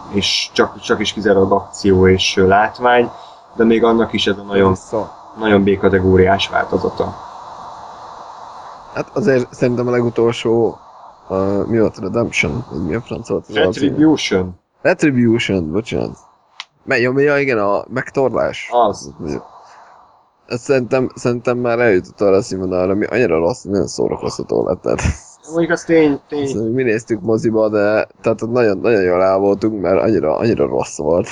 és csak, csak is kizárólag akció és látvány, de még annak is ez a nagyon... Vissza nagyon B-kategóriás változata. Hát azért szerintem a legutolsó uh, mi volt? Redemption? Mi a franc volt? Retribution. Retribution, bocsánat. Mely, ja, ja, igen, a megtorlás. Az. Ez szerintem, szerintem már eljutott arra a színvonalra, ami annyira rossz, nagyon szórakoztató lett. Tehát. Mondjuk az tény, tény. Azt, mi néztük moziba, de tehát nagyon, nagyon jól el voltunk, mert annyira, annyira rossz volt.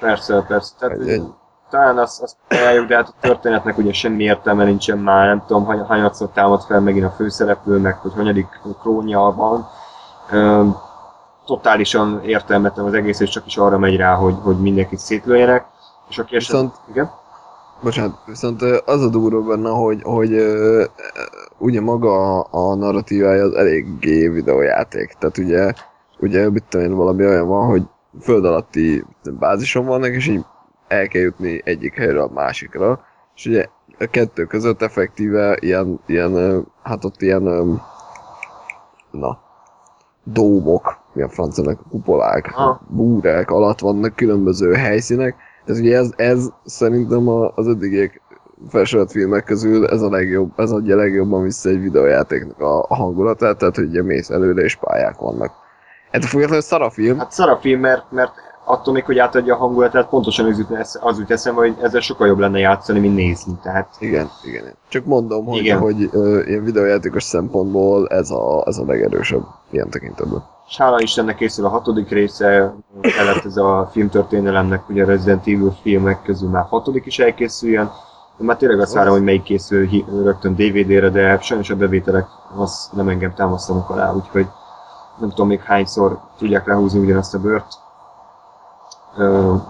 Persze, persze. Tehát, egy, talán azt, azt ajánljuk, de hát a történetnek ugye semmi értelme nincsen már, nem tudom, hany, hanyatszor támad fel megint a főszereplő, meg hogy hanyadik krónja van. Üm, totálisan értelmetlen az egész, és csak is arra megy rá, hogy, hogy mindenkit szétlőjenek. És aki viszont, eset, igen? Bocsánat, viszont az a durva benne, hogy, hogy uh, ugye maga a narratívája az eléggé videójáték. Tehát ugye, ugye mit tudom én, valami olyan van, hogy föld alatti bázison vannak, és így el kell jutni egyik helyről a másikra, és ugye a kettő között effektíve ilyen, ilyen hát ott ilyen, na, dómok, mi a franciának, kupolák, ah. búrák alatt vannak különböző helyszínek, ez ugye ez, ez szerintem az eddigiek felsorolt filmek közül ez a legjobb, ez adja legjobban vissza egy videójátéknak a, a hangulatát, tehát hogy ugye mész előre és pályák vannak. Ez a szar a film. Hát szar a film, mert, mert attól még, hogy átadja a hangulatát, pontosan az jut, az jut eszembe, hogy ezzel sokkal jobb lenne játszani, mint nézni. Tehát... Igen, igen. Csak mondom, hogy, igen. hogy uh, ilyen videójátékos szempontból ez a, ez a legerősebb ilyen tekintetben. És hála Istennek készül a hatodik része, kellett ez a filmtörténelemnek, ugye a Resident Evil filmek közül már hatodik is elkészüljön. De már tényleg azt várom, hogy melyik készül rögtön DVD-re, de sajnos a bevételek azt nem engem támasztanak alá, úgyhogy nem tudom még hányszor tudják lehúzni ugyanazt a bört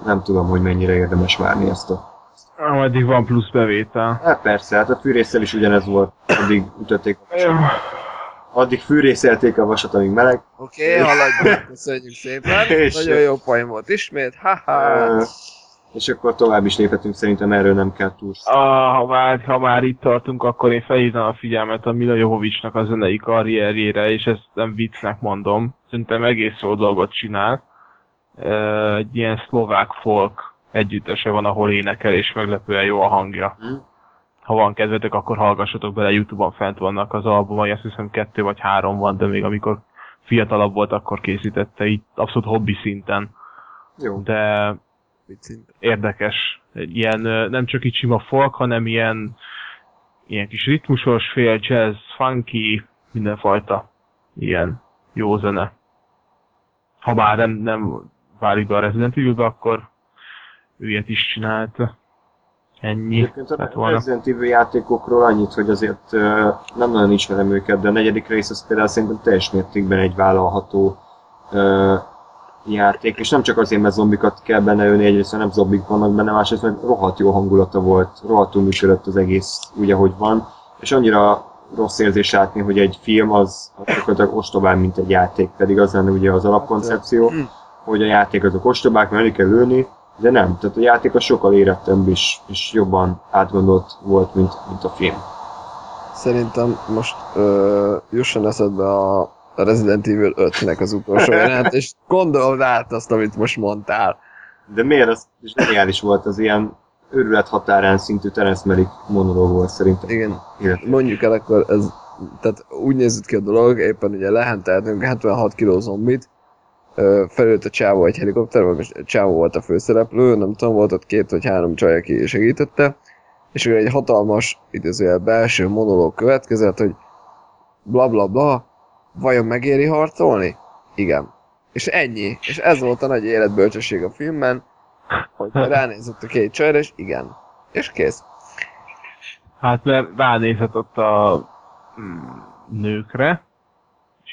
nem tudom, hogy mennyire érdemes várni ezt a... Addig van plusz bevétel. Hát persze, hát a fűrészsel is ugyanez volt, addig ütötték Addig fűrészelték a vasat, amíg meleg. Oké, okay, haladjunk, köszönjük szépen. És Nagyon jó poén volt ismét, haha. És akkor tovább is léphetünk, szerintem erről nem kell túl. Ah, ha, már, ha már itt tartunk, akkor én felhívnám a figyelmet a Mila Jovovicsnak a zenei karrierjére, és ezt nem viccnek mondom. Szerintem egész jó dolgot csinál egy ilyen szlovák folk együttese van, ahol énekel, és meglepően jó a hangja. Mm. Ha van kedvetek, akkor hallgassatok bele, Youtube-on fent vannak az albumai, azt hiszem kettő vagy három van, de még amikor fiatalabb volt, akkor készítette, így abszolút hobbi szinten. Jó. De érdekes. Ilyen nem csak így sima folk, hanem ilyen, ilyen kis ritmusos, fél jazz, funky, mindenfajta ilyen jó zene. Ha bár nem, nem válik be a Resident Evil-be, akkor ő ilyet is csinált. Ennyi Egyébként a volna. Resident Evil játékokról annyit, hogy azért ö, nem nagyon ismerem őket, de a negyedik rész az például szerintem teljes mértékben egy vállalható ö, játék, és nem csak azért, mert zombikat kell benne ölni, egyrészt nem zombik vannak benne, másrészt mert rohadt jó hangulata volt, rohadtul működött az egész úgy, ahogy van, és annyira rossz érzés látni, hogy egy film az az gyakorlatilag ostobán, mint egy játék, pedig az lenne ugye az alapkoncepció, hogy a játék azok ostobák, mert elő kell lőni, de nem, tehát a játék az sokkal érettebb is, és jobban átgondolt volt, mint, mint a film. Szerintem most ö, jusson eszedbe a, a Resident Evil 5-nek az utolsó jelenet, és gondold át azt, amit most mondtál. De miért az zseniális volt az ilyen őrület határán szintű Terence Malick monológ volt szerintem. Igen, Élet. mondjuk el akkor ez, tehát úgy nézett ki a dolog, éppen ugye lehenteltünk 76 kg zombit, felült a csávó egy helikopter, vagy most csávó volt a főszereplő, nem tudom, volt ott két vagy három csaj, aki segítette, és akkor egy hatalmas, idézőjel belső monológ következett, hogy bla bla bla, vajon megéri harcolni? Igen. És ennyi. És ez volt a nagy életbölcsesség a filmben, hogy ránézett a két csajra, és igen. És kész. Hát mert ránézett ott a mm, nőkre,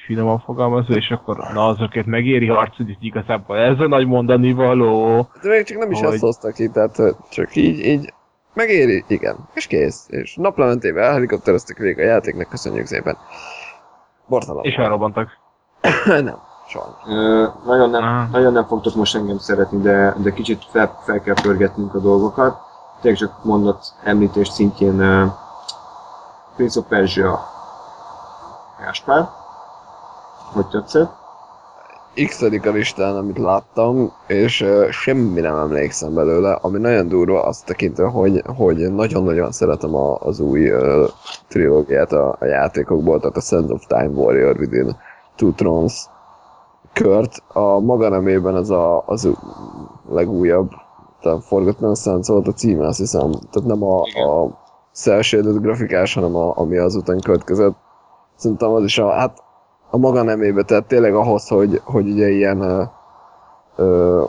finoman fogalmazva, és akkor na azokért megéri harcolni, hogy igazából ez a nagy mondani való. De még csak nem is Hogy- ezt hoztak ki, tehát csak így, így megéri, igen, és kész. És naplementével elhelikoptereztek végig a játéknak, köszönjük szépen. Bortalan. És elrobbantak. nem, sajnos. Ö, nagyon, nem, Ah. nagyon nem fogtok most engem szeretni, de, de kicsit fel, fel kell pörgetnünk a dolgokat. Tényleg csak mondott említés szintjén uh, Prince of Persia Gáspár. Hogy tetszett? x a listán, amit láttam, és uh, semmi nem emlékszem belőle, ami nagyon durva azt tekintve, hogy, hogy nagyon-nagyon szeretem a, az új uh, trilógiát a, a játékokból, tehát a Sands of Time Warrior Within Two Thrones kört. A maga nemében az a, az legújabb, tehát Forgotten Sands volt a címe, azt hiszem. Tehát nem a, a cel grafikás, hanem a, ami azután következett. Szerintem az is a, hát a maga nemébe, tehát tényleg ahhoz, hogy, hogy ugye ilyen ö, ö,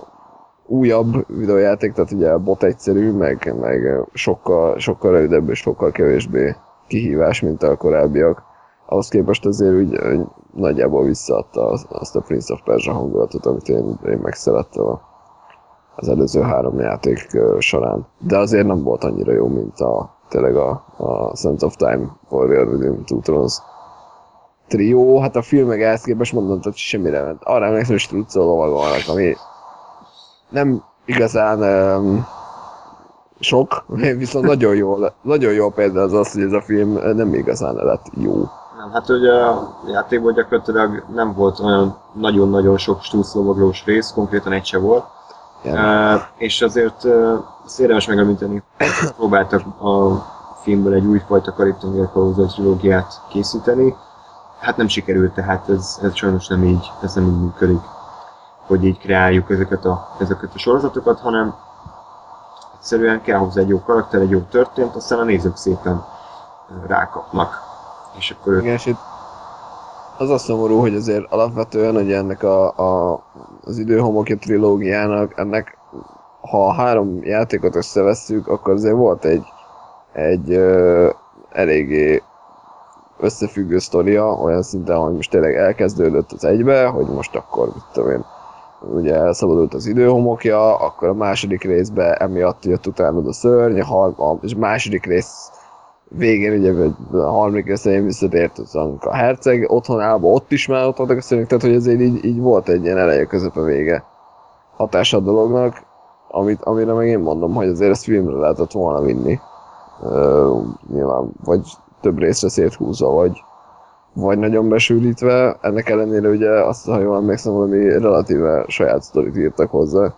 újabb videójáték, tehát ugye bot egyszerű, meg, meg sokkal, sokkal rövidebb és sokkal kevésbé kihívás, mint a korábbiak. Ahhoz képest azért úgy ö, nagyjából visszaadta az- azt a Prince of Persia hangulatot, amit én, én megszerettem az előző három játék során. De azért nem volt annyira jó, mint a tényleg a, a Sense of Time Warrior Within Two Thrones trió, hát a filmek ehhez képest mondom, hogy semmire ment. Arra emlékszem, hogy struccol lovagolnak, ami nem igazán um, sok, viszont nagyon jó, nagyon jó példa az az, hogy ez a film nem igazán lett jó. Nem, hát ugye a játékból gyakorlatilag nem volt olyan nagyon-nagyon sok stúszlovaglós rész, konkrétan egy se volt. Uh, és azért uh, érdemes megemlíteni, próbáltak a filmből egy újfajta Karib-tenger kalózai trilógiát készíteni. Hát nem sikerült, tehát ez, ez sajnos nem így, ez nem így működik, hogy így kreáljuk ezeket a, ezeket a sorozatokat, hanem egyszerűen kell hozzá egy jó karakter, egy jó történt, aztán a nézők szépen rákapnak. És akkor ők Igen, és itt az a szomorú, hogy azért alapvetően hogy ennek a, a, az időhomokja trilógiának, ennek ha a három játékot összevesszük, akkor azért volt egy, egy ö, eléggé összefüggő sztoria, olyan szinten, hogy most tényleg elkezdődött az egybe, hogy most akkor, mit tudom én, ugye elszabadult az időhomokja, akkor a második részbe emiatt jött utána a szörny, a, har- a, és második rész végén ugye vagy a harmadik rész elején visszatért a herceg otthonába, ott is már ott voltak a szörnyek, tehát hogy azért így, így volt egy ilyen eleje közepe vége hatása a dolognak, amit, amire meg én mondom, hogy azért ezt filmre lehetett volna vinni. Ö, nyilván, vagy több részre széthúzva, vagy, vagy nagyon besűrítve. Ennek ellenére ugye azt, ha jól emlékszem, valami relatíve saját sztorit írtak hozzá.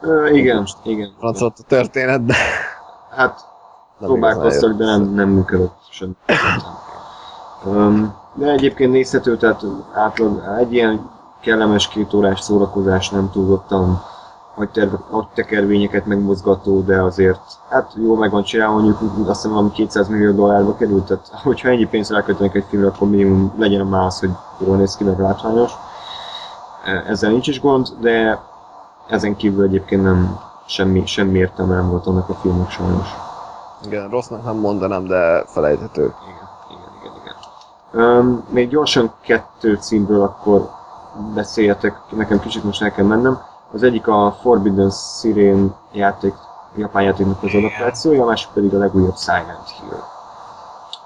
Ö, igen, igen. Franc volt a történet, de Hát nem próbálkoztak, de nem, nem működött sem. Um, de egyébként nézhető, tehát átlag egy ilyen kellemes két órás szórakozás nem túlzottan agytekervényeket megmozgató, de azért hát jó meg van csinálva, mondjuk azt hiszem valami 200 millió dollárba került, tehát hogyha ennyi pénzt ráköltenek egy filmre, akkor minimum legyen már az, hogy jól néz ki, meg látványos. Ezzel nincs is gond, de ezen kívül egyébként nem semmi, semmi értelme nem volt annak a filmnek sajnos. Igen, rossznak nem mondanám, de felejthető. Igen, igen, igen, igen. Um, még gyorsan kettő címről akkor beszéljetek, nekem kicsit most el kell mennem. Az egyik a Forbidden Siren játék, japán játéknak az adaptációja, a másik pedig a legújabb Silent Hill.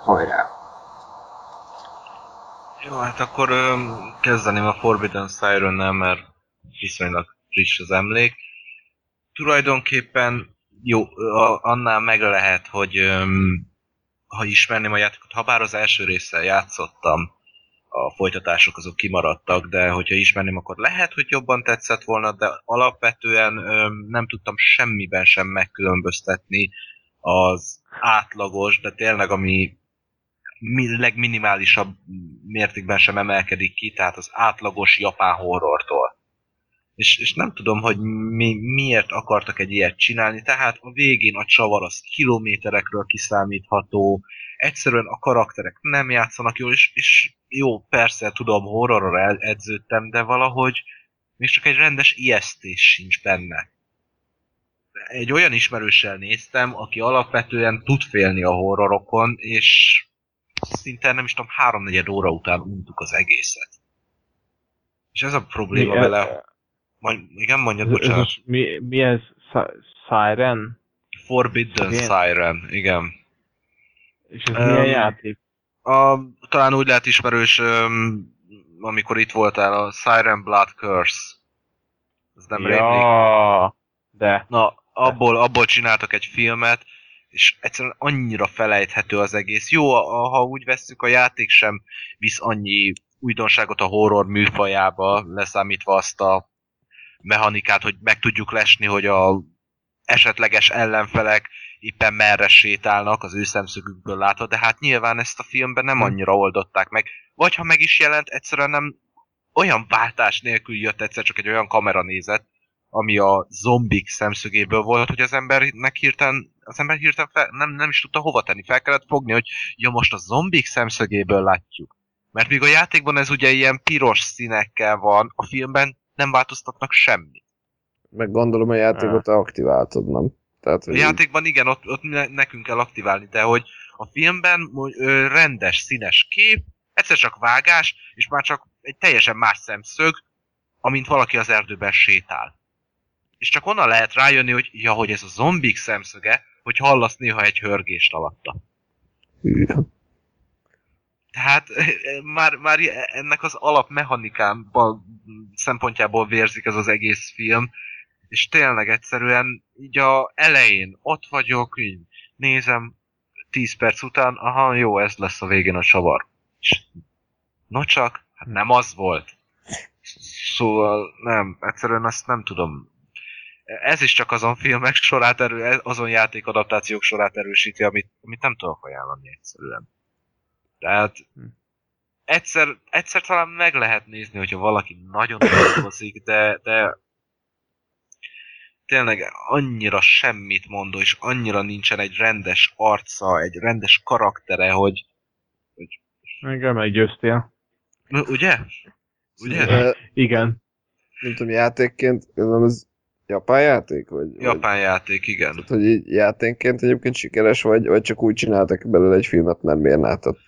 Hajrá! Jó, hát akkor öm, kezdeném a Forbidden Siren-nel, mert viszonylag friss az emlék. Tulajdonképpen jó, annál meg lehet, hogy ha ismerném a játékot, ha bár az első résszel játszottam, a folytatások azok kimaradtak, de hogyha ismerném, akkor lehet, hogy jobban tetszett volna, de alapvetően nem tudtam semmiben sem megkülönböztetni az átlagos, de tényleg ami mi- legminimálisabb mértékben sem emelkedik ki, tehát az átlagos japán horrortól. És, és nem tudom, hogy mi, miért akartak egy ilyet csinálni, tehát a végén a csavar az kilométerekről kiszámítható, egyszerűen a karakterek nem játszanak jól, és, és jó, persze, tudom, horrorra edződtem, de valahogy még csak egy rendes ijesztés sincs benne. Egy olyan ismerőssel néztem, aki alapvetően tud félni a horrorokon, és szinte nem is tudom, háromnegyed óra után untuk az egészet. És ez a probléma Mi- vele. Majd, igen, mondjad, Ez, ez bocsánat. most mi, mi ez? Si- Siren? Forbidden Igen. Siren, igen. És ez Öm, milyen játék? A, talán úgy lehet ismerős, amikor itt voltál, a Siren Blood Curse. Ez nem rémlik. Ja, de. Na, abból, abból csináltak egy filmet, és egyszerűen annyira felejthető az egész. Jó, ha úgy vesszük, a játék sem visz annyi újdonságot a horror műfajába, leszámítva azt a mechanikát, hogy meg tudjuk lesni, hogy a esetleges ellenfelek éppen merre sétálnak az ő szemszögükből látva, de hát nyilván ezt a filmben nem annyira oldották meg. Vagy ha meg is jelent, egyszerűen nem olyan váltás nélkül jött egyszer csak egy olyan kameranézet, ami a zombik szemszögéből volt, hogy az embernek hirtelen, az ember hirtelen fel, nem, nem is tudta hova tenni. Fel kellett fogni, hogy ja most a zombik szemszögéből látjuk. Mert míg a játékban ez ugye ilyen piros színekkel van, a filmben nem változtatnak semmit. Meg gondolom a játékot te aktiváltad, nem? Tehát, A játékban igen, ott, ott ne, nekünk kell aktiválni, de hogy a filmben ö, rendes, színes kép, egyszer csak vágás, és már csak egy teljesen más szemszög, amint valaki az erdőben sétál. És csak onnan lehet rájönni, hogy ja, hogy ez a zombik szemszöge, hogy hallasz néha egy hörgést alatta. Hű. Tehát már, már ennek az alapmechanikában szempontjából vérzik ez az egész film, és tényleg egyszerűen így a elején ott vagyok, így nézem, 10 perc után, aha, jó, ez lesz a végén a savar. És no csak, hát nem az volt. Szóval nem, egyszerűen azt nem tudom. Ez is csak azon filmek sorát erő, azon játékadaptációk sorát erősíti, amit, amit nem tudok ajánlani egyszerűen. Tehát egyszer, egyszer talán meg lehet nézni, hogyha valaki nagyon dolgozik, de, de tényleg annyira semmit mondó, és annyira nincsen egy rendes arca, egy rendes karaktere, hogy Engem meggyőztél. ugye? Ugye? Ö, Igen. Nem tudom, játékként, nem ez japán játék? Vagy, Japán játék, igen. Vagy, hogy így játékként egyébként sikeres, vagy, vagy csak úgy csináltak belőle egy filmet, mert miért látott?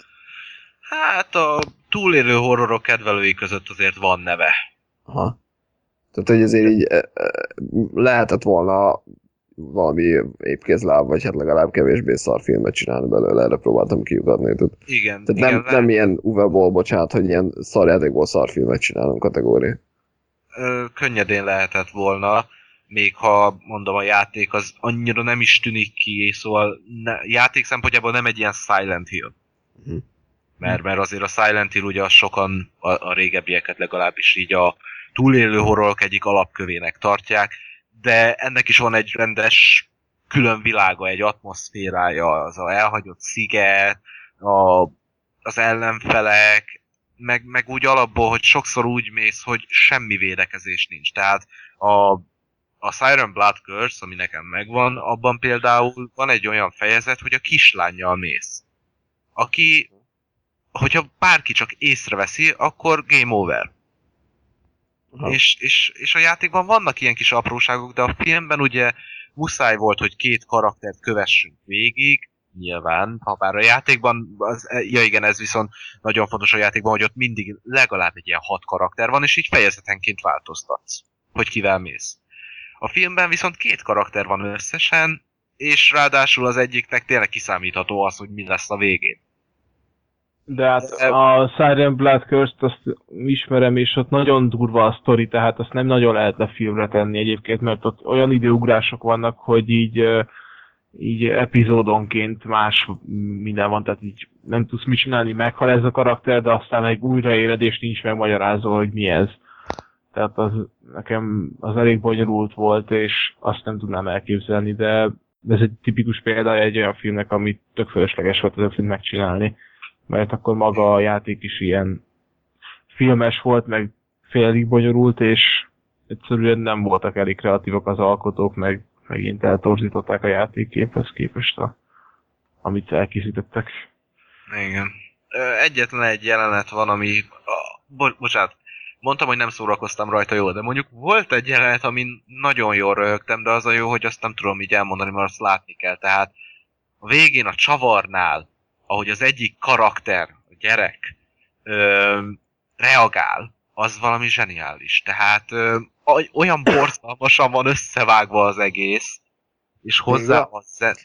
Hát a túlélő horrorok kedvelői között azért van neve. Aha. Tehát, hogy azért így e, e, lehetett volna valami épkézláb, vagy hát legalább kevésbé szar filmet csinálni belőle, erre próbáltam kiugatni. Tehát, Igen, tehát igen nem, lehet- nem ilyen Uwe-ból, bocsánat, hogy ilyen szarjátékból szar filmet csinálunk kategória. ö, könnyedén lehetett volna, még ha mondom a játék az annyira nem is tűnik ki, szóval ne, játék szempontjából nem egy ilyen Silent Hill. Mhm. Mert, mert azért a Silent Hill ugye sokan, a, a régebbieket legalábbis így a túlélő horrorok egyik alapkövének tartják, de ennek is van egy rendes külön világa, egy atmoszférája, az a elhagyott sziget, a, az ellenfelek, meg, meg úgy alapból, hogy sokszor úgy mész, hogy semmi védekezés nincs. Tehát a, a Siren Blood Curse, ami nekem megvan, abban például van egy olyan fejezet, hogy a kislányjal mész. Aki, hogyha bárki csak észreveszi, akkor game over. És, és, és a játékban vannak ilyen kis apróságok, de a filmben ugye muszáj volt, hogy két karaktert kövessünk végig, nyilván, ha bár a játékban, az, ja igen, ez viszont nagyon fontos a játékban, hogy ott mindig legalább egy ilyen hat karakter van, és így fejezetenként változtatsz, hogy kivel mész. A filmben viszont két karakter van összesen, és ráadásul az egyiknek tényleg kiszámítható az, hogy mi lesz a végén. De hát a Siren Blood Curse-t azt ismerem, és ott nagyon durva a sztori, tehát azt nem nagyon lehetne filmre tenni egyébként, mert ott olyan időugrások vannak, hogy így, így epizódonként más minden van, tehát így nem tudsz mit csinálni, meghal ez a karakter, de aztán egy újraéled, és nincs megmagyarázva, hogy mi ez. Tehát az nekem az elég bonyolult volt, és azt nem tudnám elképzelni, de ez egy tipikus példája egy olyan filmnek, amit tök fölösleges volt az a film megcsinálni mert akkor maga a játék is ilyen filmes volt, meg félig bonyolult, és egyszerűen nem voltak elég kreatívak az alkotók, meg megint eltorzították a játékképhez képest, a, amit elkészítettek. Igen. Egyetlen egy jelenet van, ami... Bo- bocsánat, mondtam, hogy nem szórakoztam rajta jól, de mondjuk volt egy jelenet, amin nagyon jól röhögtem, de az a jó, hogy azt nem tudom így elmondani, mert azt látni kell. Tehát a végén a csavarnál ahogy az egyik karakter, a gyerek, ö, reagál, az valami zseniális. Tehát ö, olyan borzalmasan van összevágva az egész, és hozzá a zen...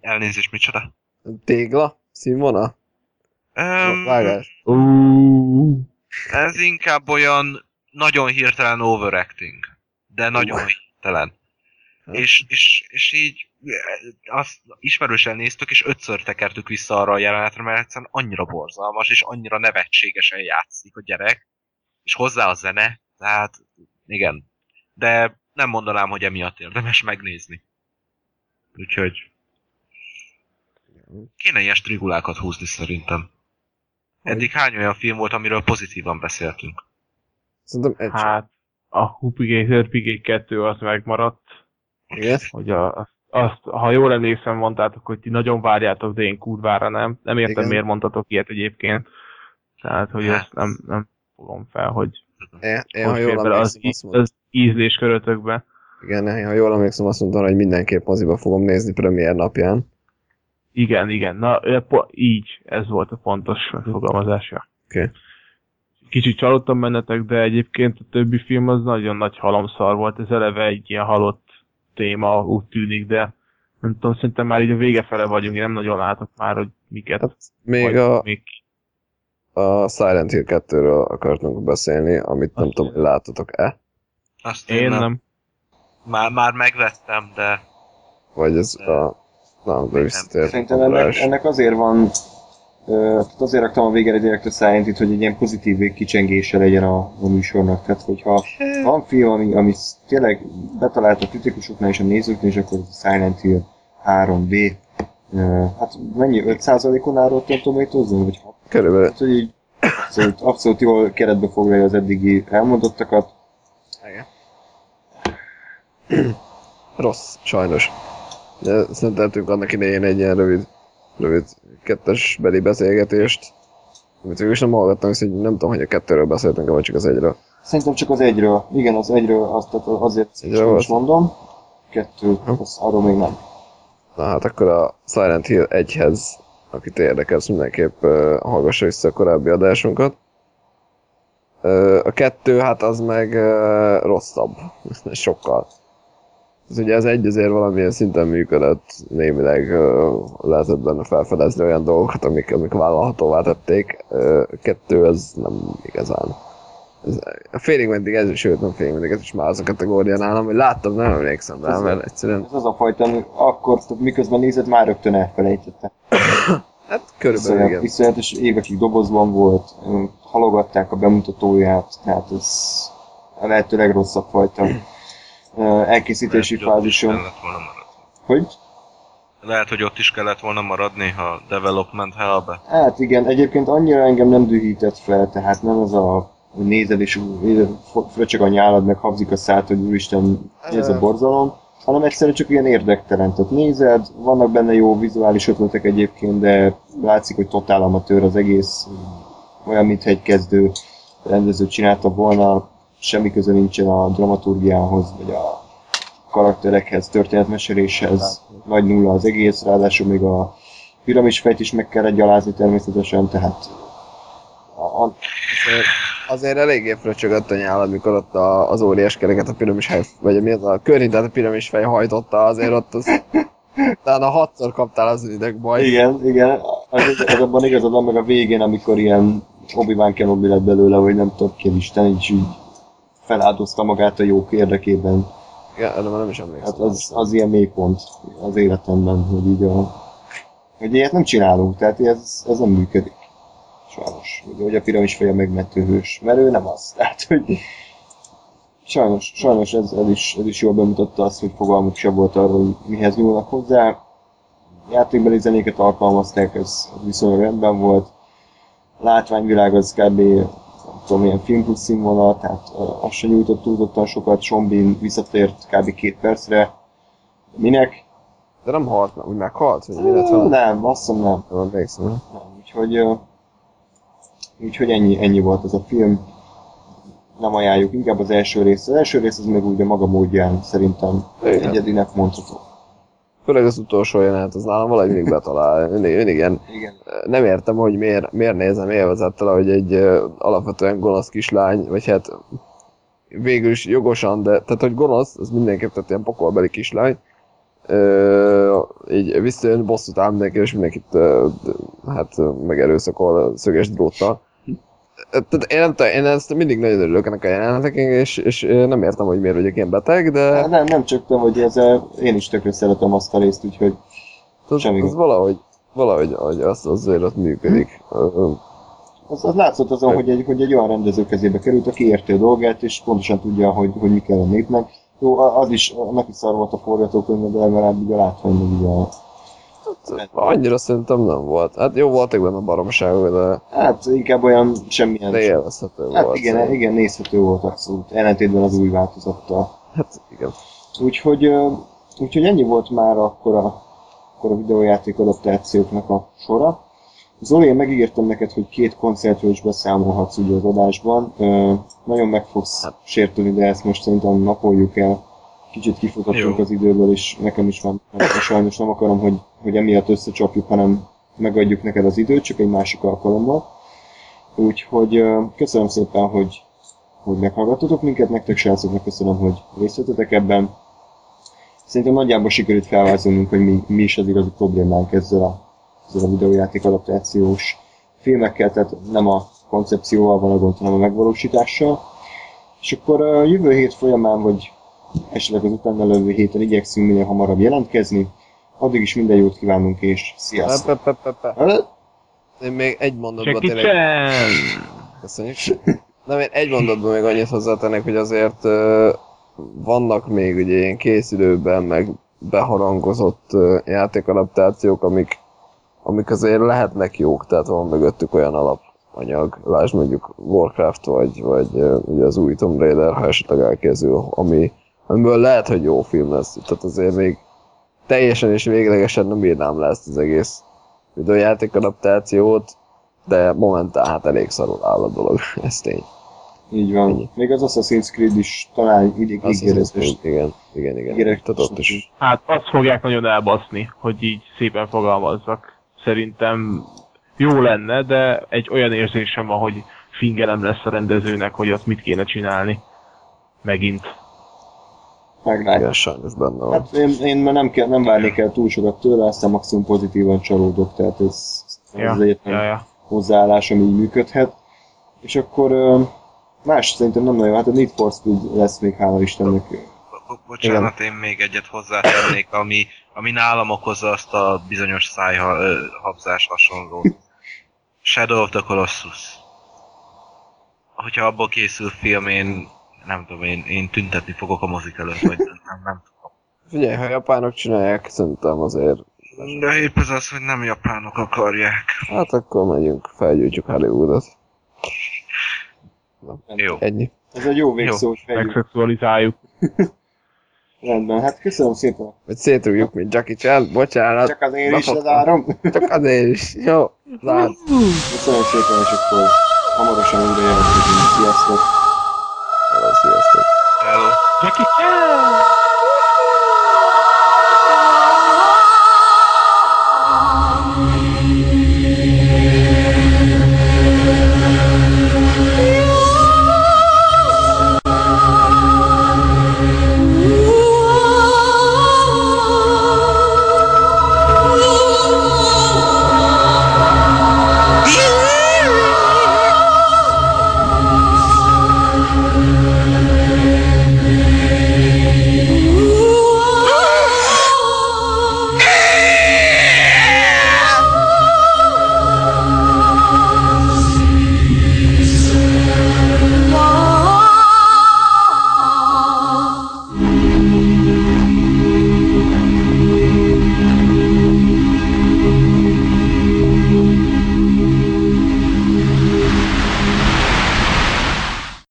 Elnézést, micsoda? Tégla? Színvonal? Um, Vágás? Ez inkább olyan nagyon hirtelen overacting, de nagyon hirtelen. És, és, és így azt ismerősen néztük, és ötször tekertük vissza arra a jelenetre, mert egyszerűen annyira borzalmas, és annyira nevetségesen játszik a gyerek, és hozzá a zene, tehát igen. De nem mondanám, hogy emiatt érdemes megnézni. Úgyhogy kéne ilyen strigulákat húzni szerintem. Eddig hány olyan film volt, amiről pozitívan beszéltünk? Szerintem egy Hát, a Hupigator Pigay 2 az megmaradt. Igen? Hogy a, azt, ha jól emlékszem, mondtátok, hogy ti nagyon várjátok, de én kurvára nem. Nem értem, Igen. miért mondtatok ilyet egyébként. Tehát, hogy Hát. ezt nem, nem fogom fel, hogy Én, én hogy ha jól bele az, íz, az ízléskörötökbe. igen, én, ha jól emlékszem, azt mondtam, hogy mindenképp moziba fogom nézni premier napján. Igen, igen. Na, így, ez volt a pontos megfogalmazása. Oké. Kicsit csalódtam bennetek, de egyébként a többi film az nagyon nagy halomszar volt. Ez eleve egy ilyen halott téma, úgy tűnik, de nem tudom, szerintem már így a vége fele vagyunk, én nem nagyon látok már, hogy miket. Hát még a, még a Silent Hill 2-ről akartunk beszélni, amit nem Azt- tudom, hogy láttatok-e, Azt én nem. Már, már megvettem, de vagy ez a... Na, de visszatért. Szerintem ennek, ennek azért van, azért raktam a végére direkt a Hill-t, hogy egy ilyen pozitív végkicsengése legyen a, a műsornak. Tehát, hogyha van film, ami, ami tényleg betalált a kritikusoknál és a nézőknél, és akkor a Silent Hill 3D. Ö, hát mennyi? 5%-on áll Rotten tomatoes Vagy hat? Körülbelül. Hát, hogy így abszolút, abszolút jól keretbe foglalja az eddigi elmondottakat. Rossz, sajnos. De szenteltünk annak idején egy ilyen rövid, rövid kettes beli beszélgetést, amit végül is nem hallgattam, hiszen nem tudom, hogy a kettőről beszéltünk, vagy csak az egyről. Szerintem csak az egyről. Igen, az egyről, azt, tehát azért Egyről volt? mondom. Kettő, az, arról még nem. Na hát akkor a Silent Hill 1-hez, akit érdekel, az mindenképp uh, hallgassa vissza a korábbi adásunkat. Uh, a kettő, hát az meg uh, rosszabb. Sokkal. Ez ugye az egy azért valamilyen szinten működött, némileg uh, lehetett benne felfedezni olyan dolgokat, amik, amik vállalhatóvá tették. Uh, a kettő, ez nem igazán. Ez, félig meddig ez, sőt nem félig meddig, ez is már az a kategória nálam, hogy láttam, nem emlékszem rá, mert egyszerűen Ez az a fajta, ami akkor, miközben nézed, már rögtön elfelejtette. Hát körülbelül igen. iszonyatos évekig dobozban volt, halogatták a bemutatóját, tehát ez a lehető legrosszabb fajta elkészítési Lehet, hogy fázison. kellett volna maradni. Hogy? Lehet, hogy ott is kellett volna maradni, ha development hellbe. Hát igen, egyébként annyira engem nem dühített fel, tehát nem az a hogy nézed és fröcsög a nyálad, meg habzik a szát, hogy úristen, ez a borzalom, hanem egyszerűen csak ilyen érdektelen. Tehát nézed, vannak benne jó vizuális ötletek egyébként, de látszik, hogy totál amatőr az egész, olyan, mintha egy kezdő rendező csinálta volna, semmi köze nincsen a dramaturgiához, vagy a karakterekhez, történetmeséléshez, nagy nulla az egész, ráadásul még a piramisfejt is meg kellett gyalázni természetesen, tehát a, a, Azért, azért eléggé fröcsögött a nyál, amikor ott a, az óriás kereket a piramis hely, vagy mi az a körhintet a piramis fej hajtotta, azért ott az... Talán a hatszor kaptál az idegbaj. igen, igen, az, az abban igazad van, meg a végén, amikor ilyen Obi-Wan Kenobi lett belőle, hogy nem tudom, ki Isten, így, így feláldozta magát a jók érdekében. Igen, erre már nem is emlékszem. Hát az, az ilyen mélypont az életemben, hogy így a... Hogy ilyet nem csinálunk, tehát ez, ez nem működik. Sajnos. Ugye, hogy a piramis feje megmentő hős, mert ő nem az. Tehát, hogy sajnos, sajnos ez, ez, is, ez is jól bemutatta azt, hogy fogalmuk sem volt arról, hogy mihez nyúlnak hozzá. Játékbeli zenéket alkalmazták, ez viszonylag rendben volt. Látványvilág az kb. Tudom, ilyen filmpusz színvonal, tehát azt sem nyújtott túlzottan sokat, Sombin visszatért kb. két percre. Minek? De nem halt, úgy meghalt? Vagy mi lett vele? Nem, azt hiszem nem. Nem emlékszem. nem. Úgyhogy, úgyhogy ennyi, ennyi volt ez a film. Nem ajánljuk, inkább az első rész. Az első rész az meg úgy a maga módján szerintem Igen. egyedinek mondható. Főleg az utolsó jelenet, az nálam valahogy mindig betalál. Mindig, mindig ilyen, Igen. nem értem, hogy miért, miért nézem élvezettel, hogy egy uh, alapvetően gonosz kislány, vagy hát végül is jogosan, de tehát, hogy gonosz, az mindenképp tehát ilyen pokolbeli kislány, uh, így visszajön, bosszút áll mindenki, és mindenkit uh, hát megerőszakol szöges dróttal. Tehát én, nem tudom, én ezt mindig nagyon örülök ennek a jeleneteknek, és, és nem értem, hogy miért vagyok ilyen beteg, de Nem, nem csak te, hogy ezzel én is tökre szeretem azt a részt, úgyhogy az, semmi az gond. valahogy, valahogy hogy az azért ott működik. Az, az látszott azon, hogy egy, hogy egy olyan rendező kezébe került, aki érti a dolgát, és pontosan tudja, hogy, hogy mi kell a népnek. Jó, az is, is szar volt a forgatókönyv, de legalább így a látvány, így a... Annyira szerintem nem volt. Hát jó, voltak benne baromságok, de, Hát inkább olyan semmilyen... de élvezhető Hát volt. igen, szerintem. igen, nézhető volt abszolút, ellentétben az új változattal. Hát igen. Úgyhogy, úgyhogy ennyi volt már akkor a, akkor a videójáték adaptációknak a sora. Zoli, én megígértem neked, hogy két koncertről is beszámolhatsz ugye az adásban. Ö, nagyon meg fogsz Hát. sértődni, de ezt most szerintem napoljuk el. Kicsit kifutottunk Jó. az időből, és nekem is van. Hát, sajnos nem akarom, hogy, hogy emiatt összecsapjuk, hanem megadjuk neked az időt, csak egy másik alkalommal. Úgyhogy köszönöm szépen, hogy, hogy meghallgattatok minket, nektek srácoknak köszönöm, hogy részt vettetek ebben. Szerintem nagyjából sikerült felvázolnunk, hogy mi, mi is az igazi problémánk ezzel a, ezzel a videójáték adaptációs filmekkel, tehát nem a koncepcióval van a gond, hanem a megvalósítással. És akkor a jövő hét folyamán, vagy esetleg az utána levő héten igyekszünk minél hamarabb jelentkezni. Addig is minden jót kívánunk, és sziasztok! Pe, pe, pe, pe. Én még egy mondatban tényleg... Köszönjük. Nem, én egy mondatban még annyit hozzátennék, hogy azért ö, vannak még ugye ilyen készülőben, meg beharangozott ö, játékadaptációk, amik, amik azért lehetnek jók, tehát van mögöttük olyan alapanyag, lásd mondjuk Warcraft, vagy, vagy ugye az új Tomb Raider, ha esetleg elkészül, ami, amiből lehet, hogy jó film lesz. Tehát azért még teljesen és véglegesen nem írnám le ezt az egész videójáték adaptációt, de momentán hát elég szarul áll a dolog, ez tény. így van. Ennyi. Még az Assassin's Creed is talán idég Azt ígéretes. hiszem, igen, igen, igen. ígéretes- Tehát ott is. Hát azt fogják nagyon elbaszni, hogy így szépen fogalmazzak. Szerintem jó lenne, de egy olyan érzésem van, hogy fingelem lesz a rendezőnek, hogy azt mit kéne csinálni. Megint. Meglátjuk. Igen, sajnos benne van. Hát én, én már nem, kell, nem várnék el túl sokat tőle, aztán maximum pozitívan csalódok, tehát ez, ez Ja, az egyetlen ja, ja. hozzáállás, ami így működhet. És akkor más szerintem nem nagyon, hát a Need for Speed lesz még, hála Istennek. Bo- Bocsánat, én még egyet hozzátennék, ami, ami nálam okozza azt a bizonyos szájhabzás hasonlót. Shadow of the Colossus. Hogyha abból készül film, én nem tudom, én, én tüntetni fogok a mozik előtt, vagy nem, nem, nem tudom. Figyelj, ha japánok csinálják, szerintem azért, De épp ez az, hogy nem japánok akarják. hát akkor megyünk, felgyújtjuk Hollywoodot. Jó. Ennyi. Ez egy jó végszó, hogy. Megszexualizáljuk. Rendben, hát köszönöm szépen. Vagy szétrúgjuk, mint Jackie Chan, bocsánat. Csak azért is Befogtam. lezárom. Csak azért is. Jó, zárt. Köszönöm szépen, és akkor hamarosan újra jelentkezünk. Sziasztok! Hello. sziasztok! Hello. Jackie Chan!